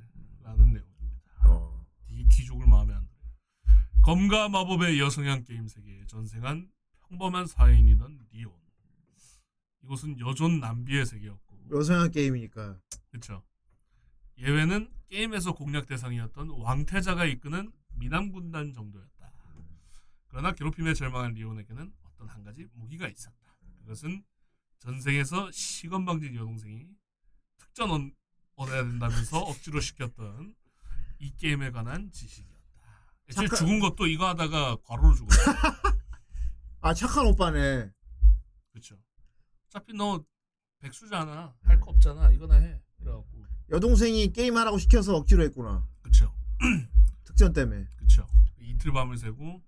라는 내용입니다. 어. 이 귀족을 마음에 안 들어요. 검과 마법의 여성향 게임 세계에 전생한 평범한 사회인이던 리온. 이곳은 여존 남비의 세계였고 여성향 게임이니까. 그렇죠. 예외는 게임에서 공략 대상이었던 왕태자가 이끄는 미남 군단 정도였다. 그러나 괴롭힘에 절망한 리온에게는 어떤 한 가지 무기가 있었다. 그것은 전생에서 시건방진 여동생이 특전 얻- 얻어야 된다면서 억지로 시켰던 이 게임에 관한 지식이었다. 애초에 잠깐- 죽은 것도 이거 하다가 과로로 죽었어. [laughs] 아 착한 오빠네. 그렇죠. 어차피 너 백수잖아. 할 거 없잖아. 이거나 해. 그래갖고 여동생이 게임 하라고 시켜서 억지로 했구나. 그렇죠. [clears throat] 특전 때문에. 그쵸. 이틀 밤을 새고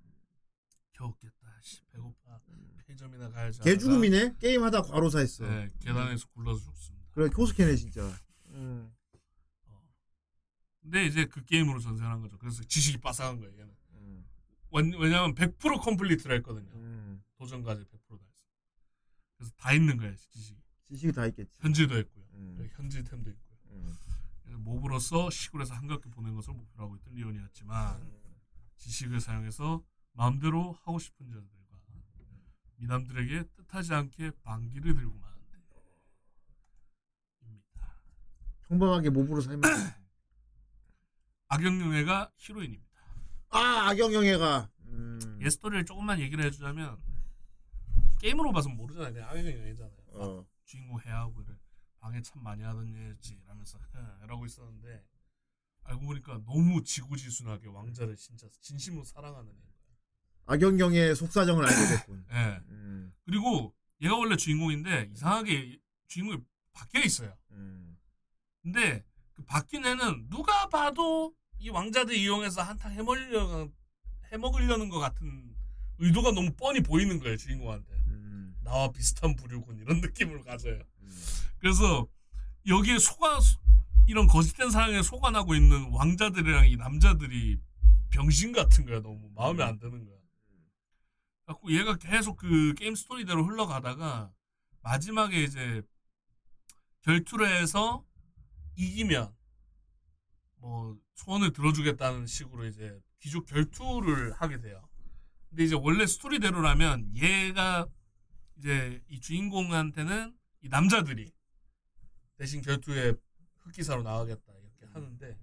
겨우 깼다. 씨, 배고파. 편의점이나 가야지. 하다가 개죽음이네. 게임 하다 과로사했어. 네, 계단에서 굴러서 죽습니다. 그래 코스케네 진짜. 음. 근데 이제 그 게임으로 전생한 거죠. 그래서 지식이 빠삭한 거예요. 얘는. 음. 원- 왜냐면 100% complete를 했거든요. 음. 도전까지 100%다 했어. 그래서 다 있는 거예요. 지식이. 지식이 다 있겠지. 현질도 했고요. 음. 현질템도 있고요. 음. 그래서 몹으로서 시골에서 한갑게 보낸 것을 목표로 하고 있던 리온이었지만 지식을 사용해서 마음대로 하고 싶은 자들과 미남들에게 뜻하지 않게 방귀를 들고 마는데 평범하게 몸으로 살면. [clears throat] 악영영애가 히로인입니다. 아 악영영애가. 음. 음. 얘 스토리를 조금만 얘기를 해주자면 게임으로 봐서 모르잖아요. 그냥 악역이잖아요. 어. 주인공 해하고 이래 방해 참 많이 하던 얘지 라면서 [laughs] 이러고 있었는데 알고 보니까 너무 지고지순하게 왕자를 진짜 진심으로 사랑하는 애. 악영경의 속사정을 알게 됐군. 예. 음. 그리고 얘가 원래 주인공인데 이상하게 주인공이 바뀌어 있어요. 음. 근데 그 애는 누가 봐도 이 왕자들 이용해서 한탕 해먹으려 해먹으려는 것 같은 의도가 너무 뻔히 보이는 거예요 주인공한테. 음. 나와 비슷한 부류군 이런 느낌을 가져요. 그래서 여기에 속아 이런 거짓된 사랑에 속아나고 있는 왕자들이랑 이 남자들이 병신 같은 거야 너무 마음에 안 드는 거야. 갖고 얘가 계속 그 게임 스토리대로 흘러가다가 마지막에 이제 결투를 해서 이기면 뭐 소원을 들어주겠다는 식으로 이제 귀족 결투를 하게 돼요. 근데 이제 원래 스토리대로라면 얘가 이제 이 주인공한테는 이 남자들이 대신 결투에 흑기사로 나가겠다 이렇게 하는데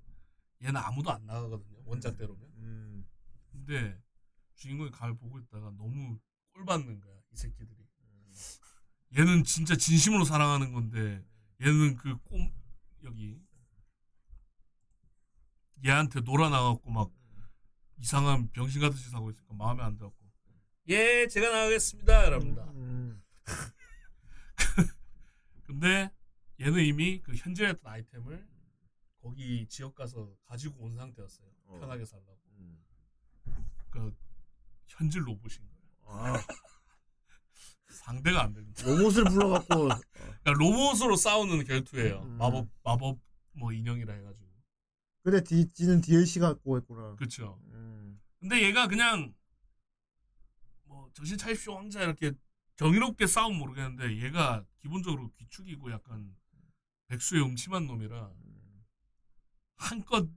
얘는 아무도 안 나가거든요 원작대로면. 음. 근데 주인공이 가을 보고 있다가 너무 꼴 받는 거야 이 새끼들이. 얘는 진짜 진심으로 사랑하는 건데 얘는 그 꼼 여기 얘한테 놀아 나갖고 막 이상한 병신 같은 짓 하고 있으니까 마음에 안 들었고 예 제가 나가겠습니다 이럽니다. 음. [laughs] 근데 얘는 이미 그 현질했던 아이템을 거기 지역 가서 가지고 온 상태였어요. 어. 편하게 살라고. 음. 그 현질 로봇인 거예요. 아. 상대가 안 되는. 로봇을 불러갖고 그러니까 로봇으로 싸우는 결투예요. 음. 마법 마법 뭐 인형이라 해가지고. 근데 디, 지는 DLC 갖고 했구나. 그렇죠. 음. 근데 얘가 그냥 뭐 정신 차립시오 왕자 이렇게 정의롭게 싸우면 모르겠는데 얘가 기본적으로 귀축이고 약간 백수의 음침한 놈이라 한껏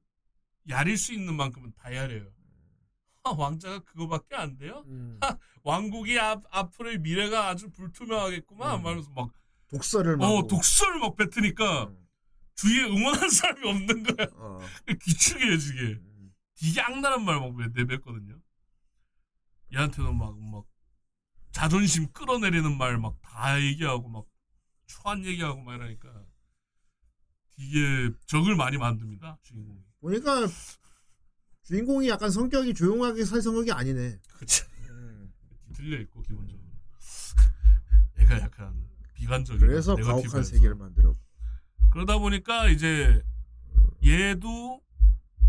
야릴 수 있는 만큼은 다 야려요. 아, [laughs] 왕자가 그거밖에 안 돼요? 음. 하, 왕국이 앞, 앞으로의 미래가 아주 불투명하겠구만 음. 말면서 막 독설을 막. 어, 독설을 막 뱉으니까 음. 주위에 응원한 사람이 없는 거야. 어. [laughs] 귀축이에요, 지게. 음. 되게 악랄한 말막 내뱉거든요. 얘한테는 막, 막, 자존심 끌어내리는 말 막 다 얘기하고 막, 초한 얘기하고 막 이러니까 되게 적을 많이 만듭니다, 주인공이. 보니까 주인공이 약간 성격이 조용하게 살 성격이 아니네. 그치. 음. 들려 있고, 기본적으로. [laughs] 애가 약간 비관적이고. 그래서 가혹한. 세계를 만들어. 그러다 보니까 이제 얘도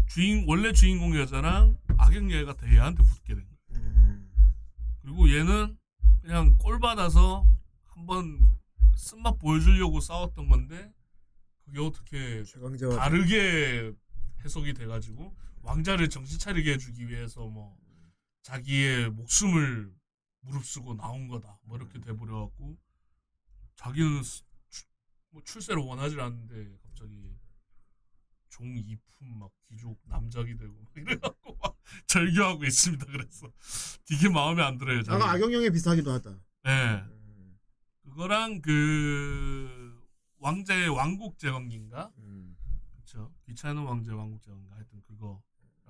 주인 원래 주인공 여자랑 악역 여자가 돼 얘한테 붙게 된 거야. 음. 그리고 얘는 그냥 꼴 받아서 한번 쓴맛 보여주려고 싸웠던 건데 그게 어떻게 다르게 해석이 돼가지고 왕자를 정신 차리게 해주기 위해서 뭐 자기의 목숨을 무릅쓰고 나온 거다 뭐 이렇게 돼버려 갖고 자기는 스- 추- 뭐 출세를 원하지 않는데 갑자기 종 이품 막 귀족 남작이 되고 막 이래갖고 막 [laughs] 절교하고 있습니다 그래서 되게 마음에 안 들어요 자기. 약간 악영영에 비슷하기도 하다. 네. 음. 그거랑 그 왕자의 왕국 제왕인가 음. 그쵸 귀찮은 왕자의 왕국 제왕인가 하여튼 그거랑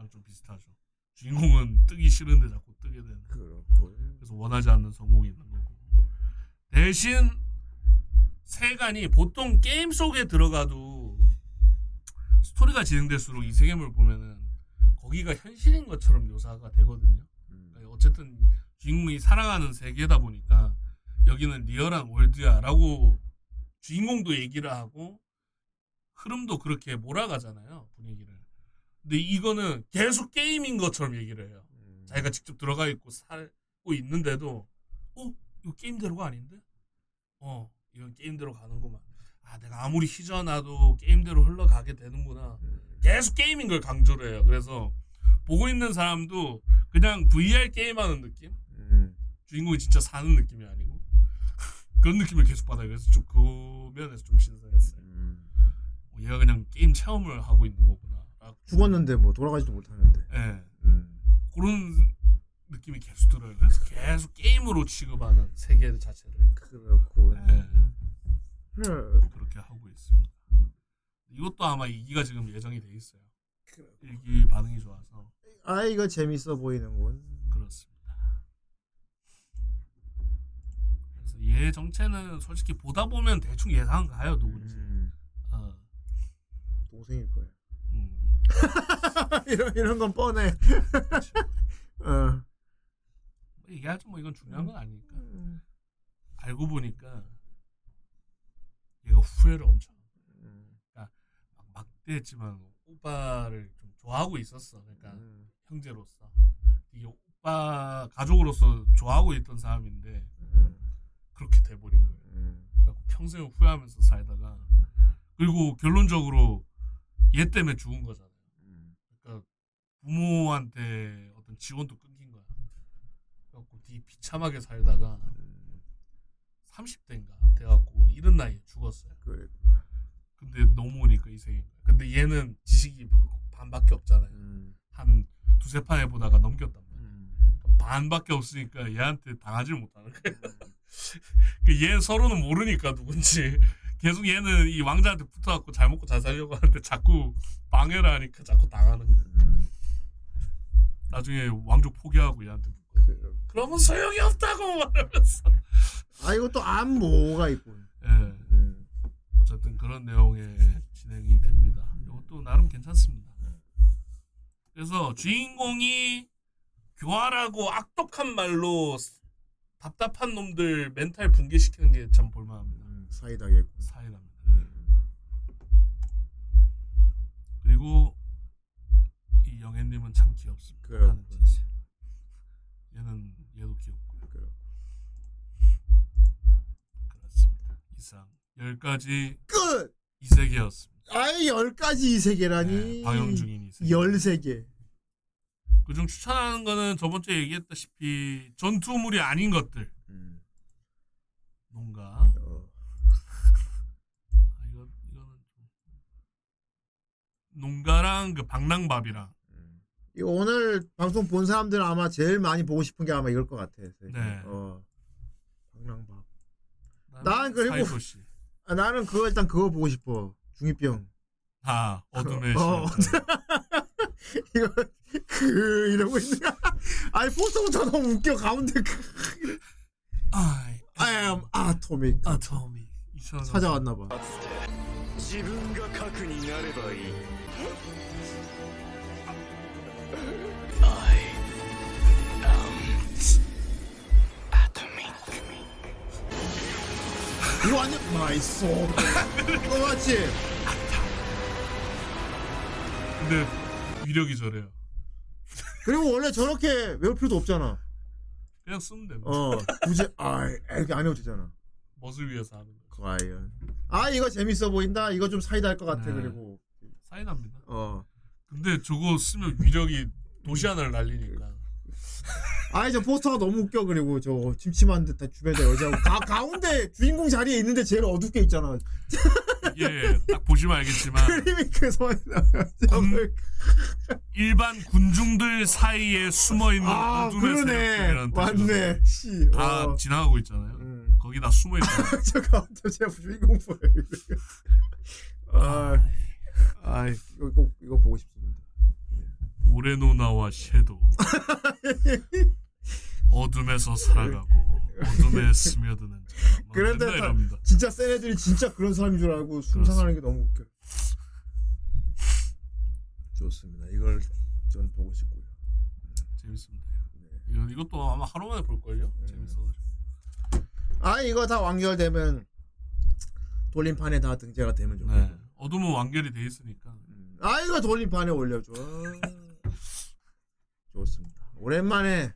좀 비슷하죠. 주인공은 뜨기 싫은데 자꾸 뜨게 되는. 그렇고. 그래서 원하지 않는 성공이 있는 거고. 대신 세간이 보통 게임 속에 들어가도 스토리가 진행될수록 이 세계물 보면은 거기가 현실인 것처럼 묘사가 되거든요. 음. 그러니까 어쨌든 주인공이 살아가는 세계다 보니까 여기는 리얼한 월드야라고 주인공도 얘기를 하고 흐름도 그렇게 몰아가잖아요 분위기를 근데 이거는 계속 게임인 것처럼 얘기를 해요. 음. 자기가 직접 들어가 있고 살고 있는데도 어? 이거 게임대로가 아닌데? 어 이건 게임대로 가는구만. 아 내가 아무리 휘저어놔도 게임대로 흘러가게 되는구나. 계속 게임인 걸 강조를 해요. 그래서 보고 있는 사람도 그냥 VR 게임하는 느낌? 음. 주인공이 진짜 사는 느낌이 아니고? [laughs] 그런 느낌을 계속 받아요. 그래서 좀 그 면에서 좀 신선했어요. 음. 어, 얘가 그냥 게임 체험을 하고 있는 거구나 죽었는데 뭐 돌아가지도 못하는데. 예 음. 그런 느낌이 계속 들어요. 그래서 계속 게임으로 취급하는 세계 자체를 그렇고. 예, 음. 그렇게 하고 있습니다. 이것도 아마 2기가 지금 예정이 돼 있어요. 1기 반응이 좋아서 아 이거 재밌어 보이는군. 그렇습니다. 그래서 얘 정체는 솔직히 보다 보면 대충 예상 가요 누군지. 음. 어, 동생일. 음. [laughs] 이런 이런 건 뻔해. 어. 뭐 얘기하죠 뭐 이건 중요한 건 아니니까. 음. 알고 보니까 얘가 후회를 엄청. 음. 그러니까 막 막대했지만 오빠를 좀 좋아하고 있었어. 그러니까 음. 형제로서 이게 오빠 가족으로서 좋아하고 있던 사람인데 그렇게 돼버린 거예요. 음. 그래갖고 평생 후회하면서 살다가 그리고 결론적으로 얘 때문에 죽은. 음. 그러니까 부모한테 어떤 지원도 끊긴 거야. 그래갖고 되게 비참하게 살다가 30대인가 돼갖고 이른 나이에 죽었어요. 그래. 근데 넘어오니까 이 세계. 근데 얘는 지식이 반밖에 없잖아요. 음. 한 두세 판 해보다가 넘겼단 말이야. 음. 반밖에 없으니까 얘한테 당하지 못하는 거야. [laughs] 그얘 서로는 모르니까 누군지 계속 얘는 이 왕자한테 붙어갖고 잘 먹고 잘 살려고 하는데 자꾸 방해를 하니까 자꾸 당하는 거야. 음. 나중에 왕족 포기하고 얘한테 붙고. 그러면 소용이 없다고 말하면서. 아 이것도 안모가 있고. 예. 음. 어쨌든 그런 내용의 진행이 됩니다. 이것도 나름 괜찮습니다. 그래서 주인공이 교활하고 악독한 말로 답답한 놈들 멘탈 붕괴시키는 게 참 볼만합니다. 음, 사이다겠고. 사이다입니다. 그리고 이 영애님은 참 귀엽습니다. 그래요. 하는 짓이. 얘는 얘도 귀엽고요. 그래요. 그렇습니다. 이상 10가지 끝. 이세계였습니다. 아예 열 가지 이 세계라니. 네, 방영 중인 이세계. 열세 개. 그중 추천하는 거는 저번 주에 얘기했다시피 전투물이 아닌 것들. 음. 뭔가 어. 아, 이거 이거는 좀 농가랑 그 방랑밥이랑 이 오늘 방송 본 사람들은 아마 제일 많이 보고 싶은 게 아마 이걸 것 같아. 네. 어. 방랑밥. 난 그리고- 사이도시. 아, 나는 그거 일단 그거 보고 싶어. 중이병. 아 어둠의 어. 시간. [laughs] 이거 그 이러고 있는 거. 아니 포스터부터 너무 웃겨 가운데 그. I I am atomic. Atomic. 찾아왔나 봐. 이거 완전 마이 소. 이거 맞지? 근데 위력이 저래요. 그리고 원래 저렇게 외울 필요도 없잖아. 그냥 쓰면 됩니다. 어 굳이 아 이렇게 안 해도 되잖아. 멋을 위해서 하는 거. 과연. 아 이거 재밌어 보인다. 이거 좀 사이다 할 것 같아. 네. 그리고 사이답니다. 어. 근데 저거 쓰면 위력이 도시 하나를 날리니까. 아니 저 포스터가 너무 웃겨 그리고 저 침침한 듯한 주변에 여자고 가, 가운데 주인공 자리에 있는데 제일 어둡게 있잖아 이게 딱 보시면 알겠지만 [laughs] 그림이 그 군- 일반 군중들 사이에 숨어 있는 아 어둠의 그러네 세력들이라는 맞네 씨 다 어. 지나가고 있잖아요. 음. 거기 다 숨어 있잖아요. [laughs] 저 가운데 제 주인공 보여 아, 아 이거 꼭 이거 보고 싶습니다 오레노나와 섀도우 어둠에서 살아가고 어둠에 스며드는 그런데 다-. 진짜 센 애들이 진짜 그런 사람인 줄 알고 숨상하는 게 너무 웃겨 좋습니다 이걸 전 보고 싶고요 재밌습니다. 네. 이거, 이것도 아마 하루 만에 볼 걸요. 재밌어가지고. 아 이거 다 완결되면 돌림판에 다 등재가 되면 좋겠네 네. 어둠은 완결이 돼 있으니까. 아 이거 돌림판에 올려줘 아, 좋습니다 오랜만에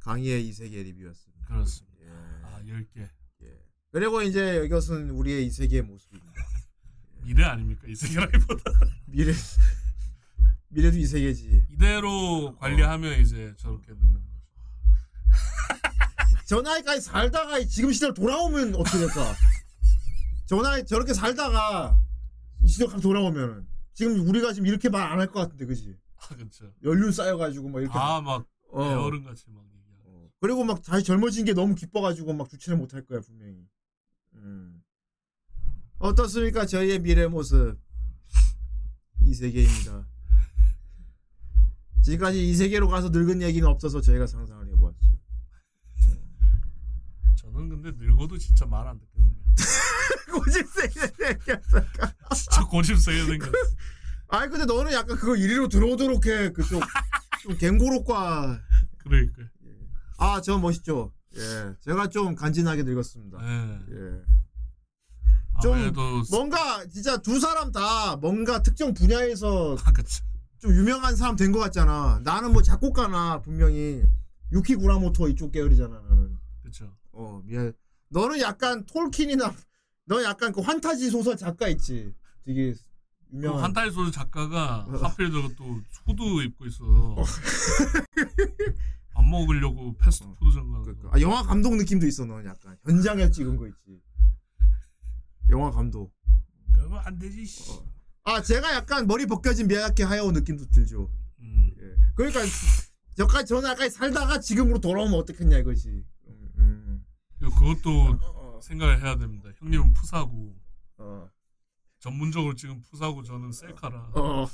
강의의 이세계 리뷰였습니다 그렇습니다. 예. 아 10개. 예. 그리고 이제 이것은 우리의 이세계의 모습입니다 [laughs] 미래 아닙니까? 이 세계라기보다. [laughs] 미래 미래도 이세계지 이대로 관리하면 이제 저렇게 되는 거죠. [laughs] 저 나이까지 살다가 지금 시절 돌아오면 어떻게 될까 저 나이 저렇게 살다가 이 시절 감 돌아오면은 지금 우리가 지금 이렇게 말 안 할 것 같은데 그지 그렇죠. 연륜 쌓여가지고 막 이렇게 아막 어. 어른같이 막 어. 그리고 막 다시 젊어진 게 너무 기뻐가지고 막 주체를 못할 거야 분명히. 음. 어떻습니까 저희의 미래 모습 이 세계입니다. 지금까지 이 세계로 가서 늙은 얘기는 없어서 저희가 상상을 해보았죠. 어. 저는 근데 늙어도 진짜 말 안 듣겠는데. [laughs] 고집세게 생겼어. 진짜 고집세게 생겼어. [laughs] 아니 근데 너는 약간 그거 이리로 들어오도록 해. 그쪽 좀 갱고로과. 그러니까. 아, 저 멋있죠. 예, 제가 좀 간지나게 늙었습니다. 예. 예. 좀 아무래도 뭔가 진짜 두 사람 다 뭔가 특정 분야에서 아, 그치. 좀 유명한 사람 된 것 같잖아. 나는 뭐 작곡가나 분명히 유키 구라모토 이쪽 계열이잖아. 나는. 그쵸. 어 미안. 너는 약간 톨킨이나 너 약간 그 환타지 소설 작가 있지. 되게 그 유명한. 한타이 소리 작가가 어. 하필 저또 후드 입고 있어서 [laughs] 밥 먹으려고 패스트푸드 장관. 아, 영화 감독 느낌도 있어 너 약간 현장에 찍은 거 있지. 영화 감독. 그러면 안 되지. 씨. 아 제가 약간 머리 벗겨진 미야자키 하야오 느낌도 들죠. 음. 예. 그러니까 저까지 저는 아까 살다가 지금으로 돌아오면 어떻겠냐 이거지. 음, 음. 그리고 그것도 생각을 해야 됩니다. 형님은 푸사고 어. 전문적으로 지금 푸사고 저는 셀카라 어.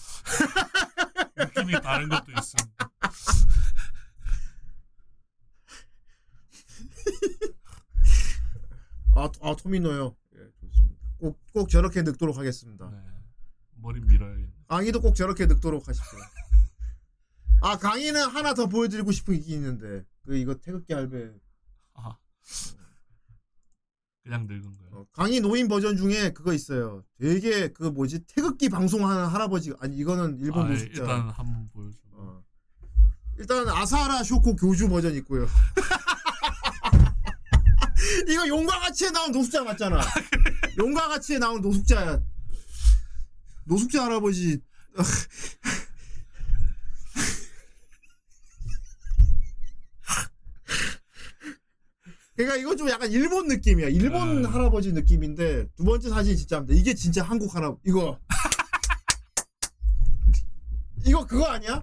느낌이 다른 것도 있습니다. 아, 아 토미노요. 예, 좋습니다. 꼭, 꼭 저렇게 늙도록 하겠습니다. 네. 머리 밀어야겠네. 강희도 꼭 저렇게 늙도록 하십시오. 아, 강희는 하나 더 보여드리고 싶은 게 있는데, 그, 이거 태극기 할배. 아. 그냥 늙은 거예요. 어, 강희 노인 버전 중에 그거 있어요. 되게, 그 뭐지, 태극기 방송하는 할아버지, 아니, 이거는 일본 아, 노숙자. 일단 한번 보여줘. 어. 일단, 아사하라 쇼코 교주 버전 있고요. [laughs] 이거 용과 같이에 나온 노숙자 맞잖아. 용과 같이에 나온 노숙자야. 노숙자 할아버지. 그러니까 이거 좀 약간 일본 느낌이야. 일본 네. 할아버지 느낌인데 두 번째 사진 진짜입니다. 이게 진짜 한국 할아버 이거 [laughs] 이거 그거 아니야?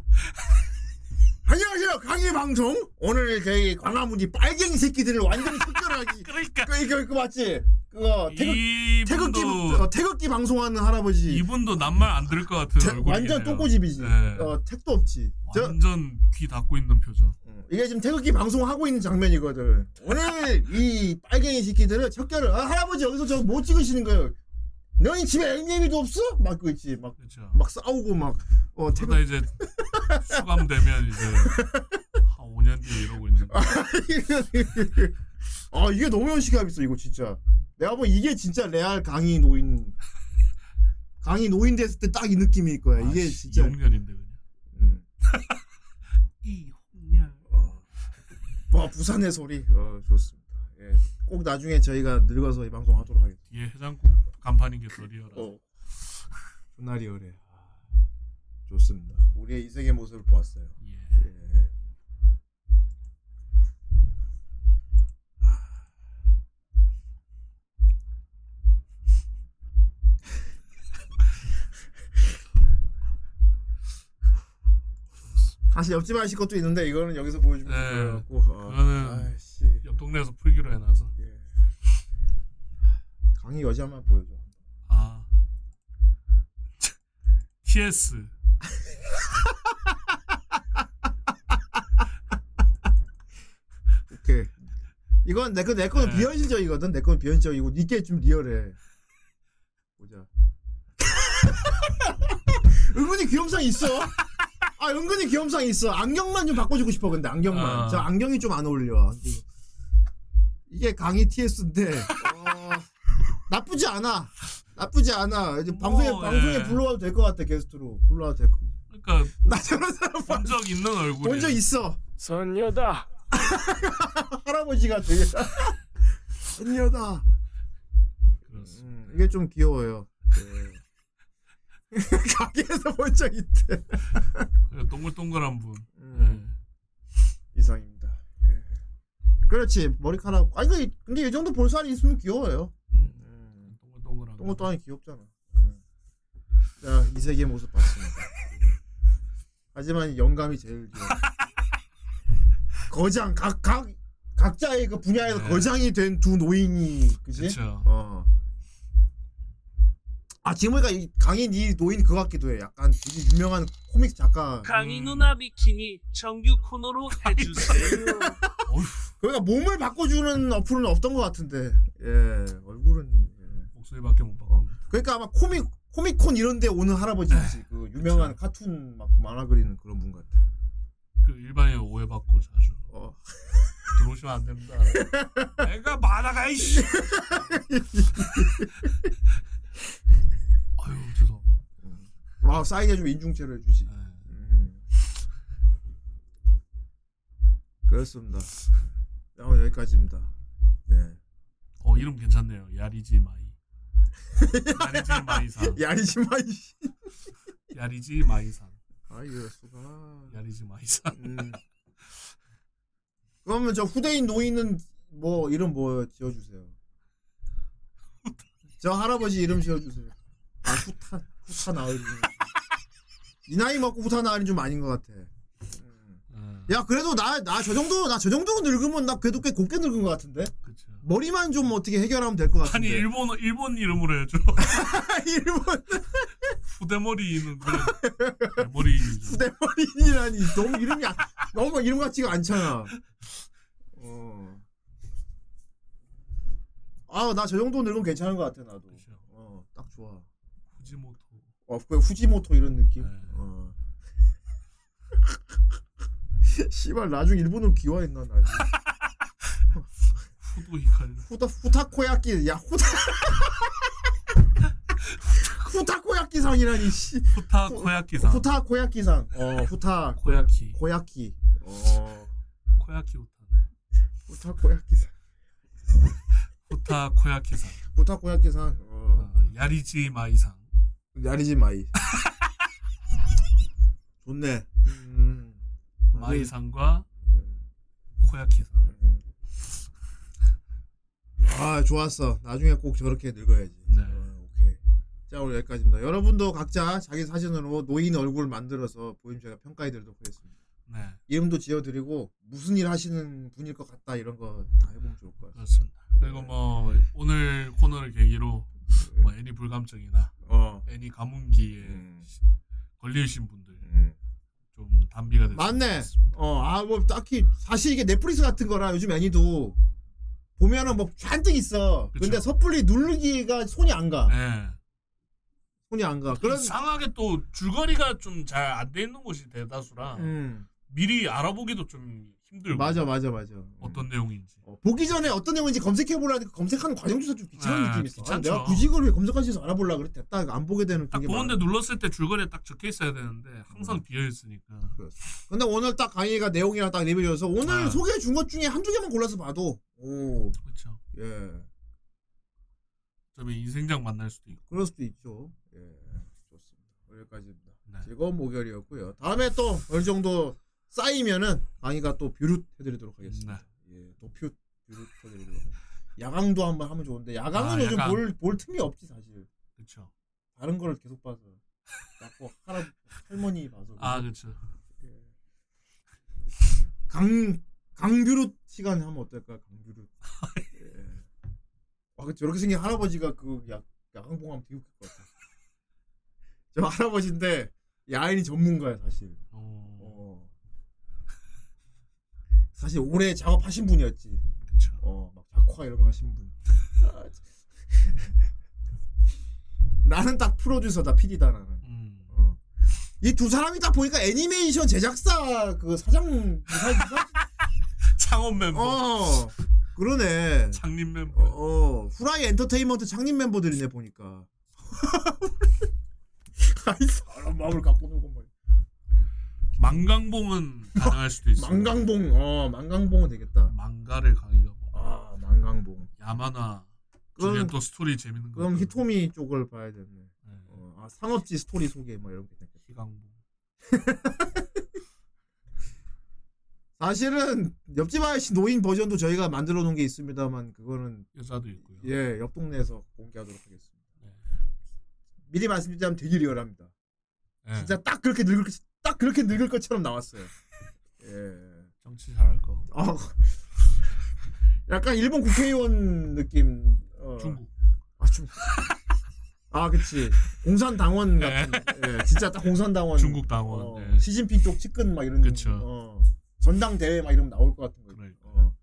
안녕하세요 강의 방송 오늘 저희 광화문이 빨갱이 새끼들을 완전 특별하게 [laughs] 그러니까 그 이거 그거 맞지? 그거 태극 태극기 어, 태극기 방송하는 할아버지 이분도 낱말 안 들을 것 같은 태- 얼굴이긴 완전. 똥꼬집이지. 네. 어 택도 없지. 저 완전 귀 닫고 있는 표정. 이게 지금 태극기 방송하고 있는 장면이거든. 오늘 이 빨갱이 새끼들을 척결을 아, 할아버지 여기서 저뭐 찍으시는 거예요? 너희 집에 애니메이도 없어? 막 그 있지 막 그렇죠. 막 싸우고 막 어, 태극 그러다 이제 수감되면 이제 한 5년 뒤에 이러고 있는 거. [laughs] 아 이게 너무 현실감 있어 이거 진짜. 내가 보면 이게 진짜 레알 강의 노인 강의 노인 됐을 때 딱 이 느낌일 거야. 이게 진짜 음. 이홍렬인데 그냥. 이 [laughs] 홍렬. 와 부산의 소리. 어 좋습니다. 예. 꼭 나중에 저희가 늙어서 이 방송 하도록 하겠습니다. 뒤에 해장국 간판인 게 더 리얼하. 어. 존나 리얼해. 아, 좋습니다. 우리의 이 세계 모습을 보았어요. 예. 사실 옆집 아저씨 것도 있는데 이거는 여기서 보여주면 네. 그거였고 어. 그거는 아이씨. 옆 동네에서 풀기로 해놔서. 강의 여자만 보여줘. 아. [laughs] TS. [laughs] 오케이. 이건 내 거 내 거는 네. 비현실적이거든. 내 거는 비현실적이고 이게 좀 리얼해. 보자. [laughs] 은근히 귀염상 있어. 아 은근히 귀염상 있어. 안경만 좀 바꿔주고 싶어. 근데 안경만. 아. 저 안경이 좀 안 어울려. 이게 강의 TS인데 어, 나쁘지 않아. 나쁘지 않아. 이제 방송에 뭐, 방송에 예. 불러와도 될 것 같아 게스트로 불러와도 될 거. 그러니까 나 저런 사람 본 적 있는 얼굴. 본적 있어. 선녀다. [laughs] 할아버지가 되게 [laughs] 선녀다. 음, 이게 좀 귀여워요. 네. [laughs] 가게에서 본 적 있대. 동글동글한 분. 음. 이상입니다. 예. 그렇지 머리카락. 아니 그 근데 이 정도 볼살이 있으면 귀여워요. 동글동글한. 동글동글하니 귀엽잖아. 음. 자, 이 세계의 모습 봤습니다. 하지만 영감이 제일 귀여워. [laughs] 거장 각각 각자의 그 분야에서 네. 거장이 된 두 노인이 그지? 그쵸. 어. 아 지금 보니까 이 강인 이 노인 그거 같기도 해. 약간 되게 유명한 코믹 작가. 강희 누나 비키니 정규 코너로 해주세요. 그러니까 몸을 바꿔주는 어플은 없던 것 같은데. 예, 얼굴은. 예. 목소리밖에 못 바꿔. 그러니까 아마 코믹 코미콘 이런데 오는 할아버지지. 그 유명한 카툰 막 만화 그리는 그런 분 같아. 그 일반인 오해받고 자주. 어. 들어오시면 안 됩니다. 내가 만화가 이씨. [laughs] 와 사인해 좀 인중체로 해주지. 네. 음. 그렇습니다. 어, 여기까지입니다. 네. 어 이름 괜찮네요. 야리지 마이. 야리지 마이상. [laughs] 야리지 마이. 야리지 마이상. 아 이럴 수가. 야리지 마이상. 음. 그러면 저 후대인 노인은 뭐 이름 뭐 지어주세요. 저 할아버지 이름 지어주세요. 아 후타 후타 나으리. 이 나이 먹고 후타 나으리 좀 아닌 것 같아. 음. 야 그래도 나 나 저 정도 나 저 정도 늙으면 나 그래도 꽤 곱게 늙은 것 같은데. 그쵸. 머리만 좀 어떻게 해결하면 될 것 같은데. 아니 일본 일본 이름으로 해줘. [laughs] 일본 후대머리는 그냥 머리. 후대머리라니 너무 이름이 안- 너무 이름 같지가 않잖아. 어. 아나 저 정도 늙으면 괜찮은 것 같아 나도. 어딱 좋아. 후지모토. 어, 그 후지모토 이런 느낌. 네. 어. [laughs] 씨발 나중에 일본으로 기화했나 나. [laughs] 후도 히카리. 후다 후타코야끼 야 후타 [laughs] 후타코야끼상이라니 씨. 후타 코야키상. 후타 코야끼상. 어 후타 코야키. 코야끼. 어 코야키 후타네. 후타 코야끼상. 후타 코야키상. 후타 코야끼상. 어 어, 야리지 마이상. 야리지 마이. 좋네. 음. 마이상과 코야키상. 아 좋았어. 나중에 꼭 저렇게 늙어야지. 네. 어, 오케이. 자 오늘 여기까지입니다. 여러분도 각자 자기 사진으로 노인 얼굴 만들어서 보임 제가 평가해 드리도록 하겠습니다. 네. 이름도 지어드리고 무슨 일 하시는 분일 것 같다 이런 거 다 해보면 좋을 것 같아요. 그렇습니다. 그리고 뭐 오늘 코너를 계기로 뭐 애니 불감증이나 어. 애니 가문기에 음. 걸리신 분들 단비가 됐으면 맞네. 어, 아, 뭐, 딱히, 사실 이게 넷플릭스 같은 거라 요즘 애니도 보면은 뭐 잔뜩 있어. 그쵸. 근데 섣불리 누르기가 손이 안 가. 네. 손이 안 가. 그런, 이상하게 또 줄거리가 좀 잘 안 돼 있는 곳이 대다수라 음. 미리 알아보기도 좀 힘들고 맞아, 맞아, 맞아. 어떤 내용인지 어, 보기 전에 어떤 내용인지 검색해보라니까 검색하는 과정조차 좀 귀찮은 네, 느낌이 있어. 아, 귀찮죠. 내가 굳이 이걸 왜 검색하지 해서 알아보려고 그랬 됐다. 안 보게 되는 딱 보는데 많아. 눌렀을 때 줄거리에 딱 적혀 있어야 되는데 항상 비어 있으니까 근데 오늘 딱 강의가 내용이랑 딱 리뷰해서 오늘 아. 소개해 준 것 중에 한두 개만 골라서 봐도, 오, 그렇죠. 예. 좀 인생장 만날 수도 있고 그럴 수도 있죠. 예, 좋습니다. 여기까지입니다. 네. 즐거운 목요일이었고요. 다음에 또 어느 정도 쌓이면은 강의가 또 뷰룻 해드리도록 하겠습니다. 예, 도퓨 뷰룻 해드리도록. 하겠습니다. 야광도 한번 하면 좋은데 야광은 아, 요즘 야광. 볼, 볼 틈이 없지 사실. 그렇죠. 다른 거를 계속 봐서. 자꾸 할아 할머니 봐서. 아 그렇죠. 강 강뷰룻 시간 하면 어떨까? 강뷰룻. [laughs] 예. 아, 그 저렇게 생긴 할아버지가 그 야, 야광봉하면 되게 웃길 것 같아. 저 할아버지인데 야인이 전문가야 사실. 어, 어. 사실 오래 작업하신 분이었지. 그렇죠. 어, 막 작화 이런 거 하신 분. [laughs] 나는 딱 프로듀서다, PD다 나는. 음. 어. 이두 사람이 딱 보니까 애니메이션 제작사 그 사장 사, 사, [laughs] 창업 멤버, 어 그러네. 창립 멤버. 어 후라이 엔터테인먼트 창립 멤버들이네 보니까. [laughs] 아이 사람 마음을 갖고 놀고 뭐. 망강봉은 가능할 수도 있어요. 망강봉 어 망강봉은 되겠다. 망가를 강의가 뭐. 아 망강봉. 야마나 그럼- 중에 또 스토리 재밌는 거. 그럼 히토미 쪽을 봐야 되네. 네. 어, 아, 상업지 스토리 소개 뭐 이런 게 되겠다. 희강봉. [laughs] 사실은 옆집 아저씨 노인 버전도 저희가 만들어 놓은 게 있습니다만 그거는 여자도 있고요. 예, 옆 동네에서 공개하도록 하겠습니다. 네. 미리 말씀드리자면 되게 리얼합니다. 네. 진짜 딱 그렇게 늙을 것- 딱 그렇게 늙을 것처럼 나왔어요. 예. 정치 잘할 거. 아, 약간 일본 국회의원 느낌. 어. 중국. 아 중국. 아 그치. 공산당원 같은. 예, 진짜 딱 공산당원. 중국 당원. 어, 네. 시진핑 쪽 측근 막 이런. 그쵸. 어, 전당대회 막 이런 거 나올 것 같은 거. 그러니까. 어.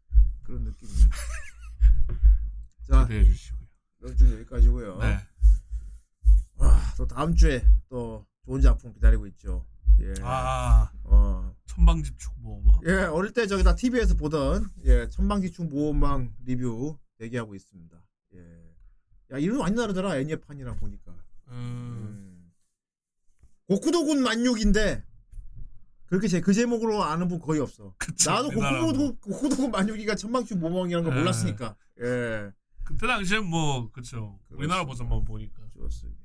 [laughs] 기대해 주시고요. 이번 주 여기까지고요. 네. 와, 또 다음 주에 또 좋은 작품 기다리고 있죠. 예. 아 어. 뭐 뭐. 예, 어릴 때 저기다 TV에서 보던 예, 천방지축 모험망 리뷰 대기하고 있습니다. 예. 야, 이름 많이 다르더라. 애니판이랑 보니까. 음. 고쿠도군 만육인데 그렇게 제 그 제목으로 아는 분 거의 없어. 그쵸, 나도 우리나라 고쿠도군 고쿠도군 만육이가 천방지축 모험망이라는 걸 예. 몰랐으니까. 예. 그때 당시엔 뭐 그쵸. 우리나라 버전만 보니까. 좋습니다.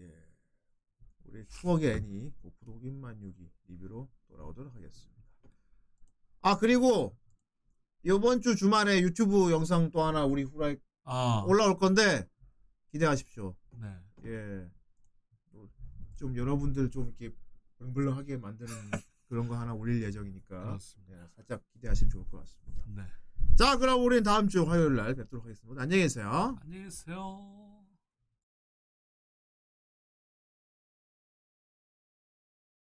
예. 우리 추억의 애니 고쿠도군 만육이 리뷰로 돌아오도록 하겠습니다. 아 그리고 이번 주 주말에 유튜브 영상 또 하나 우리 후라이 아. 올라올 건데 기대하십시오. 네. 예. 또좀 여러분들 좀 이렇게 블렁블렁하게 만드는 [laughs] 그런 거 하나 올릴 예정이니까 그렇습니다. 예, 살짝 기대하시면 좋을 것 같습니다. 네. 자, 그럼 우리는 다음 주 화요일 날 뵙도록 하겠습니다. 안녕히 계세요. 안녕히 계세요.